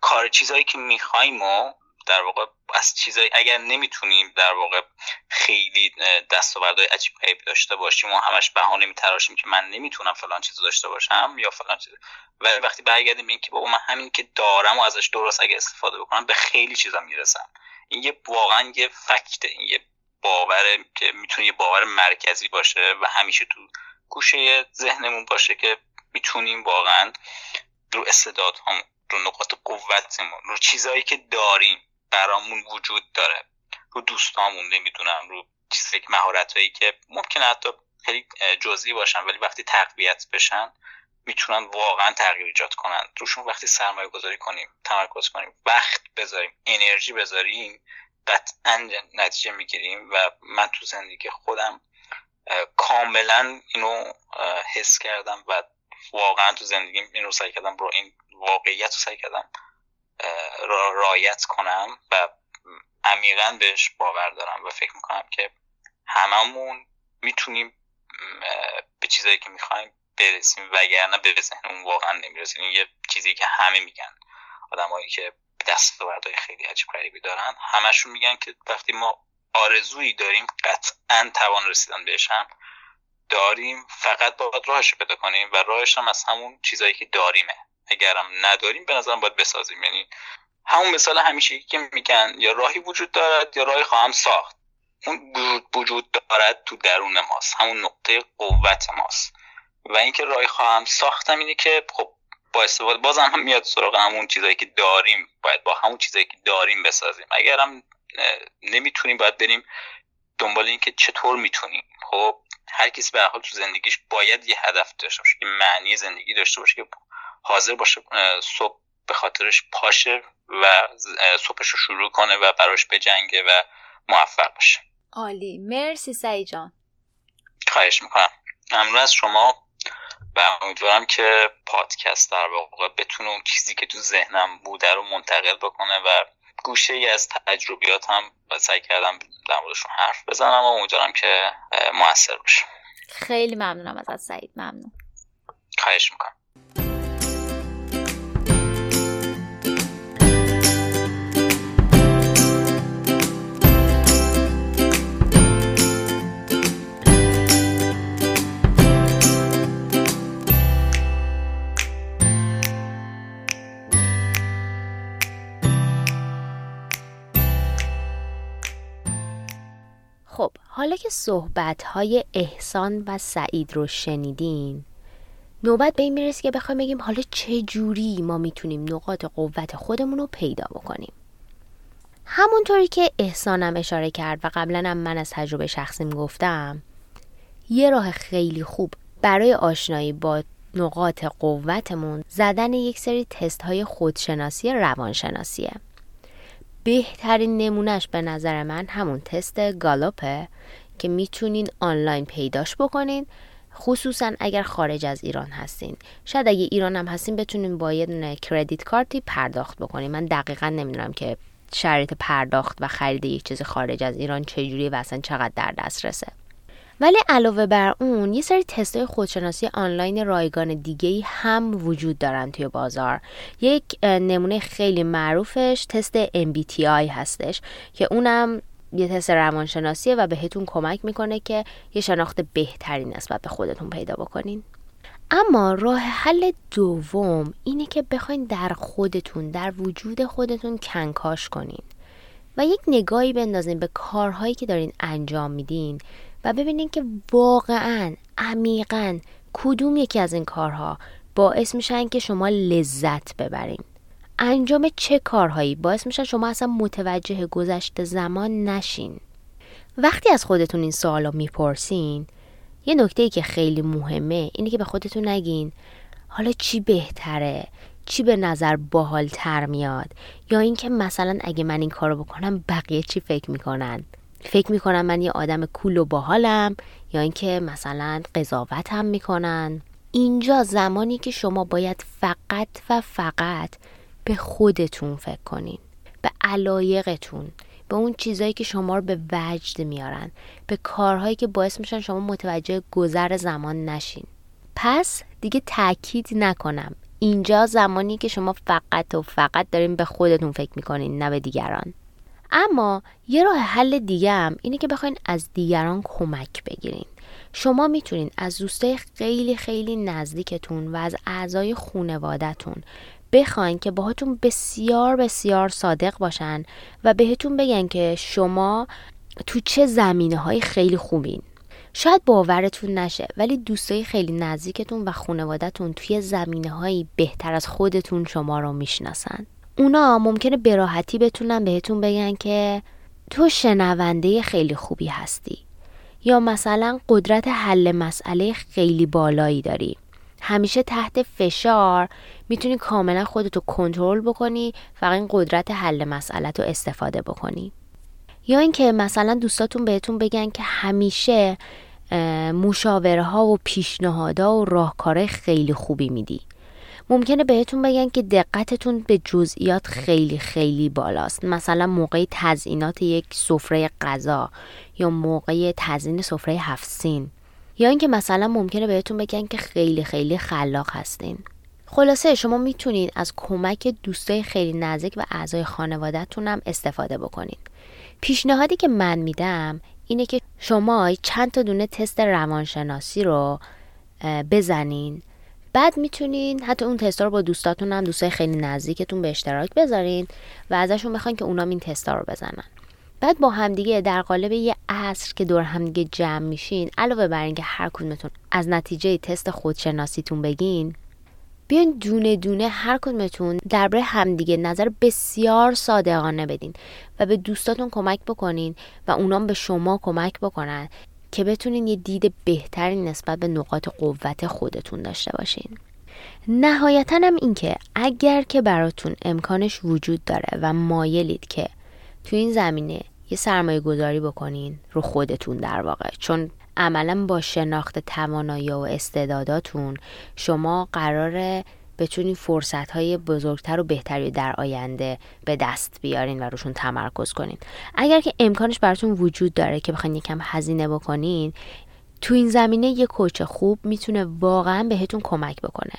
کار چیزهایی که می‌خوایم و در واقع از چیزایی اگر نمی‌تونیم در واقع خیلی دستاوردهای عجیب غریب داشته باشیم و همش بهانه میتراشیم که من نمی‌تونم فلان چیز داشته باشم یا فلان چیز. و وقتی برگردیم این که بابا من همین که دارم و ازش درست اگه استفاده بکنم به خیلی چیزا می‌رسم. این یه واقعا یه فکت این یه باور که می‌تونه یه باور مرکزی باشه و همیشه تو گوشه ذهنمون باشه که می‌تونیم واقعا رو استعداد هم رو نقاط قوتمون رو چیزهایی که داریم برامون وجود داره. رو دوستامون نمی‌دونم رو چیزایی که مهارت هایی که ممکنه حتی خیلی جزئی باشن ولی وقتی تقویت بشن می‌تونن واقعا تغییر ایجاد کنن. روشون وقتی سرمایه گذاری کنیم تمرکز کنیم وقت بذاریم انرژی بذاریم قطعا نتیجه می‌گیریم و من تو زندگی خودم کاملا اینو حس کردم و واقعا تو زندگیم این رو سعی کردم رو این واقعیت رو سعی کردم را رایت کنم و عمیقا بهش باور دارم و فکر می‌کنم که هممون می‌تونیم به چیزایی که می‌خوایم برسیم وگرنه به ذهنمون واقعا نمی‌رسیم یه چیزی که همه میگن. آدمایی که دستاوردهای خیلی عجیب غریبی دارن. همشون میگن که وقتی ما آرزویی داریم قطعا توان رسیدن بهش هم داریم. فقط باید راهش پیدا کنیم و راهش هم از همون چیزایی که داریمه. اگرم نداریم به نظرم باید بسازیم. یعنی همون مثال همیشه که میگن یا راهی وجود دارد یا راهی خواهم ساخت. اون وجود دارد تو درون ماست. همون نقطه قوت ماست. و اینکه رای خواهم ساختم اینه که خب با استفاده بازم هم میاد سراغ همون چیزایی که داریم. باید با همون چیزایی که داریم بسازیم. اگر هم نمی‌تونیم باید بریم دنبال اینکه چطور می‌تونیم. خب هر کسی به حال تو زندگیش باید یه هدف داشته باشه که معنی زندگی داشته باشه که حاضر باشه صبح به خاطرش پاشه و صبحش رو شروع کنه و براش بجنگه و موفق باشه. عالی. مرسی سعی جان. خواهش می‌کنم. ممنون از شما. و امیدوارم که پادکست در واقع بتونه اون چیزی که تو ذهنم بوده رو منتقل بکنه و گوشه ای از تجربیاتم سعی کردم در موردشون حرف بزنم و امیدوارم که موثر باشه. خیلی ممنونم ازت سعید ممنون. خواهش می‌کنم. حالا که صحبت های احسان و سعید رو شنیدین نوبت به این می‌رسه که بخوایم بگیم حالا چه جوری ما می‌تونیم نقاط قوت خودمون رو پیدا بکنیم. همونطوری که احسانم اشاره کرد و قبلا هم من از تجربه شخصیم گفتم یه راه خیلی خوب برای آشنایی با نقاط قوتمون زدن یک سری تست های خودشناسی روانشناسیه. بهترین نمونهش به نظر من همون تست گالوپه که می‌تونین آنلاین پیداش بکنین خصوصا اگر خارج از ایران هستین. شاید اگه ایران هم هستین بتونین با یه دونه کردیت کارتی پرداخت بکنین. من دقیقا نمی‌دونم که شرایط پرداخت و خرید یک چیز خارج از ایران چجوری و اصلا چقدر در دست رسه ولی علاوه بر اون یه سری تستای خودشناسی آنلاین رایگان دیگه هم وجود دارن توی بازار. یک نمونه خیلی معروفش تست MBTI هستش که اونم یه تست روانشناسیه و بهتون کمک می‌کنه که یه شناخت بهتری نسبت به خودتون پیدا بکنین. اما راه حل دوم اینه که بخواین در خودتون در وجود خودتون کنکاش کنین و یک نگاهی بندازین به کارهایی که دارین انجام میدین. و ببینین که واقعا عمیقا کدوم یکی از این کارها باعث میشن که شما لذت ببرین. انجام چه کارهایی باعث میشن شما اصلا متوجه گذشته زمان نشین. وقتی از خودتون این سوالو می‌پرسین یه نکته ای که خیلی مهمه اینه که به خودتون نگین حالا چی بهتره؟ چی به نظر باحال تر میاد؟ یا اینکه مثلا اگه من این کارو بکنم بقیه چی فکر می‌کنن؟ فکر می‌کنم من یه آدم کول و باحالم یا اینکه مثلا قضاوت هم می‌کنن. اینجا زمانی که شما باید فقط و فقط به خودتون فکر کنین به علایقتون به اون چیزهایی که شما رو به وجد میارن به کارهایی که باعث میشن شما متوجه گذر زمان نشین. پس دیگه تاکید نکنم. اینجا زمانی که شما فقط و فقط دارین به خودتون فکر می‌کنین نه به دیگران. اما یه راه حل دیگه هم اینه که بخواین از دیگران کمک بگیرین. شما می‌تونین از دوستای خیلی خیلی نزدیکتون و از اعضای خونوادتون بخواین که باهاتون بسیار بسیار صادق باشن و بهتون بگن که شما تو چه زمینه های خیلی خوبین. شاید باورتون نشه ولی دوستای خیلی نزدیکتون و خانوادهتون توی زمینه بهتر از خودتون شما رو می‌شناسن. اونا ممکنه براحتی بتونن بهتون بگن که تو شنونده خیلی خوبی هستی. یا مثلا قدرت حل مسئله خیلی بالایی داری. همیشه تحت فشار می‌تونی کاملا خودتو کنترل بکنی فقط این قدرت حل مسئله رو استفاده بکنی. یا اینکه مثلا دوستاتون بهتون بگن که همیشه مشاوره ها و پیشنهادها و راهکارهای خیلی خوبی میدی. ممکنه بهتون بگن که دقتتون به جزئیات خیلی خیلی بالاست. مثلا موقع تزئینات یک سفره غذا یا موقع تزیین سفره هفسین یا اینکه مثلا ممکنه بهتون بگن که خیلی خیلی خلاق هستین. خلاصه شما می‌تونید از کمک دوستای خیلی نزدیک و اعضای خانوادهتون هم استفاده بکنید. پیشنهادی که من میدم اینه که شما چند تا دونه تست روانشناسی رو بزنین. بعد می‌تونین حتی اون تستا رو با دوستاتون هم دوستای خیلی نزدیکتون به اشتراک بذارین و ازشون بخواین که اونام این تستا رو بزنن. بعد با همدیگه در قالب یه عصر که دور همدیگه جمع میشین علاوه بر اینکه هر کدومتون از نتیجه تست خودشناسیتون بگین بیاین دونه دونه هر کدومتون درباره همدیگه نظر بسیار صادقانه بدین و به دوستاتون کمک بکنین و اونام به شما کمک بکنن. که بتونین یه دید بهتری نسبت به نقاط قوت خودتون داشته باشین. نهایتا هم این که اگر که براتون امکانش وجود داره و مایلید که تو این زمینه یه سرمایه گذاری بکنین رو خودتون در واقع چون عملا با شناخت توانایی و استعداداتون شما قراره بتونین فرصت های بزرگتر و بهتری در آینده به دست بیارین و روشون تمرکز کنین. اگر که امکانش براتون وجود داره که بخواین یکم هزینه بکنین تو این زمینه یه کوچ خوب می‌تونه واقعا بهتون کمک بکنه.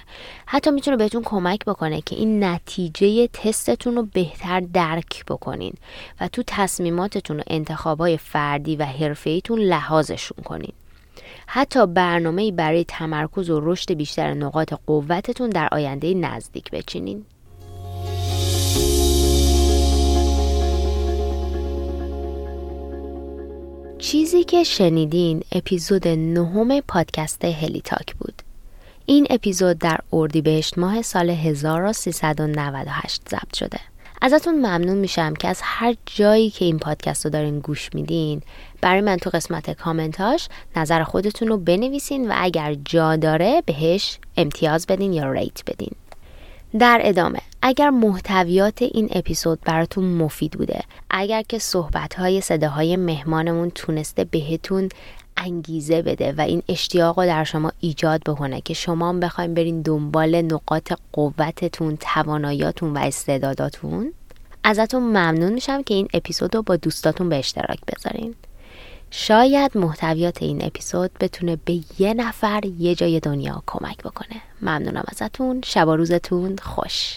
حتی می‌تونه بهتون کمک بکنه که این نتیجه تستتون رو بهتر درک بکنین و تو تصمیماتتون و انتخابای فردی و حرفه‌ایتون لحاظشون کنین. حتی برنامه برای تمرکز و رشد بیشتر نقاط قوتتون در آینده نزدیک بچینین چیزی که شنیدین اپیزود نهم پادکست هلی تاک بود. این اپیزود در اردیبهشت ماه سال 1398 ضبط شده. ازتون ممنون میشم که از هر جایی که این پادکست رو دارین گوش میدین برای من تو قسمت کامنتاش نظر خودتون رو بنویسین و اگر جا داره بهش امتیاز بدین یا ریت بدین. در ادامه اگر محتویات این اپیزود براتون مفید بوده اگر که صحبت های صداهای مهمانمون تونسته بهتون انگیزه بده و این اشتیاق رو در شما ایجاد بکنه که شما هم بخوایم برین دنبال نقاط قوتتون تواناییاتون و استعداداتون. ازتون ممنون میشم که این اپیزود رو با دوستاتون به اشتراک بذارین. شاید محتویات این اپیزود بتونه به یه نفر یه جای دنیا کمک بکنه. ممنونم ازتون. شب و روزتون خوش.